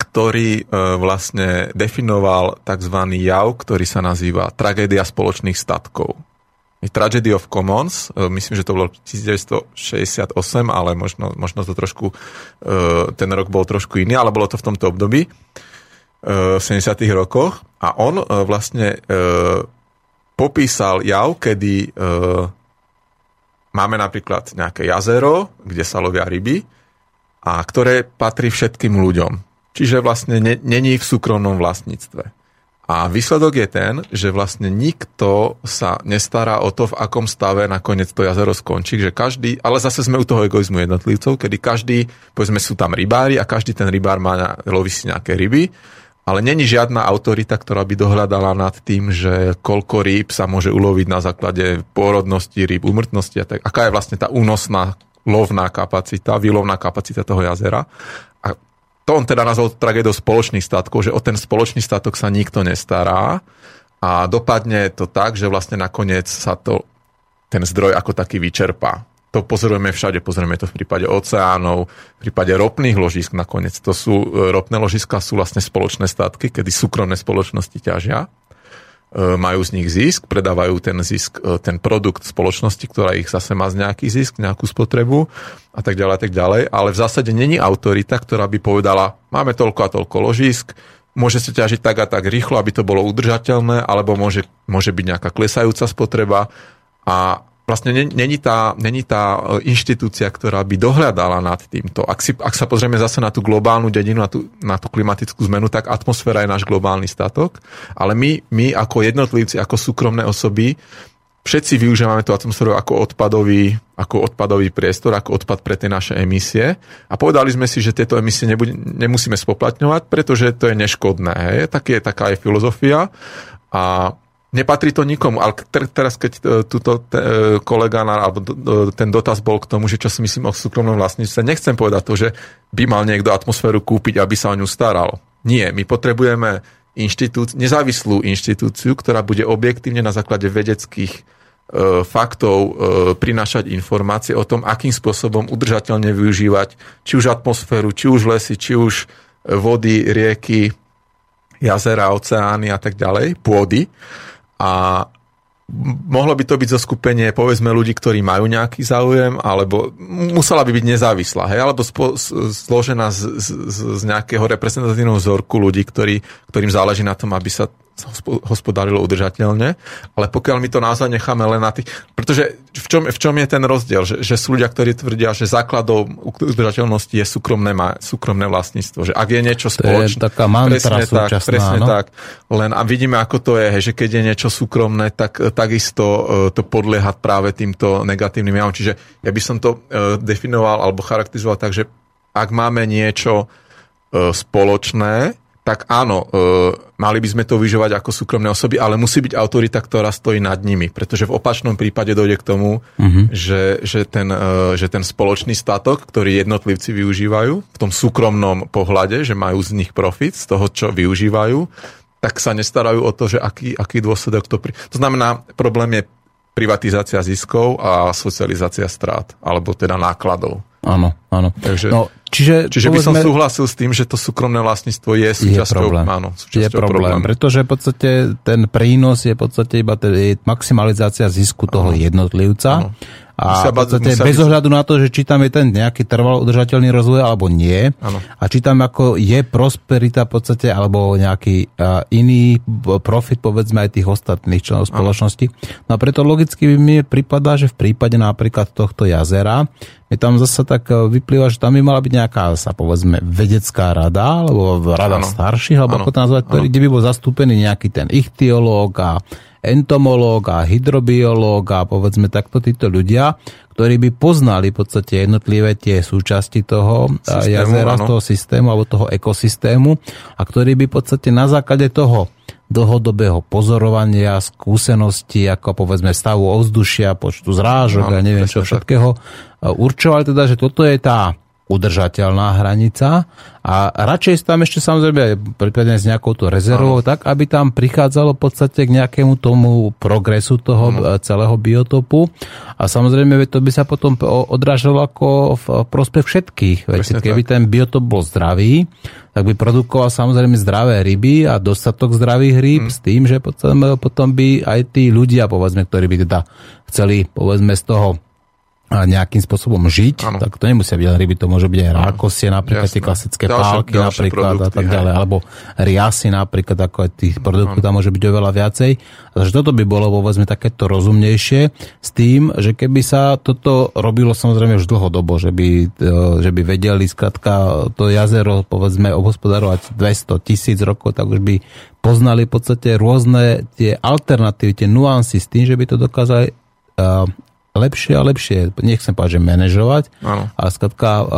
ktorý vlastne definoval tzv. jav, ktorý sa nazýva tragédia spoločných statkov. Tragedy of Commons, myslím, že to bolo 1968, ale možno, možno to trošku, ten rok bol trošku iný, ale bolo to v tomto období, v 70. rokoch. A on vlastne popísal jav, kedy máme napríklad nejaké jazero, kde sa lovia ryby, a ktoré patrí všetkým ľuďom. Čiže vlastne není v súkromnom vlastníctve. A výsledok je ten, že vlastne nikto sa nestará o to, v akom stave nakoniec to jazero skončí, že každý, ale zase sme u toho egoizmu jednotlivcov, kedy každý, povedzme sú tam rybári a každý ten rybár má, loví si nejaké ryby ale není žiadna autorita, ktorá by dohľadala nad tým, že koľko rýb sa môže uloviť na základe pôrodnosti rýb, umrtnosti a tak. Aká je vlastne tá únosná lovná kapacita, výlovná kapacita toho jazera. A to on teda nazval tragédiou spoločných statkov, že o ten spoločný statok sa nikto nestará a dopadne to tak, že vlastne nakoniec sa to, ten zdroj ako taký vyčerpá to pozorujeme všade, pozorujeme to v prípade oceánov, v prípade ropných ložisk nakoniec. To sú, e, ropné ložiska sú vlastne spoločné statky, kedy súkromné spoločnosti ťažia, majú z nich zisk, predávajú ten zisk, e, ten produkt spoločnosti, ktorá ich zase má z nejaký zisk, nejakú spotrebu a tak ďalej, a tak ďalej. Ale v zásade není autorita, ktorá by povedala, máme toľko a toľko ložisk, môže sa ťažiť tak a tak rýchlo, aby to bolo udržateľné, alebo môže, môže byť nejaká klesajúca spotreba a vlastne není tá, není tá e, inštitúcia, ktorá by dohľadala nad týmto. Ak, si, ak sa pozrieme zase na tú globálnu dedinu, na tú, na tú klimatickú zmenu, tak atmosféra je náš globálny statok, ale my, my ako jednotlivci, ako súkromné osoby, všetci využívame tú atmosféru ako odpadový, ako odpadový priestor, ako odpad pre tie naše emisie a povedali sme si, že tieto emisie nebude, nemusíme spoplatňovať, pretože to je neškodné. Hej? Tak je, taká je filozofia a Nepatrí to nikomu, ale teraz keď e, túto e, kolega alebo ten dotaz bol k tomu, že čo si myslím o súkromnom vlastníctve, nechcem povedať to, že by mal niekto atmosféru kúpiť, aby sa o ňu staral. Nie, my potrebujeme inštitúc, nezávislú inštitúciu, ktorá bude objektívne na základe vedeckých e, faktov e, prinášať informácie o tom, akým spôsobom udržateľne využívať či už atmosféru, či už lesy, či už vody, rieky, jazera, oceány a tak ďalej, pôdy a mohlo by to byť zoskupenie, povedzme, ľudí, ktorí majú nejaký záujem, alebo musela by byť nezávislá, hej, alebo spo, zložená z, z, z nejakého reprezentatívneho vzorku ľudí, ktorí, ktorým záleží na tom, aby sa hospodárilo udržateľne, ale pokiaľ my to naozaj necháme len na tých... Pretože v čom, v čom je ten rozdiel? Že, že sú ľudia, ktorí tvrdia, že základom udržateľnosti je súkromné, súkromné vlastníctvo. Že ak je niečo spoločné... To je taká mantra presne tak, presne no? tak. Len a vidíme, ako to je, že keď je niečo súkromné, tak takisto e, to podlieha práve týmto negatívnym javom. Čiže ja by som to e, definoval alebo charakterizoval tak, že ak máme niečo spoločné, tak áno, e, mali by sme to vyžovať ako súkromné osoby, ale musí byť autorita, ktorá stojí nad nimi, pretože v opačnom prípade dojde k tomu, uh-huh. že, že, ten, e, že ten spoločný statok, ktorý jednotlivci využívajú v tom súkromnom pohľade, že majú z nich profit, z toho, čo využívajú, tak sa nestarajú o to, že aký, aký dôsledok to... Pri... To znamená, problém je privatizácia ziskov a socializácia strát, alebo teda nákladov. Áno, áno. Takže, no, čiže čiže povedzme, by som súhlasil s tým, že to súkromné vlastníctvo je súčasťou, je problém. Áno, súčasťou je problém, problém, pretože v podstate ten prínos je v podstate iba maximalizácia zisku toho jednotlivca. Áno. A v podstate bez ohľadu na to, že či tam je ten nejaký trvalo udržateľný rozvoj alebo nie, ano. a či tam ako je prosperita v podstate alebo nejaký uh, iný profit povedzme aj tých ostatných členov spoločnosti. No a preto logicky mi pripadá, že v prípade napríklad tohto jazera je tam zase tak e, vyplýva, že tam by mala byť nejaká, sa povedzme, vedecká rada, alebo rada ano. starších, alebo ano. ako to nazvať, ktorý, kde by bol zastúpený nejaký ten ichtiológ a entomológ a hydrobiológ a povedzme takto títo ľudia, ktorí by poznali v podstate jednotlivé tie súčasti toho systému, jazera, áno. toho systému alebo toho ekosystému a ktorí by v podstate na základe toho dlhodobého pozorovania, skúsenosti, ako povedzme stavu ovzdušia, počtu zrážok a neviem čo všetkého, určovali teda, že toto je tá udržateľná hranica a radšej tam ešte samozrejme prípadne s nejakou to rezervou, tak aby tam prichádzalo v podstate k nejakému tomu progresu toho no. celého biotopu a samozrejme to by sa potom odrážalo ako v prospech všetkých. Veď, keby tak. ten biotop bol zdravý, tak by produkoval samozrejme zdravé ryby a dostatok zdravých rýb hmm. s tým, že potom, potom by aj tí ľudia, povedzme, ktorí by teda chceli, povedzme, z toho nejakým spôsobom žiť, ano. tak to nemusia byť ryby, to môže byť aj rákosie, napríklad Jasne. tie klasické ďalšie, pálky ďalšie napríklad produkty, a tak ďalej, hej. alebo riasy napríklad, ako aj tých produktov ano. tam môže byť oveľa viacej. Takže toto by bolo povedzme takéto rozumnejšie s tým, že keby sa toto robilo samozrejme už dlhodobo, že by, e, že by vedeli skratka to jazero povedzme obhospodarovať 200 tisíc rokov, tak už by poznali v podstate rôzne tie alternatívy, tie nuancy s tým, že by to dokázali e, lepšie a lepšie, nechcem povedať, že manažovať, ano. ale skladka uh,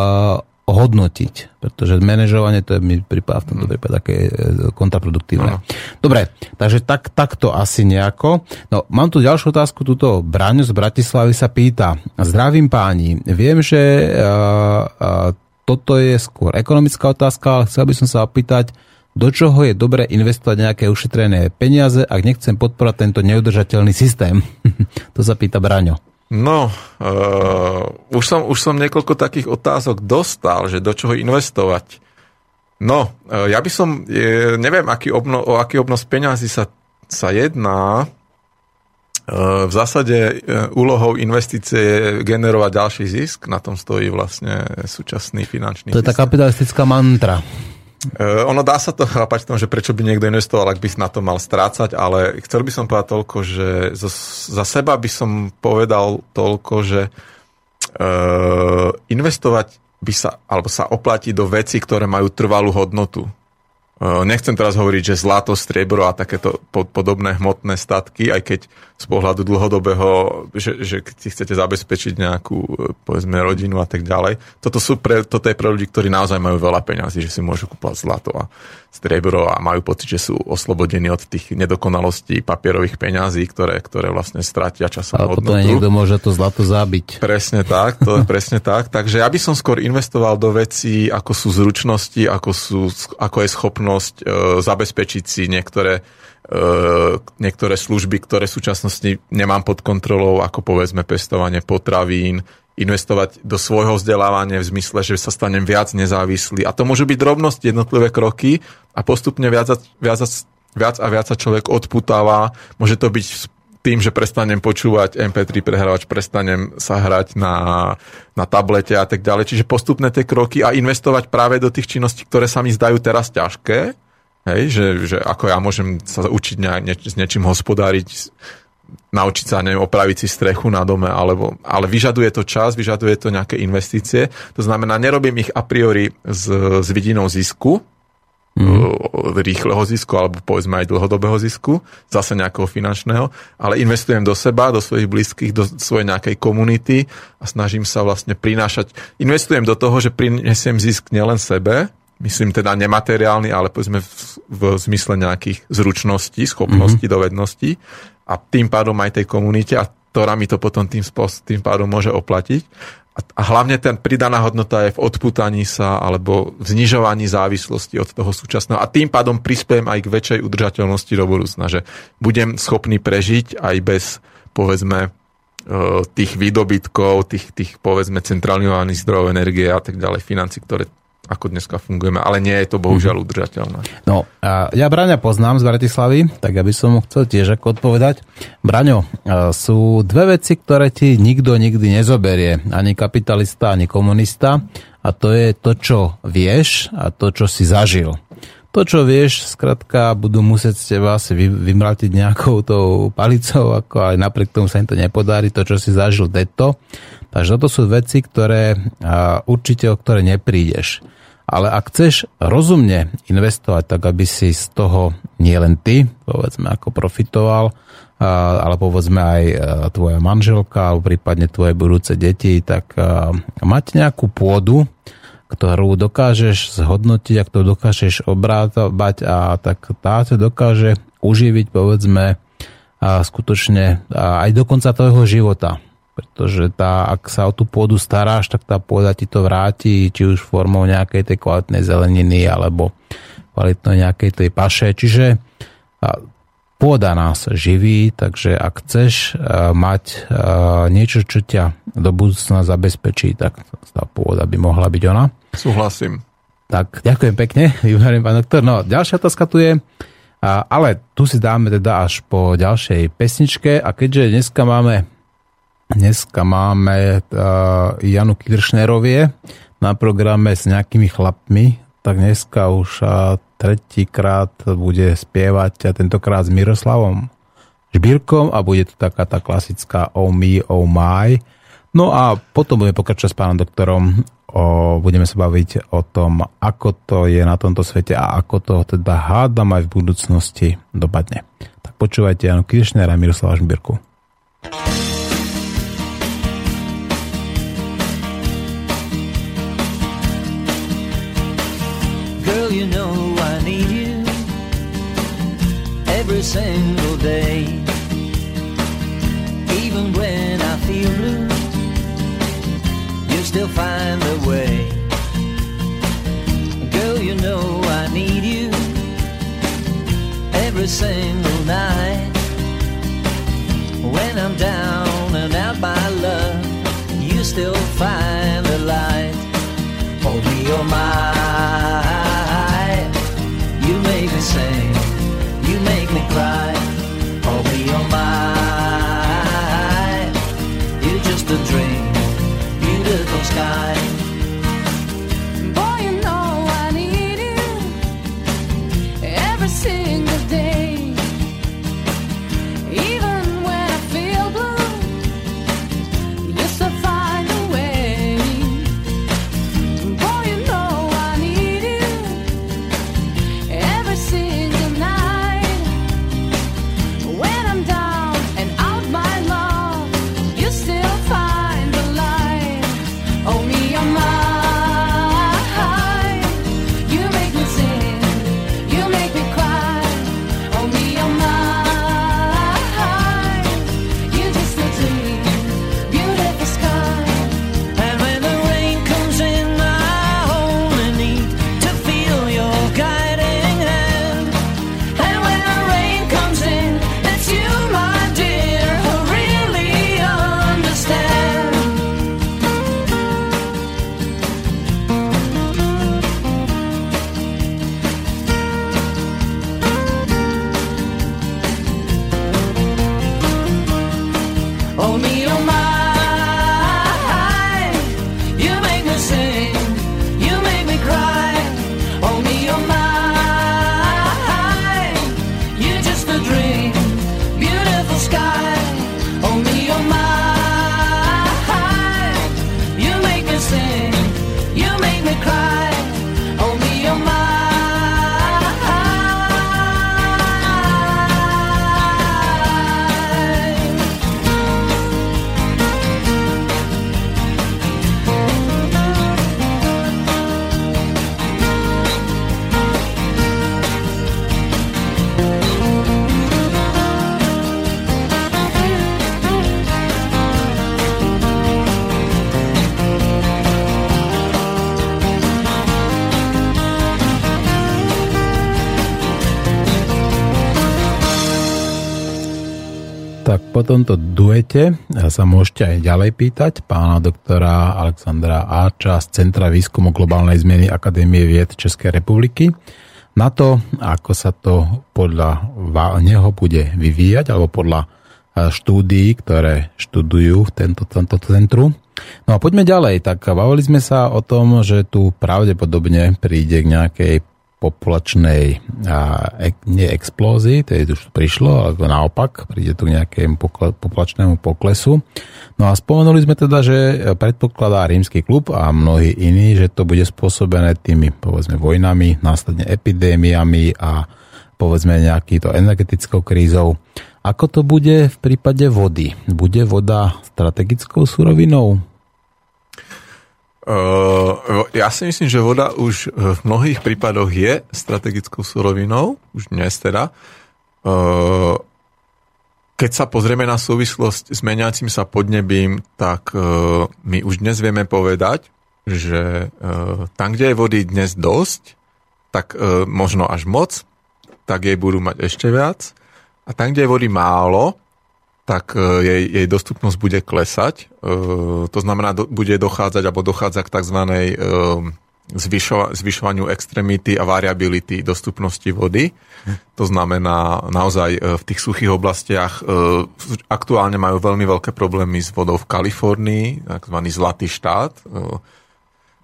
hodnotiť, pretože manažovanie to je mi prípad v tomto mhm. prípade také e, kontraproduktívne. Ano. Dobre, takže tak, takto asi nejako. No, mám tu ďalšiu otázku, túto Braňo z Bratislavy sa pýta. Zdravím páni, viem, že uh, uh, toto je skôr ekonomická otázka, ale chcel by som sa opýtať, do čoho je dobre investovať nejaké ušetrené peniaze, ak nechcem podporať tento neudržateľný systém? *laughs* to sa pýta Braňo. No, uh, už, som, už som niekoľko takých otázok dostal, že do čoho investovať. No, uh, ja by som, je, neviem, aký obno, o aký obnos peňazí sa, sa jedná. Uh, v zásade uh, úlohou investície je generovať ďalší zisk, na tom stojí vlastne súčasný finančný To je tá kapitalistická mantra. Uh, ono dá sa to *laughs* chápať tom, že prečo by niekto investoval, ak by na to mal strácať, ale chcel by som povedať toľko, že za, za seba by som povedal toľko, že uh, investovať by sa, alebo sa oplatí do veci, ktoré majú trvalú hodnotu. Uh, nechcem teraz hovoriť, že zlato, striebro a takéto podobné hmotné statky, aj keď z pohľadu dlhodobého, že, že si chcete zabezpečiť nejakú, e, povedzme, rodinu a tak ďalej. Toto, sú pre, toto je pre ľudí, ktorí naozaj majú veľa peňazí, že si môžu kúpať zlato a striebro a majú pocit, že sú oslobodení od tých nedokonalostí papierových peňazí, ktoré, ktoré vlastne stratia časom Ale hodnotu. potom niekto môže to zlato zabiť. Presne tak, to je presne tak. Takže ja by som skôr investoval do vecí, ako sú zručnosti, ako, sú, ako je schopnosť e, zabezpečiť si niektoré E, niektoré služby, ktoré v súčasnosti nemám pod kontrolou, ako povedzme pestovanie potravín, investovať do svojho vzdelávania v zmysle, že sa stanem viac nezávislý. A to môžu byť drobnosti, jednotlivé kroky a postupne viac a viac viac, a viac sa človek odputáva. Môže to byť tým, že prestanem počúvať MP3 prehrávač, prestanem sa hrať na, na tablete a tak ďalej. Čiže postupné tie kroky a investovať práve do tých činností, ktoré sa mi zdajú teraz ťažké, Hej, že, že ako ja môžem sa učiť ne, ne, s niečím hospodáriť, naučiť sa, neviem, opraviť si strechu na dome, alebo, ale vyžaduje to čas, vyžaduje to nejaké investície. To znamená, nerobím ich a priori s, s vidinou zisku, mm. rýchleho zisku, alebo povedzme aj dlhodobého zisku, zase nejakého finančného, ale investujem do seba, do svojich blízkych, do svojej nejakej komunity a snažím sa vlastne prinášať, investujem do toho, že prinesiem zisk nielen sebe, myslím teda nemateriálny, ale povedzme v, v zmysle nejakých zručností, schopností, mm-hmm. dovedností a tým pádom aj tej komunite a ktorá mi to potom tým, tým pádom môže oplatiť. A, hlavne ten pridaná hodnota je v odputaní sa alebo v znižovaní závislosti od toho súčasného. A tým pádom prispiem aj k väčšej udržateľnosti do budúcna, že budem schopný prežiť aj bez povedzme e, tých výdobytkov, tých, tých povedzme centralizovaných zdrojov energie a tak ďalej, financí, ktoré ako dneska fungujeme, ale nie je to bohužiaľ mhm. udržateľné. No, a ja Braňa poznám z Bratislavy, tak aby som mu chcel tiež ako odpovedať. Braňo, sú dve veci, ktoré ti nikto nikdy nezoberie, ani kapitalista, ani komunista, a to je to, čo vieš a to, čo si zažil. To, čo vieš, skratka, budú musieť z teba asi vymratiť nejakou tou palicou, ako aj napriek tomu sa im to nepodarí, to, čo si zažil, to. Takže toto sú veci, ktoré určite o ktoré neprídeš. Ale ak chceš rozumne investovať, tak aby si z toho nie len ty, povedzme, ako profitoval, ale povedzme aj tvoja manželka, alebo prípadne tvoje budúce deti, tak mať nejakú pôdu, ktorú dokážeš zhodnotiť, ak to dokážeš obrátať a tak tá sa dokáže uživiť, povedzme, a skutočne aj do konca tvojho života pretože tá, ak sa o tú pôdu staráš, tak tá pôda ti to vráti, či už formou nejakej tej kvalitnej zeleniny, alebo kvalitnej nejakej tej paše. Čiže pôda nás živí, takže ak chceš mať niečo, čo ťa do budúcna zabezpečí, tak tá pôda by mohla byť ona. Súhlasím. Tak, ďakujem pekne, výborný pán doktor. No, ďalšia otázka tu je, ale tu si dáme teda až po ďalšej pesničke a keďže dneska máme Dneska máme uh, Janu Kiršnerovie na programe s nejakými chlapmi, tak dneska už uh, tretíkrát bude spievať a tentokrát s Miroslavom Žbírkom a bude to taká tá klasická Oh me, oh my. No a potom budeme pokračovať s pánom doktorom. O, budeme sa baviť o tom, ako to je na tomto svete a ako to teda hádam aj v budúcnosti dopadne. Tak počúvajte Janu Kiršner a Miroslava Žbírku. you know I need you every single day. Even when still find a way. Girl, you know I need you every single po tomto duete sa môžete aj ďalej pýtať pána doktora Alexandra Áča z Centra výskumu globálnej zmeny Akadémie vied Českej republiky na to, ako sa to podľa neho bude vyvíjať, alebo podľa e, štúdií, ktoré študujú v tento, tento centru. No a poďme ďalej. Tak bavili sme sa o tom, že tu pravdepodobne príde k nejakej populačnej nie explózii, to je už prišlo, ale naopak, príde tu k nejakému pokle, populačnému poklesu. No a spomenuli sme teda, že predpokladá rímsky klub a mnohí iní, že to bude spôsobené tými, povedzme, vojnami, následne epidémiami a povedzme nejakýto energetickou krízou. Ako to bude v prípade vody? Bude voda strategickou surovinou? Uh, ja si myslím, že voda už v mnohých prípadoch je strategickou surovinou, už dnes teda. Uh, keď sa pozrieme na súvislosť s meniacim sa podnebím, tak my už dnes vieme povedať, že tam, kde je vody dnes dosť, tak možno až moc, tak jej budú mať ešte viac. A tam, kde je vody málo, tak e, jej, jej dostupnosť bude klesať. E, to znamená, bude dochádzať alebo dochádza k tzv. E, zvyšova, zvyšovaniu extremity a variability dostupnosti vody. To znamená, naozaj v tých suchých oblastiach aktuálne majú veľmi veľké problémy s vodou v Kalifornii, tzv. zlatý štát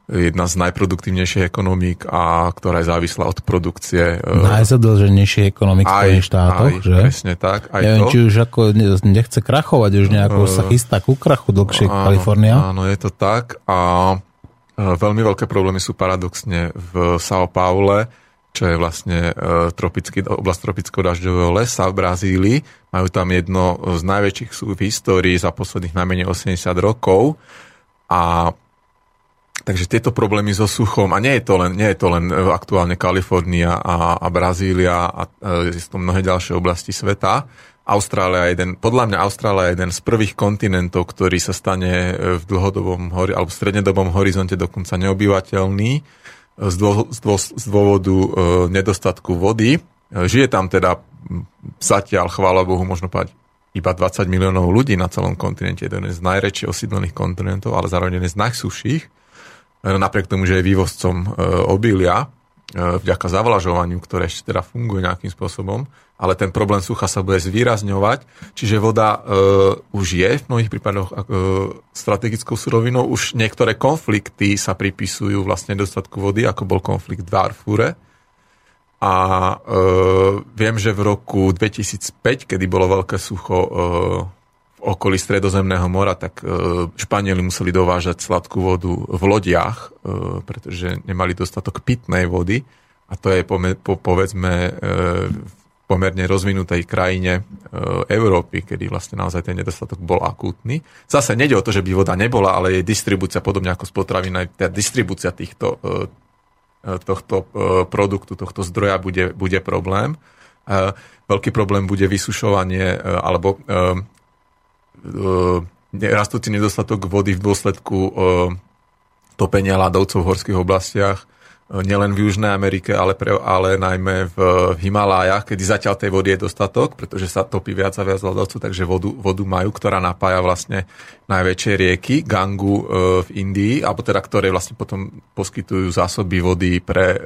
jedna z najproduktívnejších ekonomík, a ktorá je závislá od produkcie. E, Najzadlženejších ekonomik v Spojených štátoch, aj, že? Presne tak. Aj Neviem, to. či už ako nechce krachovať, už nejako uh, sa chystá ku krachu dlhšie áno, Kalifornia. Áno, je to tak. A e, veľmi veľké problémy sú paradoxne v São Paule, čo je vlastne tropický, oblast tropického dažďového lesa v Brazílii. Majú tam jedno z najväčších súv v histórii za posledných najmenej 80 rokov. A Takže tieto problémy so suchom, a nie je to len, nie je to len e, aktuálne Kalifornia a, a Brazília a e, je to mnohé ďalšie oblasti sveta, Austrália je jeden, podľa mňa Austrália je jeden z prvých kontinentov, ktorý sa stane e, v dlhodobom alebo v strednedobom horizonte dokonca neobyvateľný z, dô, z, dô, z dôvodu e, nedostatku vody. Žije tam teda zatiaľ, chvála Bohu, možno povedať, iba 20 miliónov ľudí na celom kontinente, jeden z najväčších osídlených kontinentov, ale zároveň jeden z najsúších. E, napriek tomu, že je vývozcom e, obilia, e, vďaka zavlažovaniu, ktoré ešte teda funguje nejakým spôsobom, ale ten problém sucha sa bude zvýrazňovať, čiže voda už je v mnohých prípadoch strategickou surovinou, už niektoré konflikty sa pripisujú vlastne dostatku vody, ako bol konflikt v Darfure. A e, viem, že v roku 2005, kedy bolo veľké sucho e, okolí Stredozemného mora, tak e, Španieli museli dovážať sladkú vodu v lodiach, e, pretože nemali dostatok pitnej vody. A to je, povedzme, e, v pomerne rozvinutej krajine Európy, kedy vlastne naozaj ten nedostatok bol akútny. Zase nejde o to, že by voda nebola, ale jej distribúcia, podobne ako z potravín, aj tá distribúcia týchto, tohto produktu, tohto zdroja bude, bude problém. Veľký problém bude vysušovanie alebo rastúci nedostatok vody v dôsledku e, topenia ľadovcov v horských oblastiach, e, nielen v Južnej Amerike, ale, pre, ale najmä v Himalájach, kedy zatiaľ tej vody je dostatok, pretože sa topí viac a viac ľadovcov, takže vodu, vodu majú, ktorá napája vlastne najväčšie rieky, Gangu v Indii, alebo teda ktoré vlastne potom poskytujú zásoby vody pre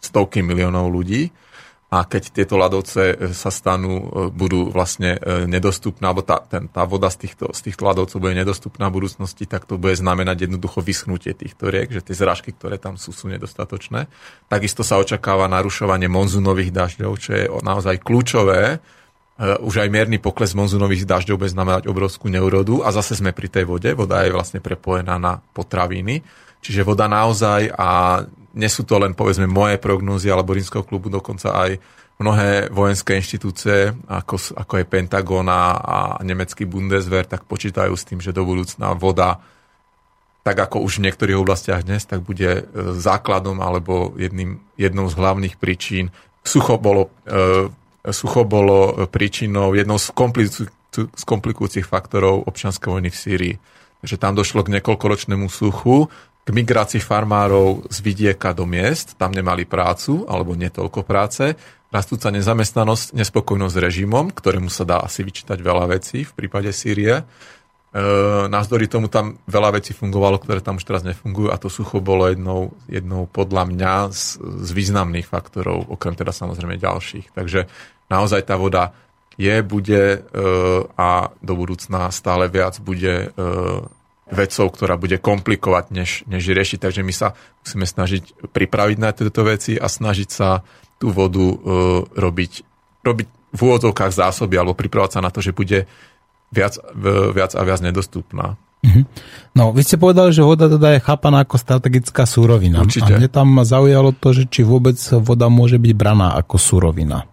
stovky miliónov ľudí a keď tieto ľadovce e, sa stanú, e, budú vlastne e, nedostupné, alebo tá, ten, tá voda z týchto, z týchto ľadovcov bude nedostupná v budúcnosti, tak to bude znamenať jednoducho vyschnutie týchto riek, že tie zrážky, ktoré tam sú, sú nedostatočné. Takisto sa očakáva narušovanie monzunových dažďov, čo je naozaj kľúčové. Už aj mierny pokles monzunových dažďov bude znamenať obrovskú neurodu a zase sme pri tej vode. Voda je vlastne prepojená na potraviny. Čiže voda naozaj a nie sú to len povedzme moje prognózy alebo rímskeho klubu, dokonca aj mnohé vojenské inštitúcie, ako, ako je Pentagon a, a nemecký Bundeswehr, tak počítajú s tým, že do budúcna voda, tak ako už v niektorých oblastiach dnes, tak bude e, základom alebo jedným, jednou z hlavných príčin. Sucho bolo, e, sucho bolo príčinou, jednou z, kompliku, z komplikujúcich faktorov občianskej vojny v Sýrii. Takže tam došlo k niekoľkoročnému suchu, migrácii farmárov z vidieka do miest, tam nemali prácu alebo netoľko práce rastúca nezamestnanosť, nespokojnosť s režimom, ktorému sa dá asi vyčítať veľa vecí v prípade Sýrie. E, názdory tomu tam veľa vecí fungovalo, ktoré tam už teraz nefungujú a to sucho bolo jednou, jednou podľa mňa z, z významných faktorov, okrem teda samozrejme ďalších. Takže naozaj tá voda je, bude e, a do budúcna stále viac bude e, vecou, ktorá bude komplikovať, než, než riešiť. Takže my sa musíme snažiť pripraviť na tieto veci a snažiť sa tú vodu uh, robiť, robiť v úvodzovkách zásoby alebo pripravať sa na to, že bude viac, viac a viac nedostupná. Mhm. No, vy ste povedali, že voda teda je chápaná ako strategická súrovina. Určite. A mne tam zaujalo to, že či vôbec voda môže byť braná ako súrovina.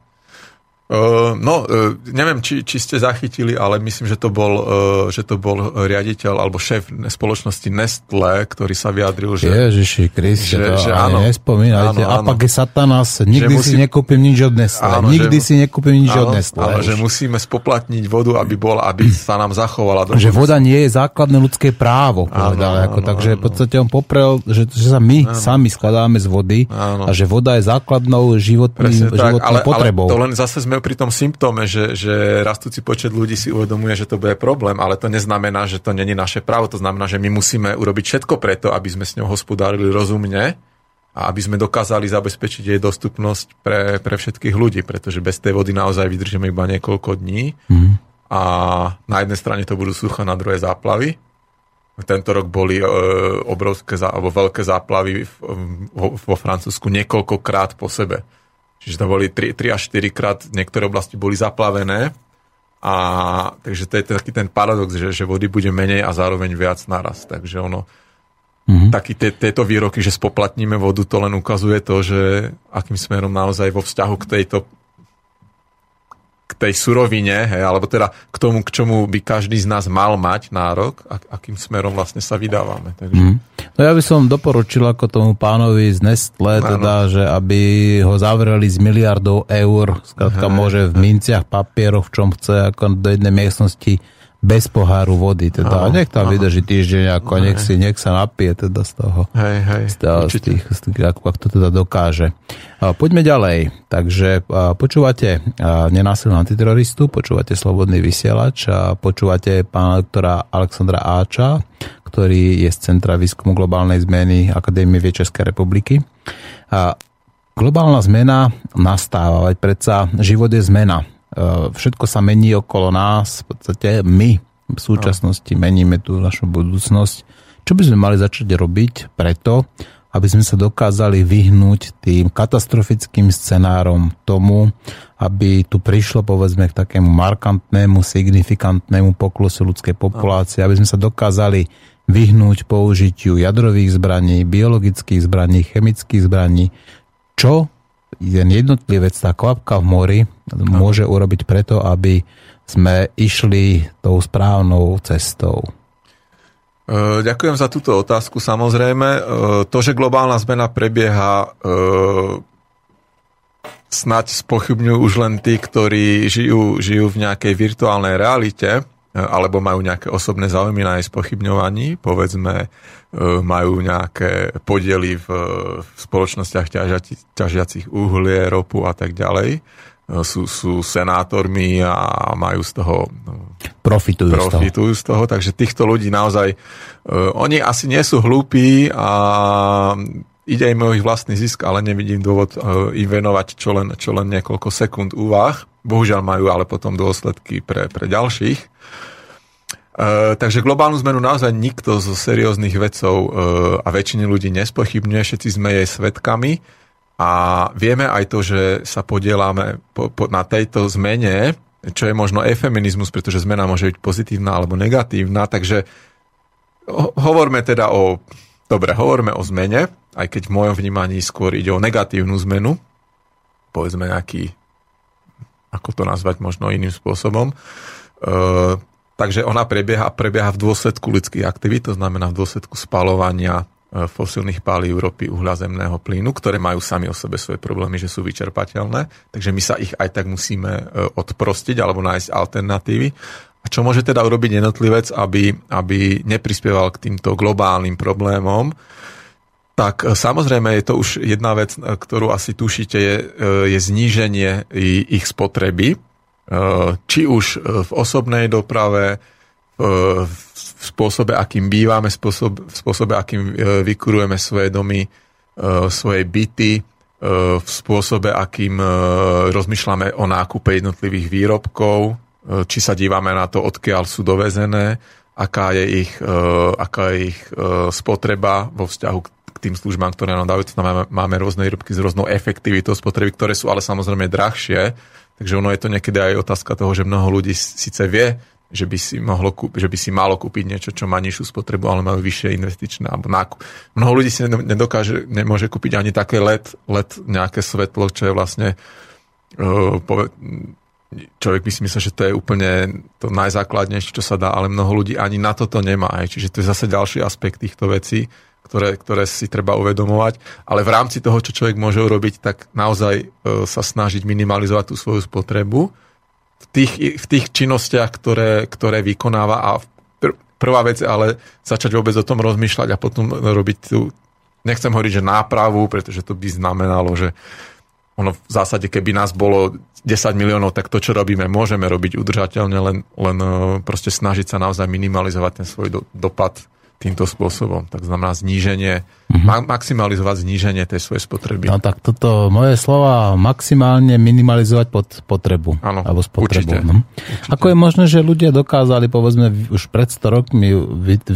Uh, no, uh, neviem, či, či ste zachytili, ale myslím, že to bol, uh, že to bol riaditeľ alebo šéf spoločnosti Nestle, ktorý sa vyjadril, že... Ježiši Kriste, že, to že áno, nespomínajte. Áno, áno. Apak je satanas, nikdy musí, si nekúpim nič od Nestle. Áno, nikdy že, si nekúpim nič áno, od Nestle. Áno, že musíme spoplatniť vodu, aby bola, aby *clears throat* sa nám zachovala. Že voda nie je základné ľudské právo, povedal. Áno, ako, áno, takže áno. v podstate on poprel, že, že sa my áno. sami skladáme z vody áno. a že voda je základnou životným, životnou ale, potrebou. Ale to len zase sme pri tom symptóme, že, že rastúci počet ľudí si uvedomuje, že to bude problém, ale to neznamená, že to není naše právo. To znamená, že my musíme urobiť všetko preto, aby sme s ňou hospodárili rozumne a aby sme dokázali zabezpečiť jej dostupnosť pre, pre všetkých ľudí, pretože bez tej vody naozaj vydržíme iba niekoľko dní mm. a na jednej strane to budú sucha, na druhej záplavy. Tento rok boli e, obrovské alebo veľké záplavy vo, vo Francúzsku niekoľkokrát po sebe. Čiže to boli 3, 3 až 4 krát, niektoré oblasti boli zaplavené. A takže to je taký ten paradox, že, že vody bude menej a zároveň viac naraz. Takže ono, mm-hmm. taký te, tieto výroky, že spoplatníme vodu, to len ukazuje to, že akým smerom naozaj vo vzťahu k tejto tej surovine, hej, alebo teda k tomu, k čomu by každý z nás mal mať nárok, a, akým smerom vlastne sa vydávame. Takže... Mm. No ja by som doporučil ako tomu pánovi z Nestle, teda, že aby ho zavreli z miliardov eur, skrátka môže v minciach, papieroch, v čom chce, ako do jednej miestnosti bez poháru vody. Teda. Áno, nech tam áno. vydrží týždeň, ako nech, si, nech sa napije teda z toho. Hej, hej, z, toho, z tých, z tých, ako, ako to teda dokáže. Poďme ďalej. Takže počúvate nenásilnú antiteroristu, počúvate Slobodný vysielač a počúvate pána doktora Alexandra Áča, ktorý je z Centra výskumu globálnej zmeny Akadémie vie Českej republiky. A globálna zmena nastáva, veď predsa život je zmena všetko sa mení okolo nás, v podstate my v súčasnosti meníme tú našu budúcnosť. Čo by sme mali začať robiť preto, aby sme sa dokázali vyhnúť tým katastrofickým scenárom tomu, aby tu prišlo povedzme k takému markantnému, signifikantnému poklosu ľudskej populácie, aby sme sa dokázali vyhnúť použitiu jadrových zbraní, biologických zbraní, chemických zbraní, čo jeden jednotlivec, tá kvapka v mori, môže urobiť preto, aby sme išli tou správnou cestou? E, ďakujem za túto otázku. Samozrejme, e, to, že globálna zmena prebieha, e, snať spochybňujú už len tí, ktorí žijú, žijú v nejakej virtuálnej realite, alebo majú nejaké osobné záujmy na jej spochybňovaní, povedzme, majú nejaké podiely v, spoločnostiach ťažiacich uhlie, ropu a tak ďalej sú, sú senátormi a majú z toho... No, profitujú, profitujú z, toho. z toho. Takže týchto ľudí naozaj... Uh, oni asi nie sú hlúpi a ide im o ich vlastný zisk, ale nevidím dôvod im venovať čo len, čo len niekoľko sekúnd úvah. Bohužiaľ majú ale potom dôsledky pre, pre ďalších. Uh, takže globálnu zmenu naozaj nikto zo serióznych vedcov uh, a väčšiny ľudí nespochybňuje, všetci sme jej svetkami. A vieme aj to, že sa podielame po, po, na tejto zmene, čo je možno efeminizmus, pretože zmena môže byť pozitívna alebo negatívna, takže ho, hovorme teda o, dobre, hovorme o zmene, aj keď v mojom vnímaní skôr ide o negatívnu zmenu, povedzme nejaký, ako to nazvať možno iným spôsobom. E, takže ona prebieha, prebieha v dôsledku ľudských aktivít, to znamená v dôsledku spalovania E, fosílnych palív, ropy, uhľa zemného plynu, ktoré majú sami o sebe svoje problémy, že sú vyčerpateľné. Takže my sa ich aj tak musíme e, odprostiť alebo nájsť alternatívy. A čo môže teda urobiť jednotlivec, aby, aby neprispieval k týmto globálnym problémom? Tak samozrejme je to už jedna vec, ktorú asi tušíte, je, je zníženie ich spotreby, či už v osobnej doprave, v spôsobe, akým bývame, spôsob, v spôsobe, akým vykurujeme svoje domy, svoje byty, v spôsobe, akým rozmýšľame o nákupe jednotlivých výrobkov, či sa dívame na to, odkiaľ sú dovezené, aká je ich, aká je ich spotreba vo vzťahu k tým službám, ktoré nám dajú. Máme, máme rôzne výrobky s rôznou efektivitou spotreby, ktoré sú ale samozrejme drahšie. Takže ono je to niekedy aj otázka toho, že mnoho ľudí síce vie, že by si, mohlo kúp, že by si malo kúpiť niečo, čo má nižšiu spotrebu, ale majú vyššie investičné alebo nákup. Mnoho ľudí si nedokáže, nemôže kúpiť ani také LED, LED nejaké svetlo, čo je vlastne uh, človek by si myslel, že to je úplne to najzákladnejšie, čo sa dá, ale mnoho ľudí ani na toto nemá. Aj. Čiže to je zase ďalší aspekt týchto vecí, ktoré, ktoré si treba uvedomovať. Ale v rámci toho, čo človek môže urobiť, tak naozaj uh, sa snažiť minimalizovať tú svoju spotrebu v tých, v tých činnostiach, ktoré, ktoré vykonáva a pr- prvá vec ale začať vôbec o tom rozmýšľať a potom robiť tú, nechcem hovoriť, že nápravu, pretože to by znamenalo, že ono v zásade, keby nás bolo 10 miliónov, tak to, čo robíme, môžeme robiť udržateľne, len, len e, proste snažiť sa naozaj minimalizovať ten svoj do, dopad týmto spôsobom. Tak znamená zníženie, mm-hmm. ma- maximalizovať zníženie tej svojej spotreby. No tak toto moje slova maximálne minimalizovať pod potrebu. Áno, alebo spotrebu. určite, no. určite. Ako je možné, že ľudia dokázali povedzme už pred 100 rokmi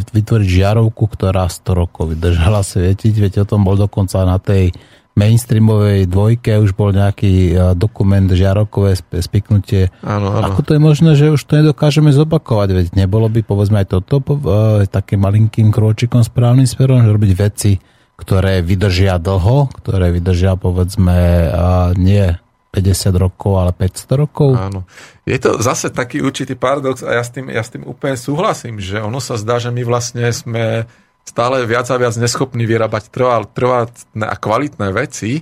vytvoriť žiarovku, ktorá 100 rokov vydržala svietiť. Viete, o tom bol dokonca na tej mainstreamovej dvojke už bol nejaký e, dokument žiarokové spiknutie. Áno, áno. Ako to je možné, že už to nedokážeme zopakovať? Veď nebolo by povedzme aj toto uh, takým malinkým krôčikom správnym smerom, že robiť veci, ktoré vydržia dlho, ktoré vydržia povedzme uh, nie 50 rokov, ale 500 rokov. Áno. Je to zase taký určitý paradox a ja s tým, ja s tým úplne súhlasím, že ono sa zdá, že my vlastne sme stále viac a viac neschopní vyrábať trvalé a kvalitné veci,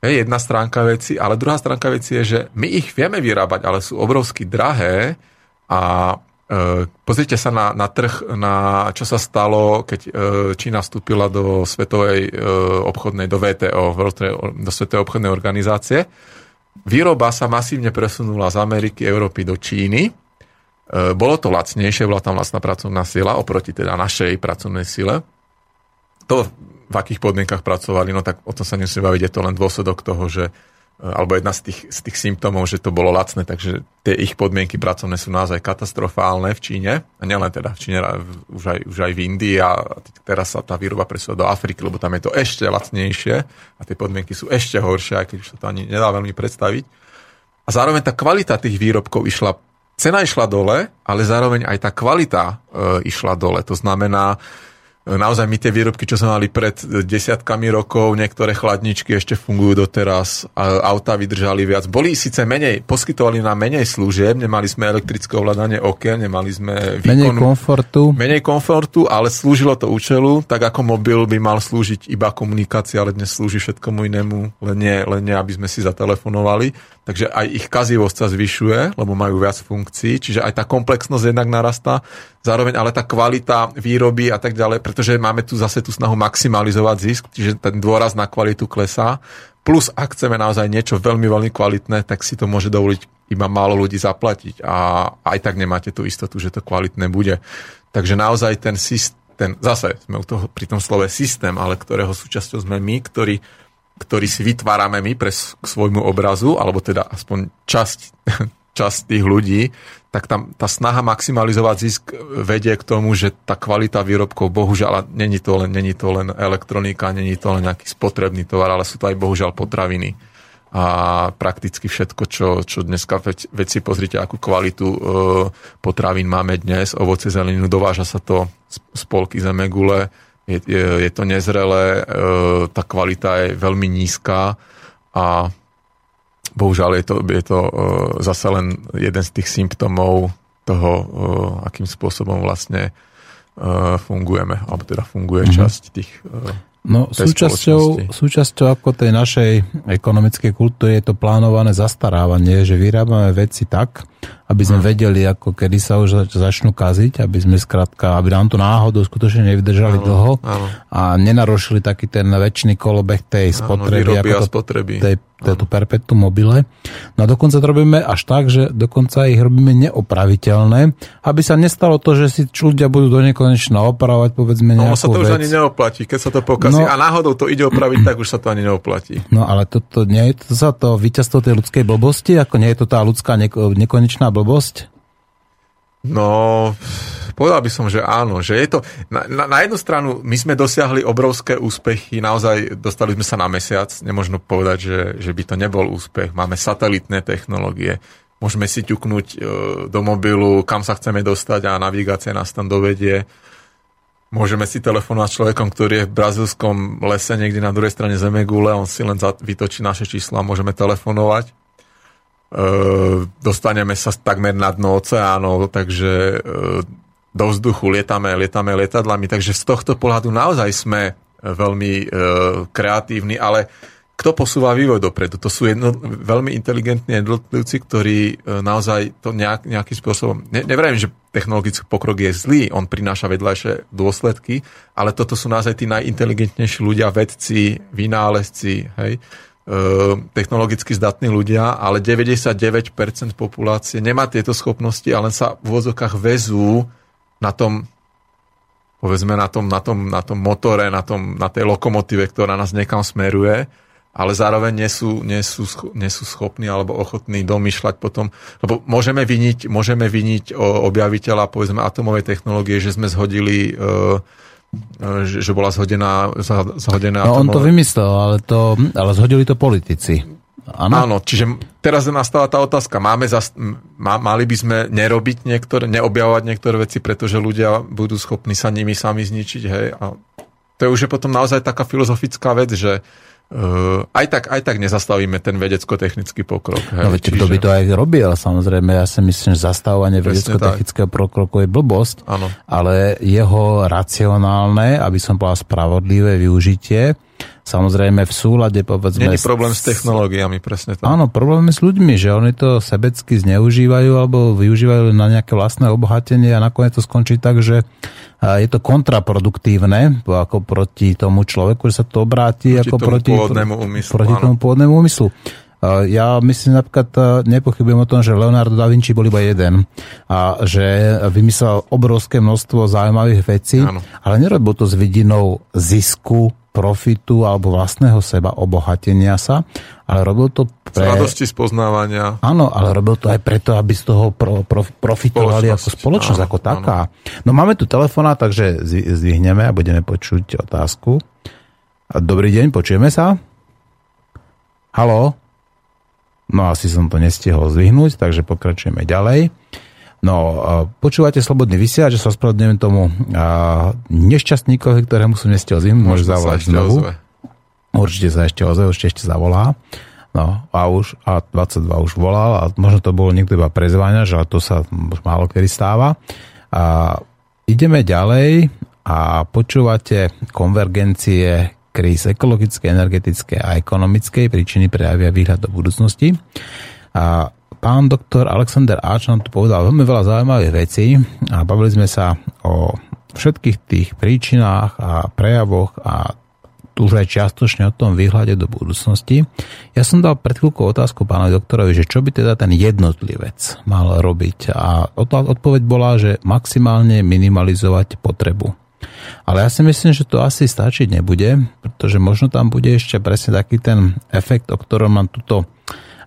je jedna stránka veci, ale druhá stránka veci je, že my ich vieme vyrábať, ale sú obrovsky drahé a e, pozrite sa na, na trh, na čo sa stalo, keď e, Čína vstúpila do svetovej e, obchodnej, do VTO, do svetovej obchodnej organizácie. Výroba sa masívne presunula z Ameriky, Európy do Číny bolo to lacnejšie, bola tam vlastná pracovná sila oproti teda našej pracovnej sile. To, v akých podmienkach pracovali, no tak o tom sa nemusíme baviť, je to len dôsledok toho, že e, alebo jedna z tých, z tých symptómov, že to bolo lacné, takže tie ich podmienky pracovné sú naozaj katastrofálne v Číne, a nielen teda v Číne, už aj, už aj v Indii a teraz sa tá výroba presúva do Afriky, lebo tam je to ešte lacnejšie a tie podmienky sú ešte horšie, aj keď už sa to ani nedá veľmi predstaviť. A zároveň tá kvalita tých výrobkov išla cena išla dole, ale zároveň aj tá kvalita e, išla dole. To znamená, naozaj my tie výrobky, čo sme mali pred desiatkami rokov, niektoré chladničky ešte fungujú doteraz, auta vydržali viac. Boli síce menej, poskytovali nám menej služieb, nemali sme elektrické ovládanie okien, nemali sme výkonu, menej komfortu. Menej komfortu, ale slúžilo to účelu, tak ako mobil by mal slúžiť iba komunikácia, ale dnes slúži všetkomu inému, len nie, len nie aby sme si zatelefonovali. Takže aj ich kazivosť sa zvyšuje, lebo majú viac funkcií, čiže aj tá komplexnosť jednak narastá, zároveň ale tá kvalita výroby a tak ďalej, pretože máme tu zase tú snahu maximalizovať zisk, čiže ten dôraz na kvalitu klesá. Plus, ak chceme naozaj niečo veľmi, veľmi kvalitné, tak si to môže dovoliť iba málo ľudí zaplatiť a aj tak nemáte tú istotu, že to kvalitné bude. Takže naozaj ten systém, zase sme u toho, pri tom slove systém, ale ktorého súčasťou sme my, ktorý ktorý si vytvárame my pre svojmu obrazu, alebo teda aspoň časť, *laughs* časť tých ľudí, tak tam tá snaha maximalizovať zisk vedie k tomu, že tá kvalita výrobkov, bohužiaľ, není to len, není to len elektronika, není to len nejaký spotrebný tovar, ale sú to aj bohužiaľ potraviny. A prakticky všetko, čo, čo dneska, veď, veď si pozrite, akú kvalitu e, potravín máme dnes, ovoce, zeleninu, dováža sa to z, z polky zemegule, je, je, je to nezrelé, e, tá kvalita je veľmi nízka a bohužiaľ je to, je to e, zase len jeden z tých symptómov toho, e, akým spôsobom vlastne fungujeme, alebo teda funguje mm-hmm. časť tých No, súčasťou, súčasťou ako tej našej ekonomickej kultúry je to plánované zastarávanie, že vyrábame veci tak, aby sme hm. vedeli, ako kedy sa už začnú kaziť, aby sme skrátka, aby nám to náhodou skutočne nevydržali áno, dlho áno. a nenarošili taký ten väčší kolobeh tej spotreby, áno, ako to, spotreby. tej to perpetuum mobile. No a dokonca to robíme až tak, že dokonca ich robíme neopraviteľné, aby sa nestalo to, že si ľudia budú do nekonečna opravovať, povedzme nejakú No sa to vec. už ani neoplatí, keď sa to pokazí. No, a náhodou to ide opraviť, tak už sa to ani neoplatí. No ale toto nie je to za to víťazstvo tej ľudskej blbosti, ako nie je to tá ľudská nekonečná blbosť? No, povedal by som, že áno, že je to, na, na, na jednu stranu my sme dosiahli obrovské úspechy, naozaj dostali sme sa na mesiac, nemôžno povedať, že, že by to nebol úspech, máme satelitné technológie, môžeme si ťuknúť e, do mobilu, kam sa chceme dostať a navigácia nás tam dovedie. Môžeme si telefonovať s človekom, ktorý je v brazilskom lese niekde na druhej strane Zemegule, on si len vytočí naše číslo a môžeme telefonovať dostaneme sa takmer na dno oceánov, takže do vzduchu lietame, lietame lietadlami, takže z tohto pohľadu naozaj sme veľmi kreatívni, ale kto posúva vývoj dopredu? To sú jedno, veľmi inteligentní jednotlivci, ktorí naozaj to nejak, nejakým spôsobom... Ne, nevrajím, že technologický pokrok je zlý, on prináša vedľajšie dôsledky, ale toto sú naozaj tí najinteligentnejší ľudia, vedci, vynálezci, hej, technologicky zdatní ľudia, ale 99% populácie nemá tieto schopnosti a len sa v vozokách vezú na tom povedzme na tom, na tom, na tom motore, na, tom, na tej lokomotíve, ktorá nás niekam smeruje, ale zároveň nie sú, nie sú, nie sú schopní alebo ochotní domýšľať potom, lebo môžeme viniť, môžeme viniť objaviteľa povedzme atomovej technológie, že sme zhodili uh, že, že bola zhodená, zhodená No on to vymyslel, ale, to, ale zhodili to politici. Áno? Áno, čiže teraz nastáva tá otázka. Máme zas, má, mali by sme nerobiť niektoré, neobjavovať niektoré veci, pretože ľudia budú schopní sa nimi sami zničiť. Hej? A to je už je potom naozaj taká filozofická vec, že Uh, aj tak, aj tak nezastavíme ten vedecko-technický pokrok. Hej. No veď kto by to aj robil, samozrejme, ja si myslím, že zastavovanie vedecko-technického pokroku je blbosť, ano. ale jeho racionálne, aby som povedal spravodlivé využitie, Samozrejme v súlade, povedzme... Není problém s technológiami, presne tak. Áno, problém je s ľuďmi, že oni to sebecky zneužívajú alebo využívajú na nejaké vlastné obohatenie a nakoniec to skončí tak, že je to kontraproduktívne ako proti tomu človeku, že sa to obráti proti ako tomu proti, pôvodnému úmyslu, proti tomu pôvodnému úmyslu. Ja myslím napríklad, nepochybujem o tom, že Leonardo da Vinci bol iba jeden a že vymyslel obrovské množstvo zaujímavých vecí, ano. ale nerobil to s vidinou zisku profitu alebo vlastného seba obohatenia sa, ale robil to pre... Z radosti spoznávania. Áno, ale robil to aj preto, aby z toho pro, pro, profitovali ako spoločnosť, áno, ako taká. Áno. No máme tu telefona, takže zdvihneme a budeme počuť otázku. Dobrý deň, počujeme sa? Halo? No asi som to nestihol zdvihnúť, takže pokračujeme ďalej. No, počúvate Slobodný vysielač, že sa ospravedlňujem tomu nešťastníkovi, ktorému som nestiel zimu, môže zavolať znovu. Ozve. Určite sa ešte ozve, určite ešte zavolá. No a už, a 22 už volal a možno to bolo niekto iba prezváňač, ale to sa už málo kedy stáva. A ideme ďalej a počúvate konvergencie kríz ekologické, energetické a ekonomickej príčiny prejavia výhľad do budúcnosti. A pán doktor Alexander Ač nám tu povedal veľmi veľa zaujímavých vecí a bavili sme sa o všetkých tých príčinách a prejavoch a už aj čiastočne o tom výhľade do budúcnosti. Ja som dal pred chvíľkou otázku pánovi doktorovi, že čo by teda ten jednotlivec mal robiť a odpoveď bola, že maximálne minimalizovať potrebu. Ale ja si myslím, že to asi stačiť nebude, pretože možno tam bude ešte presne taký ten efekt, o ktorom mám tuto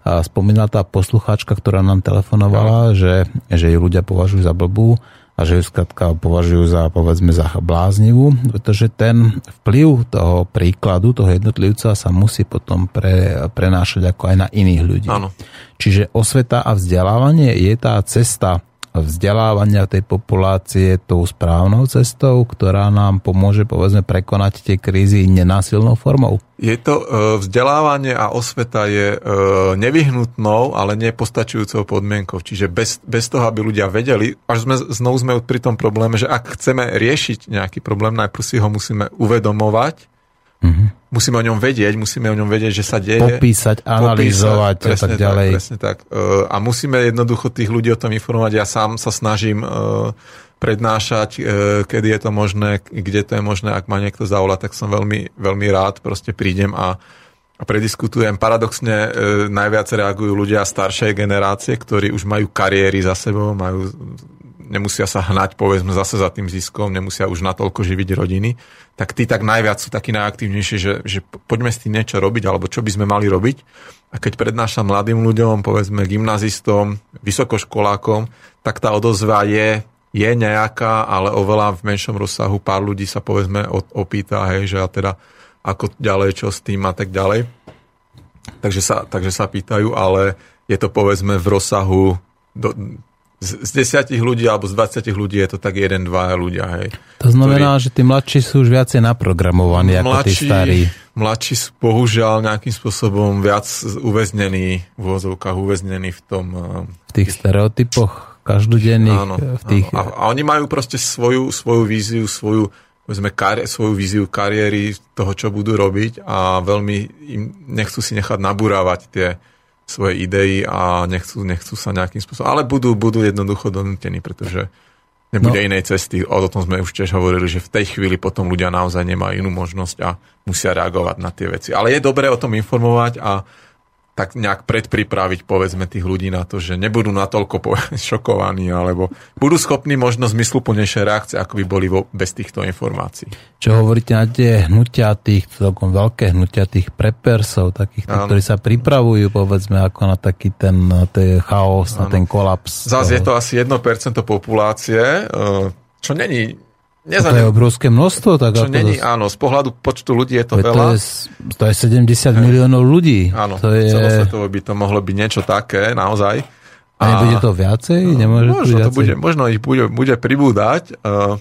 spomínala tá poslucháčka, ktorá nám telefonovala, no. že, že ju ľudia považujú za blbú a že ju skratka považujú za, povedzme, za bláznivú, pretože ten vplyv toho príkladu, toho jednotlivca sa musí potom pre, prenášať ako aj na iných ľudí. Áno. Čiže osveta a vzdelávanie je tá cesta vzdelávania tej populácie tou správnou cestou, ktorá nám pomôže povedzme prekonať tie krízy nenásilnou formou? Je to e, vzdelávanie a osveta je e, nevyhnutnou, ale nepostačujúcou podmienkou. Čiže bez, bez toho, aby ľudia vedeli, až sme, znovu sme pri tom probléme, že ak chceme riešiť nejaký problém, najprv si ho musíme uvedomovať Uh-huh. Musíme o ňom vedieť, musíme o ňom vedieť, že sa deje. Popísať, analyzovať popísať, a tak ďalej. Tak, presne tak. E, a musíme jednoducho tých ľudí o tom informovať. Ja sám sa snažím e, prednášať, e, kedy je to možné, kde to je možné. Ak ma niekto zavolá, tak som veľmi, veľmi rád. Proste prídem a, a prediskutujem. Paradoxne najviac reagujú ľudia staršej generácie, ktorí už majú kariéry za sebou, majú nemusia sa hnať, povedzme, zase za tým ziskom, nemusia už natoľko živiť rodiny, tak tí tak najviac sú takí najaktívnejší, že, že poďme s tým niečo robiť, alebo čo by sme mali robiť. A keď prednášam mladým ľuďom, povedzme gymnazistom, vysokoškolákom, tak tá odozva je, je nejaká, ale oveľa v menšom rozsahu pár ľudí sa povedzme opýta, hej, že a teda ako ďalej, čo s tým a tak ďalej. Takže sa, takže sa pýtajú, ale je to povedzme v rozsahu do, z, z desiatich ľudí alebo z 20 ľudí je to tak jeden, dva ľudia. Hej, to znamená, ktorí... že tí mladší sú už viacej naprogramovaní mladší, ako tí starí. Mladší sú bohužiaľ nejakým spôsobom viac uväznení v úvozovkách, uväznení v tom... Eh, v tých stereotypoch každodenných. Áno, v tých... áno. A, a oni majú proste svoju, svoju víziu, svoju povedzme, kari- svoju víziu kariéry toho, čo budú robiť a veľmi im nechcú si nechať nabúravať tie, svoje idei a nechcú, nechcú sa nejakým spôsobom, ale budú, budú jednoducho donútení, pretože nebude no. inej cesty. O tom sme už tiež hovorili, že v tej chvíli potom ľudia naozaj nemajú inú možnosť a musia reagovať na tie veci. Ale je dobré o tom informovať a tak nejak predpripraviť povedzme tých ľudí na to, že nebudú natoľko *laughs* šokovaní alebo budú schopní možno zmysluplnejšie reakcie, ako by boli vo, bez týchto informácií. Čo hovoríte na tie hnutia tých, celkom veľké hnutia tých prepersov, takých, tých, ktorí sa pripravujú povedzme ako na taký ten, ten chaos, ano. na ten kolaps. Toho... je to asi 1% populácie, eh, čo není Nezanel... To je obrovské množstvo. Tak čo není, to... áno, z pohľadu počtu ľudí je to Veď veľa. To je, to je 70 miliónov ľudí. Áno, to je... celosvetovo by to mohlo byť niečo také, naozaj. A, a nebude to viacej? No, Nemôže možno, to, viacej? To bude, možno ich bude, bude pribúdať. Uh,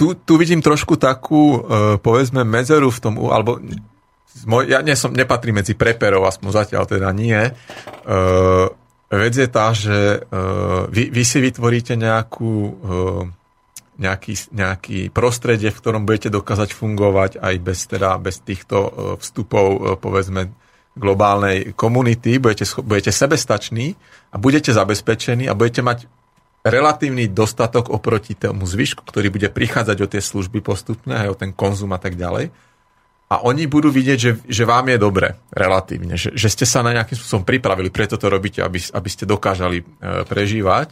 tu, tu vidím trošku takú, uh, povedzme, medzeru v tom, alebo ja nie som, nepatrím medzi preperov, aspoň zatiaľ teda nie. Uh, vec je tá, že uh, vy, vy si vytvoríte nejakú uh, nejaký, nejaký prostredie, v ktorom budete dokázať fungovať aj bez, teda, bez týchto e, vstupov, e, povedzme, globálnej komunity, budete, budete sebestační a budete zabezpečení a budete mať relatívny dostatok oproti tomu zvyšku, ktorý bude prichádzať o tie služby postupne, aj o ten konzum a tak ďalej. A oni budú vidieť, že, že vám je dobre, relatívne, že, že ste sa na nejakým spôsobom pripravili, preto to robíte, aby, aby ste dokážali e, prežívať.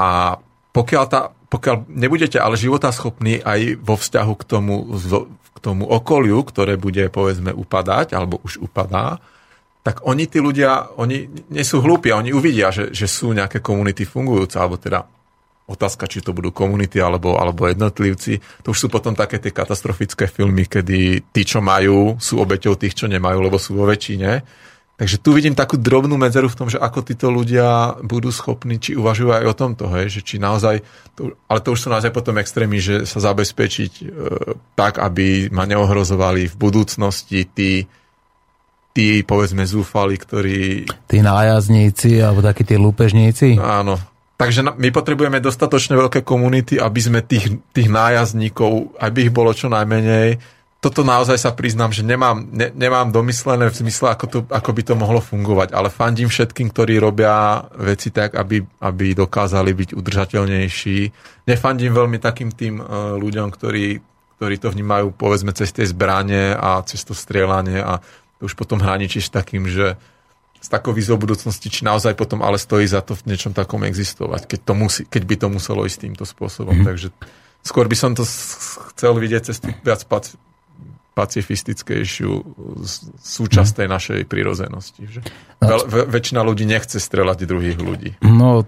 A pokiaľ, tá, pokiaľ nebudete ale schopní aj vo vzťahu k tomu, k tomu okoliu, ktoré bude povedzme upadať, alebo už upadá, tak oni, tí ľudia, oni nie sú hlúpi oni uvidia, že, že sú nejaké komunity fungujúce, alebo teda otázka, či to budú komunity alebo, alebo jednotlivci. To už sú potom také tie katastrofické filmy, kedy tí, čo majú, sú obeťou tých, čo nemajú, lebo sú vo väčšine. Takže tu vidím takú drobnú medzeru v tom, že ako títo ľudia budú schopní, či uvažujú aj o tomto, hej, že či naozaj, to, ale to už sú naozaj potom extrémy, že sa zabezpečiť e, tak, aby ma neohrozovali v budúcnosti tí, tí povedzme zúfali, ktorí... Tí nájazdníci, alebo takí tí lúpežníci? Áno. Takže my potrebujeme dostatočne veľké komunity, aby sme tých, tých nájazdníkov, aby ich bolo čo najmenej, toto naozaj sa priznám, že nemám, ne, nemám domyslené v zmysle, ako, to, ako by to mohlo fungovať, ale fandím všetkým, ktorí robia veci tak, aby, aby dokázali byť udržateľnejší. Nefandím veľmi takým tým uh, ľuďom, ktorí, ktorí to vnímajú povedzme cez tie zbranie a cez to strieľanie a to už potom hraničí s takým, že s takou výzvou budúcnosti, či naozaj potom ale stojí za to v niečom takom existovať, keď, to musí, keď by to muselo ísť týmto spôsobom. Mm-hmm. Takže skôr by som to chcel vidieť cez viac pacifistickejšiu súčasť tej našej prírozenosti. Že? No, väčšina ľudí nechce strelať druhých ľudí. No,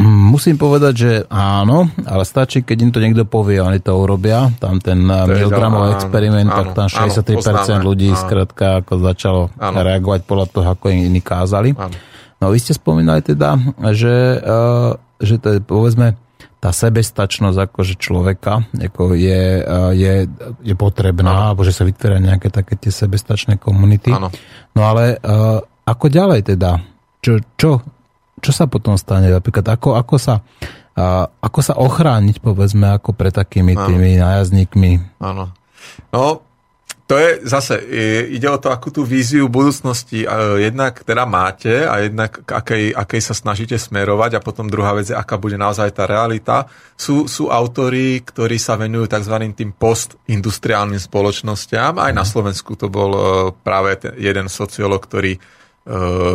musím povedať, že áno, ale stačí, keď im to niekto povie, oni to urobia. Tam ten milgramový experiment, áno, tak tam 63% áno, ľudí áno. skrátka ako začalo áno. reagovať podľa toho, ako im iní kázali. Áno. No vy ste spomínali teda, že, uh, že to je povedzme tá sebestačnosť akože človeka ako je, je, je potrebná, alebo že sa vytvára nejaké také tie sebestačné komunity. Ano. No ale uh, ako ďalej teda? Čo, čo, čo sa potom stane? Napríklad ako, ako sa uh, ako sa ochrániť povedzme ako pre takými ano. tými nájazdníkmi? Áno. No, to je zase, ide o to, akú tú víziu budúcnosti jednak teda máte a jednak akej, akej sa snažíte smerovať a potom druhá vec je, aká bude naozaj tá realita. Sú, sú autory, ktorí sa venujú tzv. tým postindustriálnym spoločnostiam. Aj na Slovensku to bol e, práve ten jeden sociológ, ktorý e,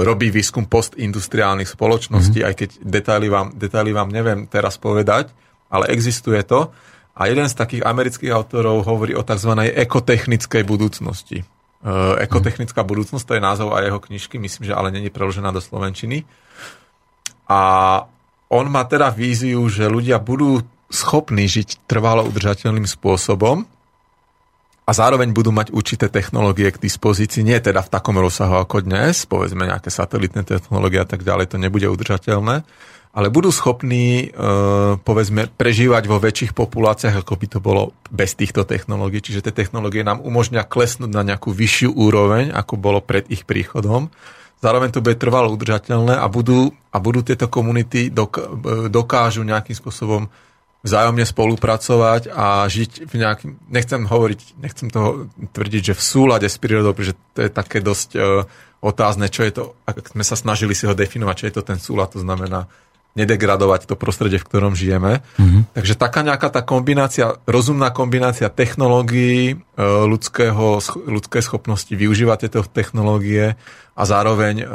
robí výskum postindustriálnych spoločností, mm-hmm. aj keď detaily vám, detaily vám neviem teraz povedať, ale existuje to. A jeden z takých amerických autorov hovorí o tzv. ekotechnickej budúcnosti. Uh, ekotechnická budúcnosť, to je názov aj jeho knižky, myslím, že ale není preložená do Slovenčiny. A on má teda víziu, že ľudia budú schopní žiť trvalo udržateľným spôsobom a zároveň budú mať určité technológie k dispozícii, nie teda v takom rozsahu ako dnes, povedzme nejaké satelitné technológie a tak ďalej, to nebude udržateľné, ale budú schopní, e, povedzme, prežívať vo väčších populáciách, ako by to bolo bez týchto technológií. Čiže tie technológie nám umožňa klesnúť na nejakú vyššiu úroveň, ako bolo pred ich príchodom. Zároveň to bude trvalo udržateľné a budú, a budú tieto komunity dok, e, dokážu nejakým spôsobom vzájomne spolupracovať a žiť v nejakým, nechcem hovoriť, nechcem to tvrdiť, že v súlade s prírodou, pretože to je také dosť uh, otázne, čo je to, ak sme sa snažili si ho definovať, čo je to ten súlad, to znamená nedegradovať to prostredie, v ktorom žijeme. Mm-hmm. Takže taká nejaká tá kombinácia, rozumná kombinácia technológií, ľudského, ľudské schopnosti využívať tieto technológie a zároveň e,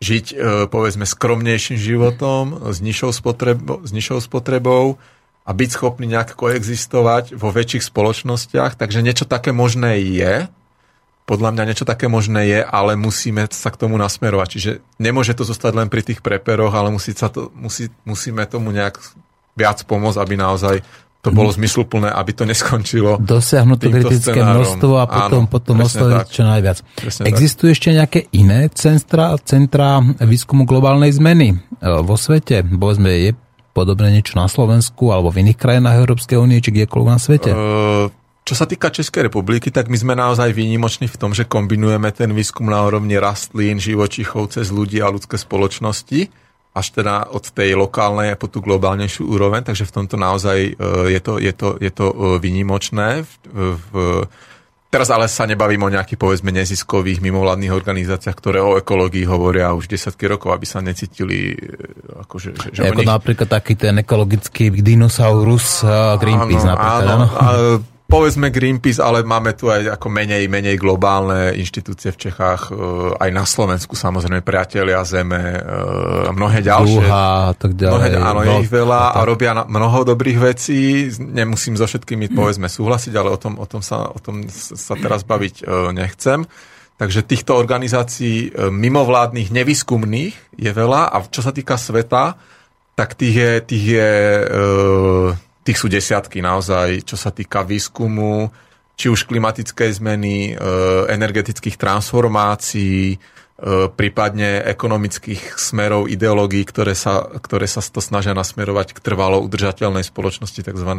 žiť, e, povedzme, skromnejším životom, s nižšou, spotrebou, s nižšou spotrebou a byť schopný nejak koexistovať vo väčších spoločnostiach. Takže niečo také možné je, podľa mňa niečo také možné je, ale musíme sa k tomu nasmerovať. Čiže nemôže to zostať len pri tých preperoch, ale musí sa to, musí, musíme tomu nejak viac pomôcť, aby naozaj to bolo mhm. zmysluplné, aby to neskončilo. Dosiahnuť to kritické scenárom. množstvo a potom, Áno, potom osloviť čo najviac. Existujú tak. ešte nejaké iné centra, centra výskumu globálnej zmeny e, vo svete? Povedzme, je podobné niečo na Slovensku alebo v iných krajinách Európskej únie, či kdekoľvek na svete? Uh, čo sa týka Českej republiky, tak my sme naozaj výnimoční v tom, že kombinujeme ten výskum na úrovni rastlín, živočichov cez ľudí a ľudské spoločnosti, až teda od tej lokálnej po tú globálnejšiu úroveň, takže v tomto naozaj e, je to, je to, je to e, výnimočné. V, v, teraz ale sa nebavím o nejakých povedzme neziskových mimovládnych organizáciách, ktoré o ekológii hovoria už desiatky rokov, aby sa necítili akože... Že, že Ako nich... napríklad taký ten ekologický dinosaurus Greenpeace áno, napríklad. Áno, áno povedzme Greenpeace, ale máme tu aj ako menej, menej globálne inštitúcie v Čechách, e, aj na Slovensku samozrejme, priatelia Zeme, e, mnohé ďalšie. Dúha a tak ďalej. Mnohé, áno, je no, ich veľa a robia mnoho dobrých vecí. Nemusím so všetkými, povedzme, súhlasiť, ale o tom, o tom, sa, o tom sa teraz baviť e, nechcem. Takže týchto organizácií mimovládnych, nevýskumných je veľa a čo sa týka sveta, tak tých je, tých je tých sú desiatky naozaj, čo sa týka výskumu, či už klimatickej zmeny, e, energetických transformácií, e, prípadne ekonomických smerov, ideológií, ktoré sa, ktoré sa to snažia nasmerovať k trvalo udržateľnej spoločnosti, tzv.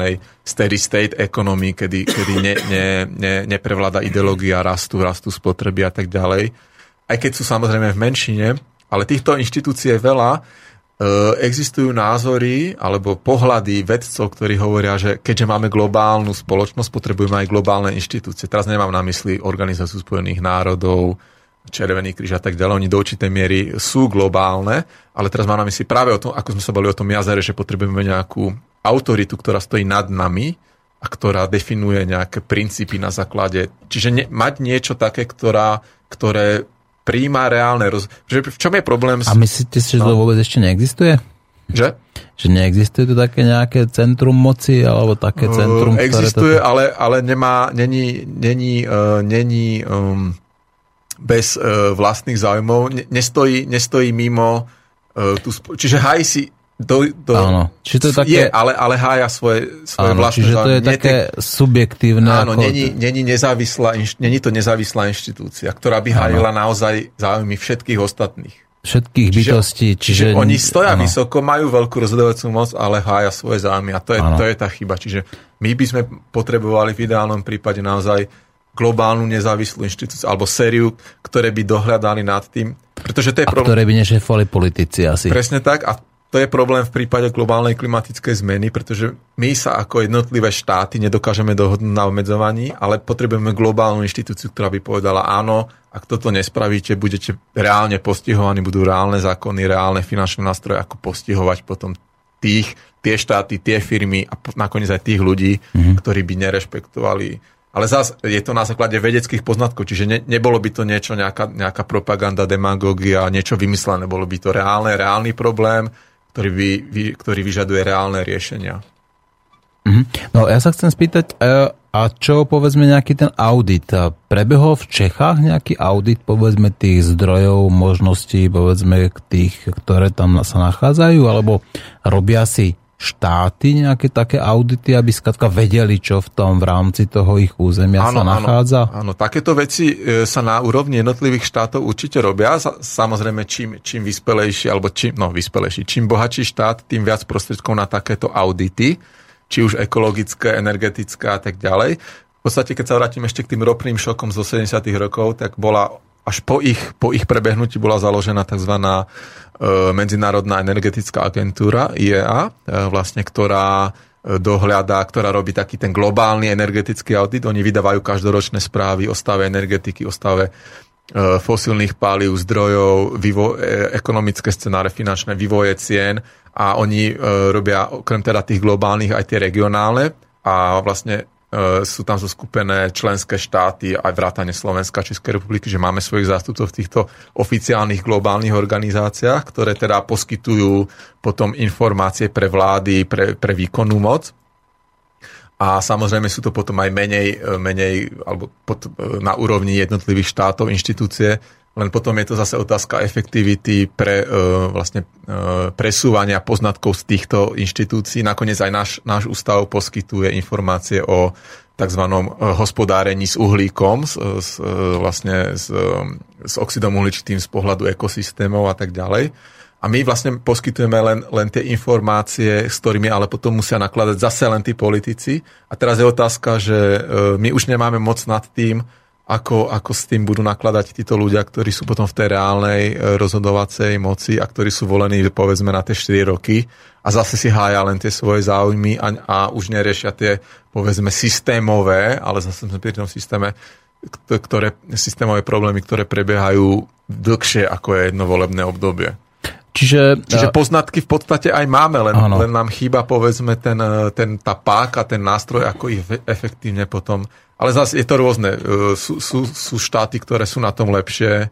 steady state economy, kedy, kedy ne, ne, ne, neprevláda ideológia rastu, rastu spotreby a tak ďalej. Aj keď sú samozrejme v menšine, ale týchto inštitúcií je veľa, existujú názory alebo pohľady vedcov, ktorí hovoria, že keďže máme globálnu spoločnosť, potrebujeme aj globálne inštitúcie. Teraz nemám na mysli Organizáciu spojených národov, Červený kríž a tak ďalej. Oni do určitej miery sú globálne, ale teraz mám na mysli práve o tom, ako sme sa boli o tom jazere, že potrebujeme nejakú autoritu, ktorá stojí nad nami a ktorá definuje nejaké princípy na základe. Čiže ne, mať niečo také, ktorá, ktoré príjma reálne roz... Že v čom je problém? S... A myslíte si, že no. to vôbec ešte neexistuje? Že? Že neexistuje tu také nejaké centrum moci, alebo také centrum, uh, Existuje, to... ale, ale nemá, není, není, uh, není um, bez uh, vlastných záujmov, ne, nestojí, nestojí mimo uh, tú, čiže hají si do, do, áno. Čiže to je, také... je ale, ale hája svoje, svoje áno, vlastné čiže to je také subjektívne. Áno, ako... není, není, nezávislá, není to nezávislá inštitúcia, ktorá by hájila naozaj záujmy všetkých ostatných. Všetkých čiže, bytostí. Čiže, čiže oni stoja áno. vysoko, majú veľkú rozhodovacú moc, ale hája svoje záujmy a to je, to je tá chyba. Čiže my by sme potrebovali v ideálnom prípade naozaj globálnu nezávislú inštitúciu alebo sériu, ktoré by dohľadali nad tým, pretože to je a problém. ktoré by nešefovali politici asi. Presne tak a to je problém v prípade globálnej klimatickej zmeny, pretože my sa ako jednotlivé štáty nedokážeme dohodnúť na obmedzovaní, ale potrebujeme globálnu inštitúciu, ktorá by povedala áno, ak toto nespravíte, budete reálne postihovaní, budú reálne zákony, reálne finančné nástroje, ako postihovať potom tých, tie štáty, tie firmy a nakoniec aj tých ľudí, mm-hmm. ktorí by nerešpektovali ale zase je to na základe vedeckých poznatkov, čiže ne, nebolo by to niečo, nejaká, nejaká propaganda, demagógia, niečo vymyslené, bolo by to reálne, reálny problém, ktorý, vy, vy, ktorý vyžaduje reálne riešenia. Mm-hmm. No ja sa chcem spýtať, e, a čo povedzme nejaký ten audit? Prebehol v Čechách nejaký audit povedzme tých zdrojov, možností, povedzme tých, ktoré tam sa nachádzajú, alebo robia si štáty nejaké také audity, aby skladka vedeli, čo v tom v rámci toho ich územia áno, sa nachádza? Áno, áno, takéto veci e, sa na úrovni jednotlivých štátov určite robia. Samozrejme, čím, čím vyspelejší, alebo čím, no vyspelejší, čím bohatší štát, tým viac prostriedkov na takéto audity, či už ekologické, energetické a tak ďalej. V podstate, keď sa vrátim ešte k tým ropným šokom zo 70. rokov, tak bola až po ich, po ich prebehnutí bola založená tzv. E, Medzinárodná energetická agentúra IEA, e, vlastne, ktorá e, dohľadá, ktorá robí taký ten globálny energetický audit. Oni vydávajú každoročné správy o stave energetiky, o stave fosílnych palív, zdrojov, vývo- ekonomické scenáre, finančné vývoje cien a oni robia okrem teda tých globálnych aj tie regionálne a vlastne sú tam zoskupené členské štáty, aj vrátane Slovenska, Českej republiky, že máme svojich zástupcov v týchto oficiálnych globálnych organizáciách, ktoré teda poskytujú potom informácie pre vlády, pre, pre výkonnú moc. A samozrejme sú to potom aj menej, e, menej alebo pod, e, na úrovni jednotlivých štátov, inštitúcie, len potom je to zase otázka efektivity pre vlastne presúvania poznatkov z týchto inštitúcií. Nakoniec aj náš, náš ústav poskytuje informácie o tzv. hospodárení s uhlíkom, s, s, vlastne s, s oxidom uhličitým z pohľadu ekosystémov a tak ďalej. A my vlastne poskytujeme len, len tie informácie, s ktorými ale potom musia nakladať zase len tí politici. A teraz je otázka, že my už nemáme moc nad tým, ako, ako s tým budú nakladať títo ľudia, ktorí sú potom v tej reálnej e, rozhodovacej moci a ktorí sú volení povedzme na tie 4 roky a zase si hája len tie svoje záujmy a, a už neriešia tie povedzme systémové, ale zase sme pri tom systéme, ktoré, systémové problémy, ktoré prebiehajú dlhšie ako je jedno volebné obdobie. Čiže, Čiže poznatky v podstate aj máme, len, len nám chýba povedzme ten, e, ten, tá páka, ten nástroj, ako ich efektívne potom ale zase je to rôzne. E, sú, sú, sú štáty, ktoré sú na tom lepšie.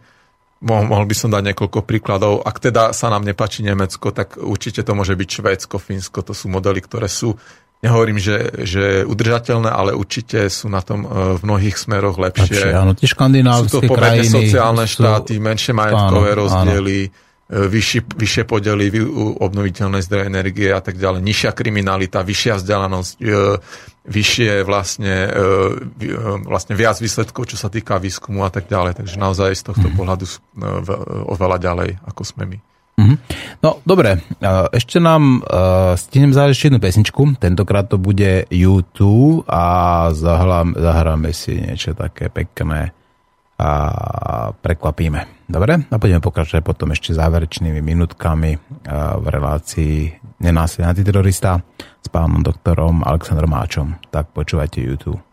Mohol, by som dať niekoľko príkladov. Ak teda sa nám nepáči Nemecko, tak určite to môže byť Švédsko, Fínsko. To sú modely, ktoré sú, nehovorím, že, že udržateľné, ale určite sú na tom e, v mnohých smeroch lepšie. lepšie áno, tie škandinávské sú to krajiny sociálne sú... štáty, menšie majetkové áno, rozdiely. Áno vyššie, vyššie podely obnoviteľné zdroje energie a tak ďalej, nižšia kriminalita, vyššia vzdialenosť, e, vyššie vlastne, e, e, vlastne viac výsledkov, čo sa týka výskumu a tak ďalej. Takže naozaj z tohto mhm. pohľadu oveľa ďalej, ako sme my. Mhm. No, dobre. Ešte nám uh, stihnem zahrať ešte jednu pesničku. Tentokrát to bude YouTube a zahráme si niečo také pekné a prekvapíme. Dobre? A budeme pokračovať potom ešte záverečnými minutkami v relácii Nenásilný antiterorista s pánom doktorom Aleksandrom Máčom. Tak počúvajte YouTube.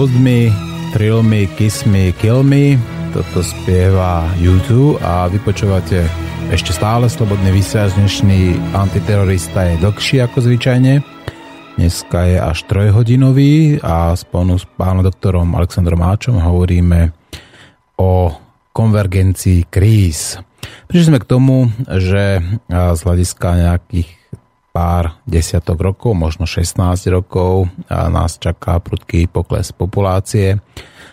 Hold Me, Thrill Me, Kiss Me, Kill Me. Toto spieva YouTube a vypočúvate ešte stále slobodný vysiaľ. Dnešný antiterorista je dlhší ako zvyčajne. Dneska je až trojhodinový a spolu s pánom doktorom Alexandrom Máčom hovoríme o konvergencii kríz. Prišli sme k tomu, že z hľadiska nejakých pár desiatok rokov, možno 16 rokov a nás čaká prudký pokles populácie.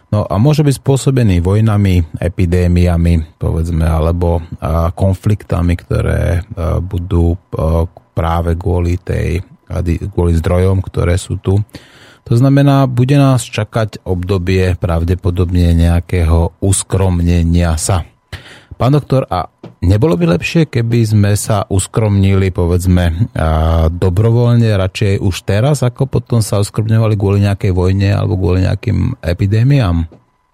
No a môže byť spôsobený vojnami, epidémiami, povedzme, alebo konfliktami, ktoré budú práve kvôli, tej, kvôli zdrojom, ktoré sú tu. To znamená, bude nás čakať obdobie pravdepodobne nejakého uskromnenia sa. Pán doktor, a nebolo by lepšie, keby sme sa uskromnili, povedzme, dobrovoľne, radšej už teraz, ako potom sa uskromňovali kvôli nejakej vojne alebo kvôli nejakým epidémiám?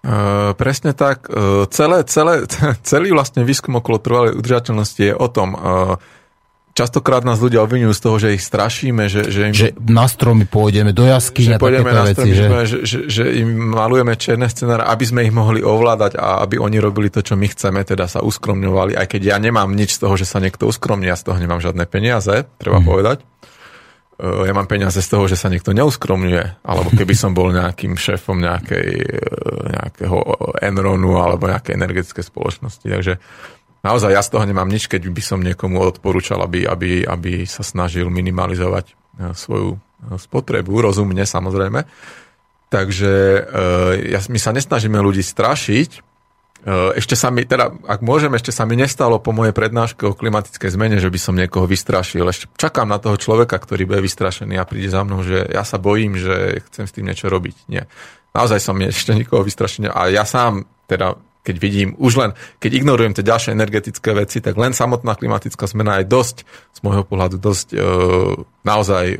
Uh, presne tak. Uh, celé, celé, *laughs* celý vlastne výskum okolo trvalej udržateľnosti je o tom, uh, častokrát nás ľudia obvinujú z toho, že ich strašíme, že, že im... Že na stromy pôjdeme, do jasky že pôjdeme na stromy, veci, že... Že, že, že im malujeme černé scenáre, aby sme ich mohli ovládať a aby oni robili to, čo my chceme, teda sa uskromňovali, aj keď ja nemám nič z toho, že sa niekto uskromní, ja z toho nemám žiadne peniaze, treba mm. povedať. E, ja mám peniaze z toho, že sa niekto neuskromňuje, alebo keby som bol nejakým šéfom nejakej, e, nejakého Enronu alebo nejakej energetické spoločnosti. Takže naozaj ja z toho nemám nič, keď by som niekomu odporúčal, aby, aby, aby sa snažil minimalizovať e, svoju e, spotrebu, rozumne samozrejme. Takže e, ja, my sa nesnažíme ľudí strašiť, ešte sa mi, teda, ak môžem, ešte sa mi nestalo po mojej prednáške o klimatickej zmene, že by som niekoho vystrašil. Ešte čakám na toho človeka, ktorý bude vystrašený a príde za mnou, že ja sa bojím, že chcem s tým niečo robiť. Nie. Naozaj som ešte nikoho vystrašený. A ja sám teda keď vidím, už len, keď ignorujem tie ďalšie energetické veci, tak len samotná klimatická zmena je dosť, z môjho pohľadu, dosť e, naozaj e,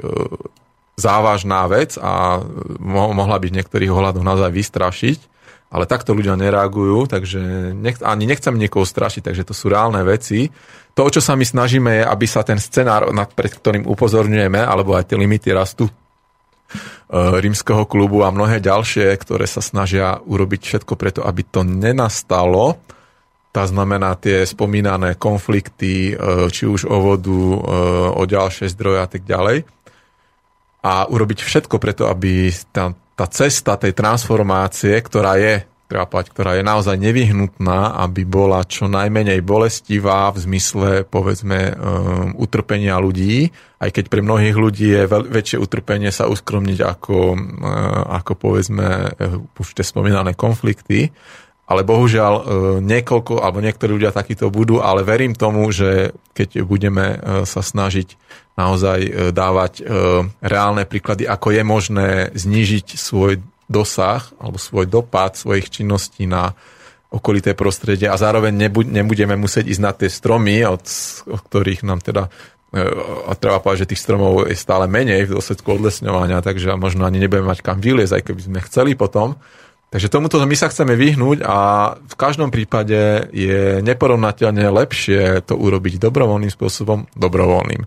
závažná vec a mo- mohla byť v niektorých ohľadoch naozaj vystrašiť, ale takto ľudia nereagujú, takže nech, ani nechcem niekoho strašiť, takže to sú reálne veci. To, o čo sa my snažíme, je, aby sa ten scenár, nad pred ktorým upozorňujeme, alebo aj tie limity rastu rímskeho klubu a mnohé ďalšie, ktoré sa snažia urobiť všetko preto, aby to nenastalo. Tá znamená tie spomínané konflikty, eh, či už o vodu, eh, o ďalšie zdroje a tak ďalej. A urobiť všetko preto, aby tá, tá cesta tej transformácie, ktorá je povedať, ktorá je naozaj nevyhnutná, aby bola čo najmenej bolestivá v zmysle, povedzme, um, utrpenia ľudí, aj keď pre mnohých ľudí je veľ, väčšie utrpenie sa uskromniť ako, uh, ako povedzme, uh, už tie spomínané konflikty, ale bohužiaľ uh, niekoľko, alebo niektorí ľudia takíto budú, ale verím tomu, že keď budeme uh, sa snažiť naozaj dávať reálne príklady, ako je možné znížiť svoj dosah alebo svoj dopad svojich činností na okolité prostredie a zároveň nebudeme musieť ísť na tie stromy, od, od ktorých nám teda e, a treba povedať, že tých stromov je stále menej v dôsledku odlesňovania, takže možno ani nebudeme mať kam vyliezť, aj keby sme chceli potom. Takže tomuto my sa chceme vyhnúť a v každom prípade je neporovnateľne lepšie to urobiť dobrovoľným spôsobom, dobrovoľným.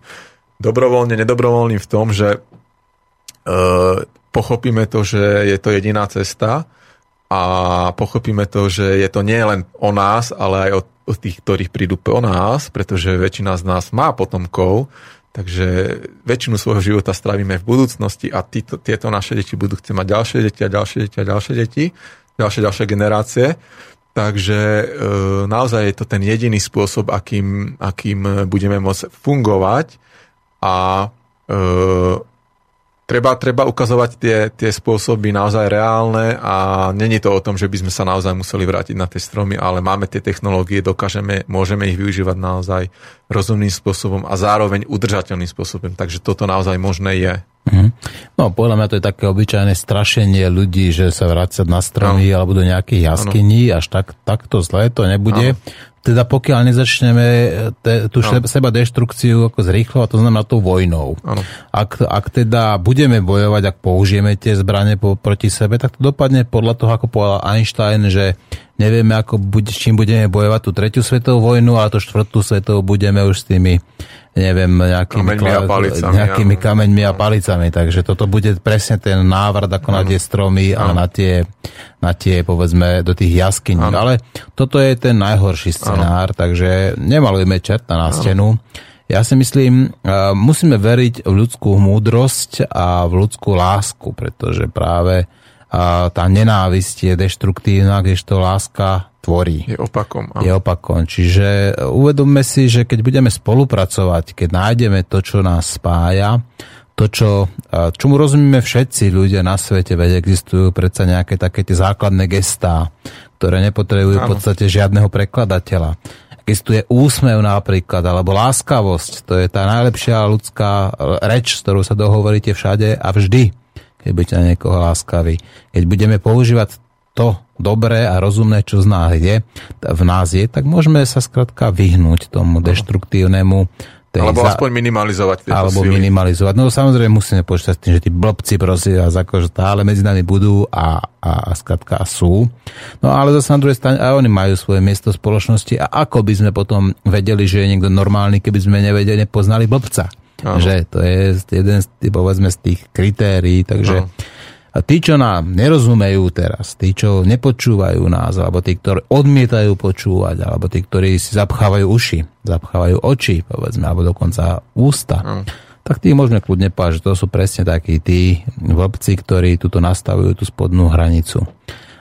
Dobrovoľne, nedobrovoľným v tom, že e, pochopíme to, že je to jediná cesta a pochopíme to, že je to nie len o nás, ale aj o, o tých, ktorých prídu po nás, pretože väčšina z nás má potomkov, takže väčšinu svojho života strávime v budúcnosti a títo, tieto naše deti budú chcieť mať ďalšie deti a ďalšie deti a ďalšie deti, ďalšie, ďalšie generácie. Takže e, naozaj je to ten jediný spôsob, akým, akým budeme môcť fungovať a e, treba, treba ukazovať tie, tie spôsoby naozaj reálne a není to o tom, že by sme sa naozaj museli vrátiť na tie stromy, ale máme tie technológie, dokážeme, môžeme ich využívať naozaj rozumným spôsobom a zároveň udržateľným spôsobom. Takže toto naozaj možné je. Mhm. No, podľa mňa to je také obyčajné strašenie ľudí, že sa vrácať na stromy no. alebo do nejakých jaskyní, až tak, takto zlé to nebude. No teda pokiaľ nezačneme e, te, tú no. seba deštrukciu ako zrýchlovať, to znamená tou vojnou. Ano. Ak, ak teda budeme bojovať, ak použijeme tie zbranie po, proti sebe, tak to dopadne podľa toho, ako povedal Einstein, že nevieme, ako bude, s čím budeme bojovať tú tretiu svetovú vojnu, ale tú štvrtú svetovú budeme už s tými neviem, nejakými, kameňmi a palicami, nejakými ja. kameňmi a palicami. Takže toto bude presne ten návrat ako ano. na tie stromy ano. a na tie, na tie, povedzme, do tých jaskyní. Ano. Ale toto je ten najhorší scenár, ano. takže nemalujeme čerta na ano. stenu. Ja si myslím, musíme veriť v ľudskú múdrosť a v ľudskú lásku, pretože práve tá nenávisť je deštruktívna, kdežto láska tvorí. Je opakom. Áno. Je opakom. Čiže uvedomme si, že keď budeme spolupracovať, keď nájdeme to, čo nás spája, to, čo, čomu rozumieme všetci ľudia na svete, veď existujú predsa nejaké také tie základné gestá, ktoré nepotrebujú v podstate žiadneho prekladateľa existuje úsmev napríklad, alebo láskavosť, to je tá najlepšia ľudská reč, s ktorou sa dohovoríte všade a vždy, keď budete na niekoho láskavý. Keď budeme používať to dobré a rozumné, čo z nás je, v nás je, tak môžeme sa skrátka vyhnúť tomu deštruktívnemu tej alebo za... aspoň minimalizovať tieto Alebo síly. minimalizovať. No samozrejme musíme počítať s tým, že tí blbci prosím vás akože stále medzi nami budú a, a, a skratka sú. No ale zase na druhej strane aj oni majú svoje miesto v spoločnosti a ako by sme potom vedeli, že je niekto normálny, keby sme nevedeli, nepoznali blbca. Ano. Že to je jeden z, povedzme, z tých kritérií, takže ano a tí, čo nám nerozumejú teraz, tí, čo nepočúvajú nás, alebo tí, ktorí odmietajú počúvať, alebo tí, ktorí si zapchávajú uši, zapchávajú oči, povedzme, alebo dokonca ústa, mm. tak tých môžeme kľudne povedať, že to sú presne takí tí vlbci, ktorí tuto nastavujú tú spodnú hranicu.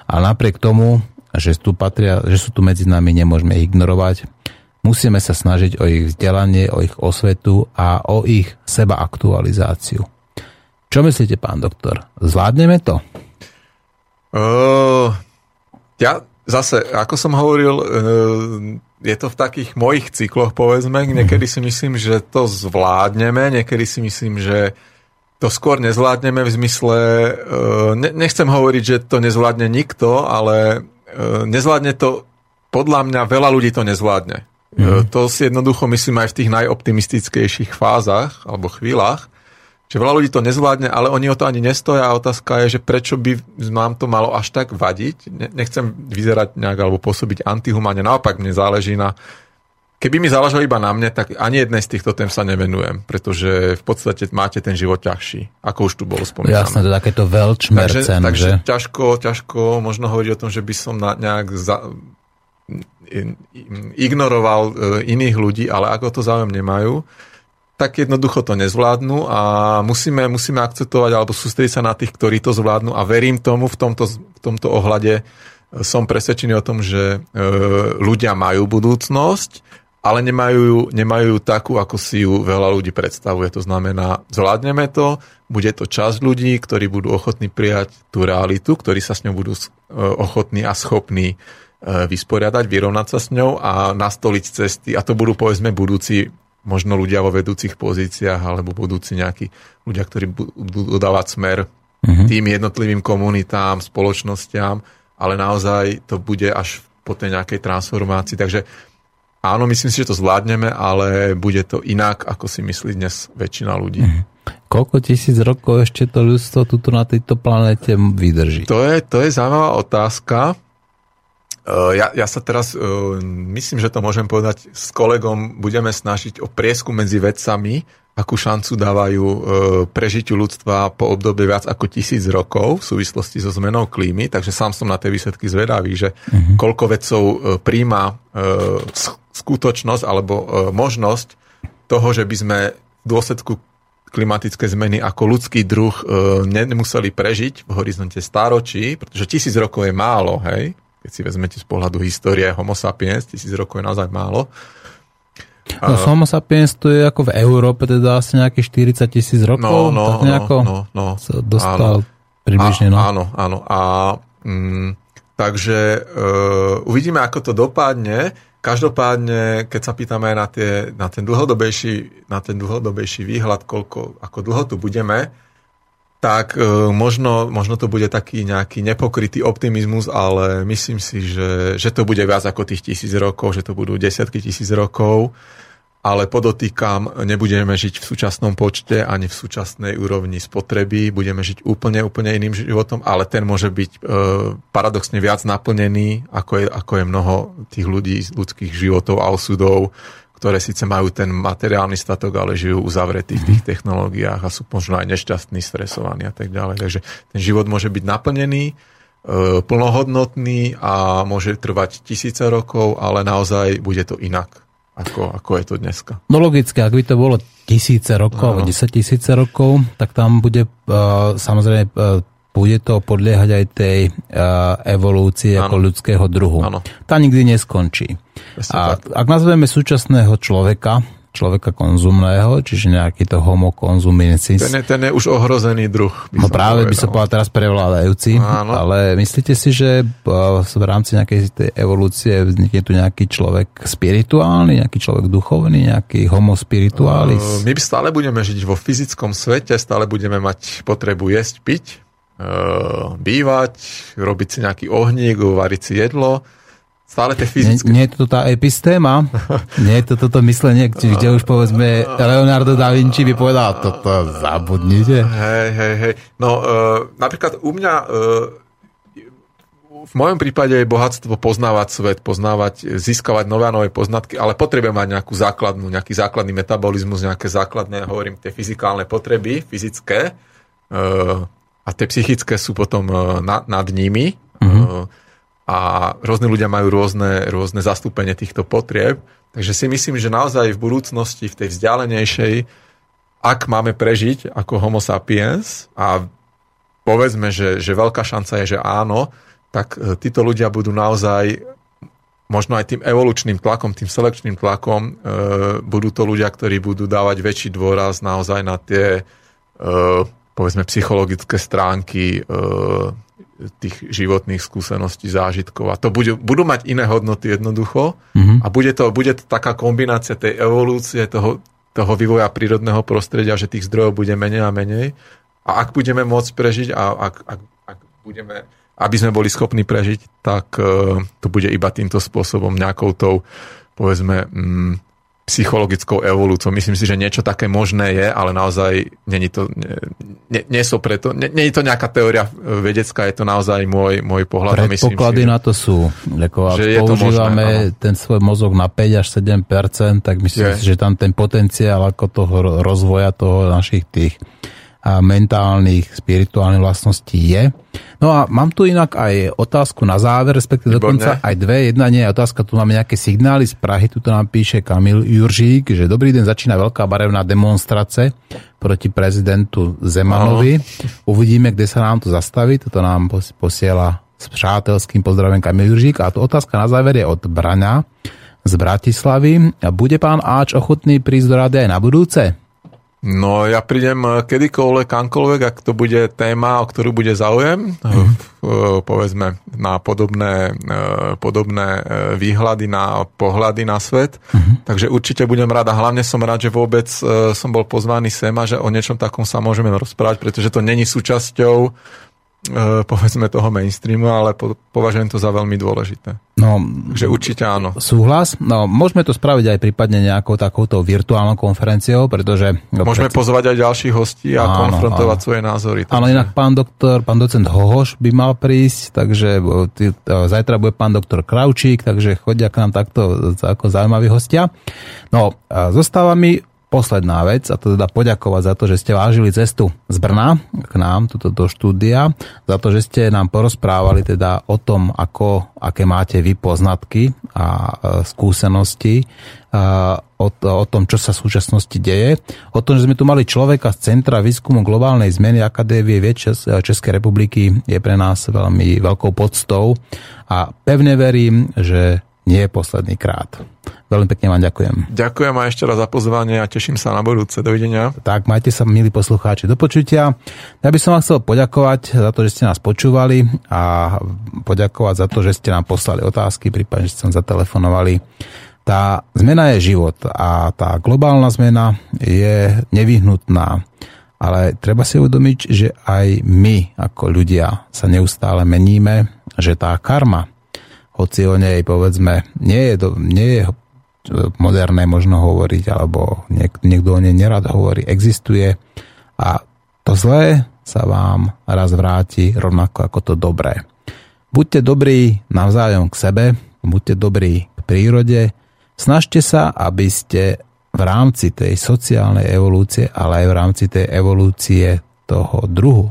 A napriek tomu, že, tu patria, že sú tu medzi nami, nemôžeme ignorovať, musíme sa snažiť o ich vzdelanie, o ich osvetu a o ich seba aktualizáciu. Čo myslíte, pán doktor? Zvládneme to? Uh, ja zase, ako som hovoril, uh, je to v takých mojich cykloch, povedzme. Niekedy si myslím, že to zvládneme, niekedy si myslím, že to skôr nezvládneme v zmysle, uh, ne, nechcem hovoriť, že to nezvládne nikto, ale nezvládne to, podľa mňa veľa ľudí to nezvládne. Mm. To si jednoducho myslím aj v tých najoptimistickejších fázach alebo chvíľach že veľa ľudí to nezvládne, ale oni o to ani nestoja a otázka je, že prečo by nám to malo až tak vadiť. Nechcem vyzerať nejak alebo pôsobiť antihumane, naopak mne záleží na... Keby mi záležalo iba na mne, tak ani jednej z týchto tém sa nevenujem, pretože v podstate máte ten život ťažší, ako už tu bolo spomínané. Jasné, to takéto veľčmercen, takže, takže že? ťažko, ťažko možno hovoriť o tom, že by som na, nejak za, ignoroval e, iných ľudí, ale ako to záujem nemajú, tak jednoducho to nezvládnu a musíme, musíme akceptovať alebo sústrediť sa na tých, ktorí to zvládnu a verím tomu v tomto, v tomto ohľade som presvedčený o tom, že e, ľudia majú budúcnosť, ale nemajú, nemajú takú, ako si ju veľa ľudí predstavuje. To znamená, zvládneme to, bude to časť ľudí, ktorí budú ochotní prijať tú realitu, ktorí sa s ňou budú e, ochotní a schopní e, vysporiadať, vyrovnať sa s ňou a nastoliť cesty. A to budú povedzme budúci možno ľudia vo vedúcich pozíciách alebo budúci nejakí ľudia, ktorí budú dávať smer uh-huh. tým jednotlivým komunitám, spoločnosťam, ale naozaj to bude až po tej nejakej transformácii. Takže áno, myslím si, že to zvládneme, ale bude to inak, ako si myslí dnes väčšina ľudí. Uh-huh. Koľko tisíc rokov ešte to ľudstvo tuto na tejto planete vydrží? To je, to je zaujímavá otázka. Eh, ja, ja sa teraz, eh, myslím, že to môžem povedať, s kolegom budeme snažiť o prieskum medzi vedcami, akú šancu dávajú eh, prežitiu ľudstva po obdobie viac ako tisíc rokov v súvislosti so zmenou klímy, takže sám som na tie výsledky zvedavý, že uh-huh. koľko vedcov príjma skutočnosť alebo možnosť toho, že by sme v dôsledku klimatické zmeny ako ľudský druh nemuseli prežiť v horizonte stáročí, pretože tisíc rokov je málo, hej, keď si vezmete z pohľadu histórie Homo sapiens, tisíc rokov je naozaj málo. No, uh, Homo sapiens to je ako v Európe, teda asi nejakých 40 tisíc rokov, no, no, tak nejako no, no, no, sa dostal áno, približne. No. Áno, áno. A, mm, takže uh, uvidíme, ako to dopadne. Každopádne, keď sa pýtame na, tie, na, ten dlhodobejší, na ten dlhodobejší výhľad, koľko, ako dlho tu budeme, tak e, možno, možno to bude taký nejaký nepokrytý optimizmus, ale myslím si, že, že to bude viac ako tých tisíc rokov, že to budú desiatky tisíc rokov. ale podotýkam, nebudeme žiť v súčasnom počte ani v súčasnej úrovni spotreby, budeme žiť úplne, úplne iným životom, ale ten môže byť e, paradoxne viac naplnený, ako je, ako je mnoho tých ľudí, ľudských životov a osudov, ktoré síce majú ten materiálny statok, ale žijú uzavretí v tých technológiách a sú možno aj nešťastní, stresovaní a tak ďalej. Takže ten život môže byť naplnený, e, plnohodnotný a môže trvať tisíce rokov, ale naozaj bude to inak ako, ako je to dneska. No logicky, ak by to bolo tisíce rokov, no. 10 tisíce rokov, tak tam bude uh, samozrejme uh, bude to podliehať aj tej evolúcii ano. ako ľudského druhu. Ano. Tá nikdy neskončí. A tak. ak nazveme súčasného človeka človeka konzumného, čiže nejaký to homo konzumensis. Ten je, ten je už ohrozený druh. By no práve povedal. by sa povedal teraz prevládajúci, Áno. ale myslíte si, že v rámci nejakej tej evolúcie vznikne tu nejaký človek spirituálny, nejaký človek duchovný, nejaký homo spiritualis? My stále budeme žiť vo fyzickom svete, stále budeme mať potrebu jesť, piť, bývať, robiť si nejaký ohník, uvariť si jedlo, Stále tie fyzické. Nie, nie je to tá epistéma, nie je to toto myslenie, kde už povedzme Leonardo da Vinci by povedal, toto zabudnite. Hej, hej, hej. No, uh, napríklad u mňa uh, v mojom prípade je bohatstvo poznávať svet, poznávať, získavať nové a nové poznatky, ale potrebujem mať nejakú základnú, nejaký základný metabolizmus, nejaké základné, hovorím, tie fyzikálne potreby, fyzické, uh, a tie psychické sú potom uh, nad, nad nimi. Uh-huh. Uh, a rôzne ľudia majú rôzne, rôzne zastúpenie týchto potrieb. Takže si myslím, že naozaj v budúcnosti, v tej vzdialenejšej, ak máme prežiť ako homo sapiens a povedzme, že, že veľká šanca je, že áno, tak e, títo ľudia budú naozaj možno aj tým evolučným tlakom, tým selekčným tlakom, e, budú to ľudia, ktorí budú dávať väčší dôraz naozaj na tie e, povedzme psychologické stránky e, tých životných skúseností, zážitkov. A to bude, budú mať iné hodnoty jednoducho mm-hmm. a bude to, bude to taká kombinácia tej evolúcie, toho, toho vývoja prírodného prostredia, že tých zdrojov bude menej a menej. A ak budeme môcť prežiť a ak, ak, ak budeme, aby sme boli schopní prežiť, tak uh, to bude iba týmto spôsobom nejakou tou, povedzme, mm, psychologickou evolúciou. Myslím si, že niečo také možné je, ale naozaj není to, nie, nie, sú preto, nie, nie je to nejaká teória vedecká, je to naozaj môj, môj pohľad. Predpoklady myslím, na to sú. Ako ak že používame možné, ten svoj mozog na 5 až 7% tak myslím je. si, že tam ten potenciál ako toho rozvoja toho našich tých mentálnych, spirituálnych vlastností je. No a mám tu inak aj otázku na záver, respektíve dokonca aj dve. Jedna nie je otázka, tu máme nejaké signály z Prahy, tu nám píše Kamil Juržík, že dobrý deň, začína veľká barevná demonstrace proti prezidentu Zemanovi. Aha. Uvidíme, kde sa nám to zastaví, toto nám posiela s přátelským pozdravem Kamil Juržík. A tu otázka na záver je od Braňa z Bratislavy. Bude pán Áč ochotný prísť do rady aj na budúce? No ja prídem eh, kedykoľvek, kamkoľvek, ak to bude téma, o ktorú bude záujem, mm. povedzme na podobné, podobné výhľady, na pohľady na svet. Mm. Takže určite budem rád a hlavne som rád, že vôbec som bol pozvaný sem a že o niečom takom sa môžeme rozprávať, pretože to není súčasťou povedzme toho mainstreamu, ale po, považujem to za veľmi dôležité. No, že určite áno. Súhlas. No, môžeme to spraviť aj prípadne nejakou takouto virtuálnou konferenciou, pretože... Môžeme predsa... pozvať aj ďalších hostí a áno, konfrontovať áno. svoje názory. Takže... Ale inak pán doktor, pán docent Hohoš by mal prísť, takže e, zajtra bude pán doktor Kraučík, takže chodia k nám takto ako zaujímaví hostia. No, zostáva mi posledná vec, a to teda poďakovať za to, že ste vážili cestu z Brna k nám, tuto do štúdia, za to, že ste nám porozprávali teda o tom, ako, aké máte vy poznatky a e, skúsenosti a, o, o tom, čo sa v súčasnosti deje, o tom, že sme tu mali človeka z Centra výskumu globálnej zmeny Akadémie vied Čes, Českej republiky, je pre nás veľmi veľkou podstou a pevne verím, že nie posledný krát. Veľmi pekne vám ďakujem. Ďakujem a ešte raz za pozvanie a teším sa na budúce. Dovidenia. Tak, majte sa, milí poslucháči, do počutia. Ja by som vám chcel poďakovať za to, že ste nás počúvali a poďakovať za to, že ste nám poslali otázky, prípadne, že ste nám zatelefonovali. Tá zmena je život a tá globálna zmena je nevyhnutná. Ale treba si uvedomiť, že aj my ako ľudia sa neustále meníme, že tá karma, hoci o nej povedzme nie je, do, nie je moderné možno hovoriť, alebo niek- niekto o nej nerad hovorí, existuje a to zlé sa vám raz vráti rovnako ako to dobré. Buďte dobrí navzájom k sebe, buďte dobrí k prírode, snažte sa, aby ste v rámci tej sociálnej evolúcie, ale aj v rámci tej evolúcie toho druhu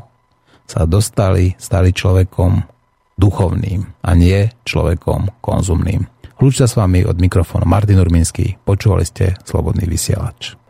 sa dostali, stali človekom duchovným a nie človekom konzumným. Hľúčte s vami od mikrofónu Martin Urminský. Počúvali ste Slobodný vysielač.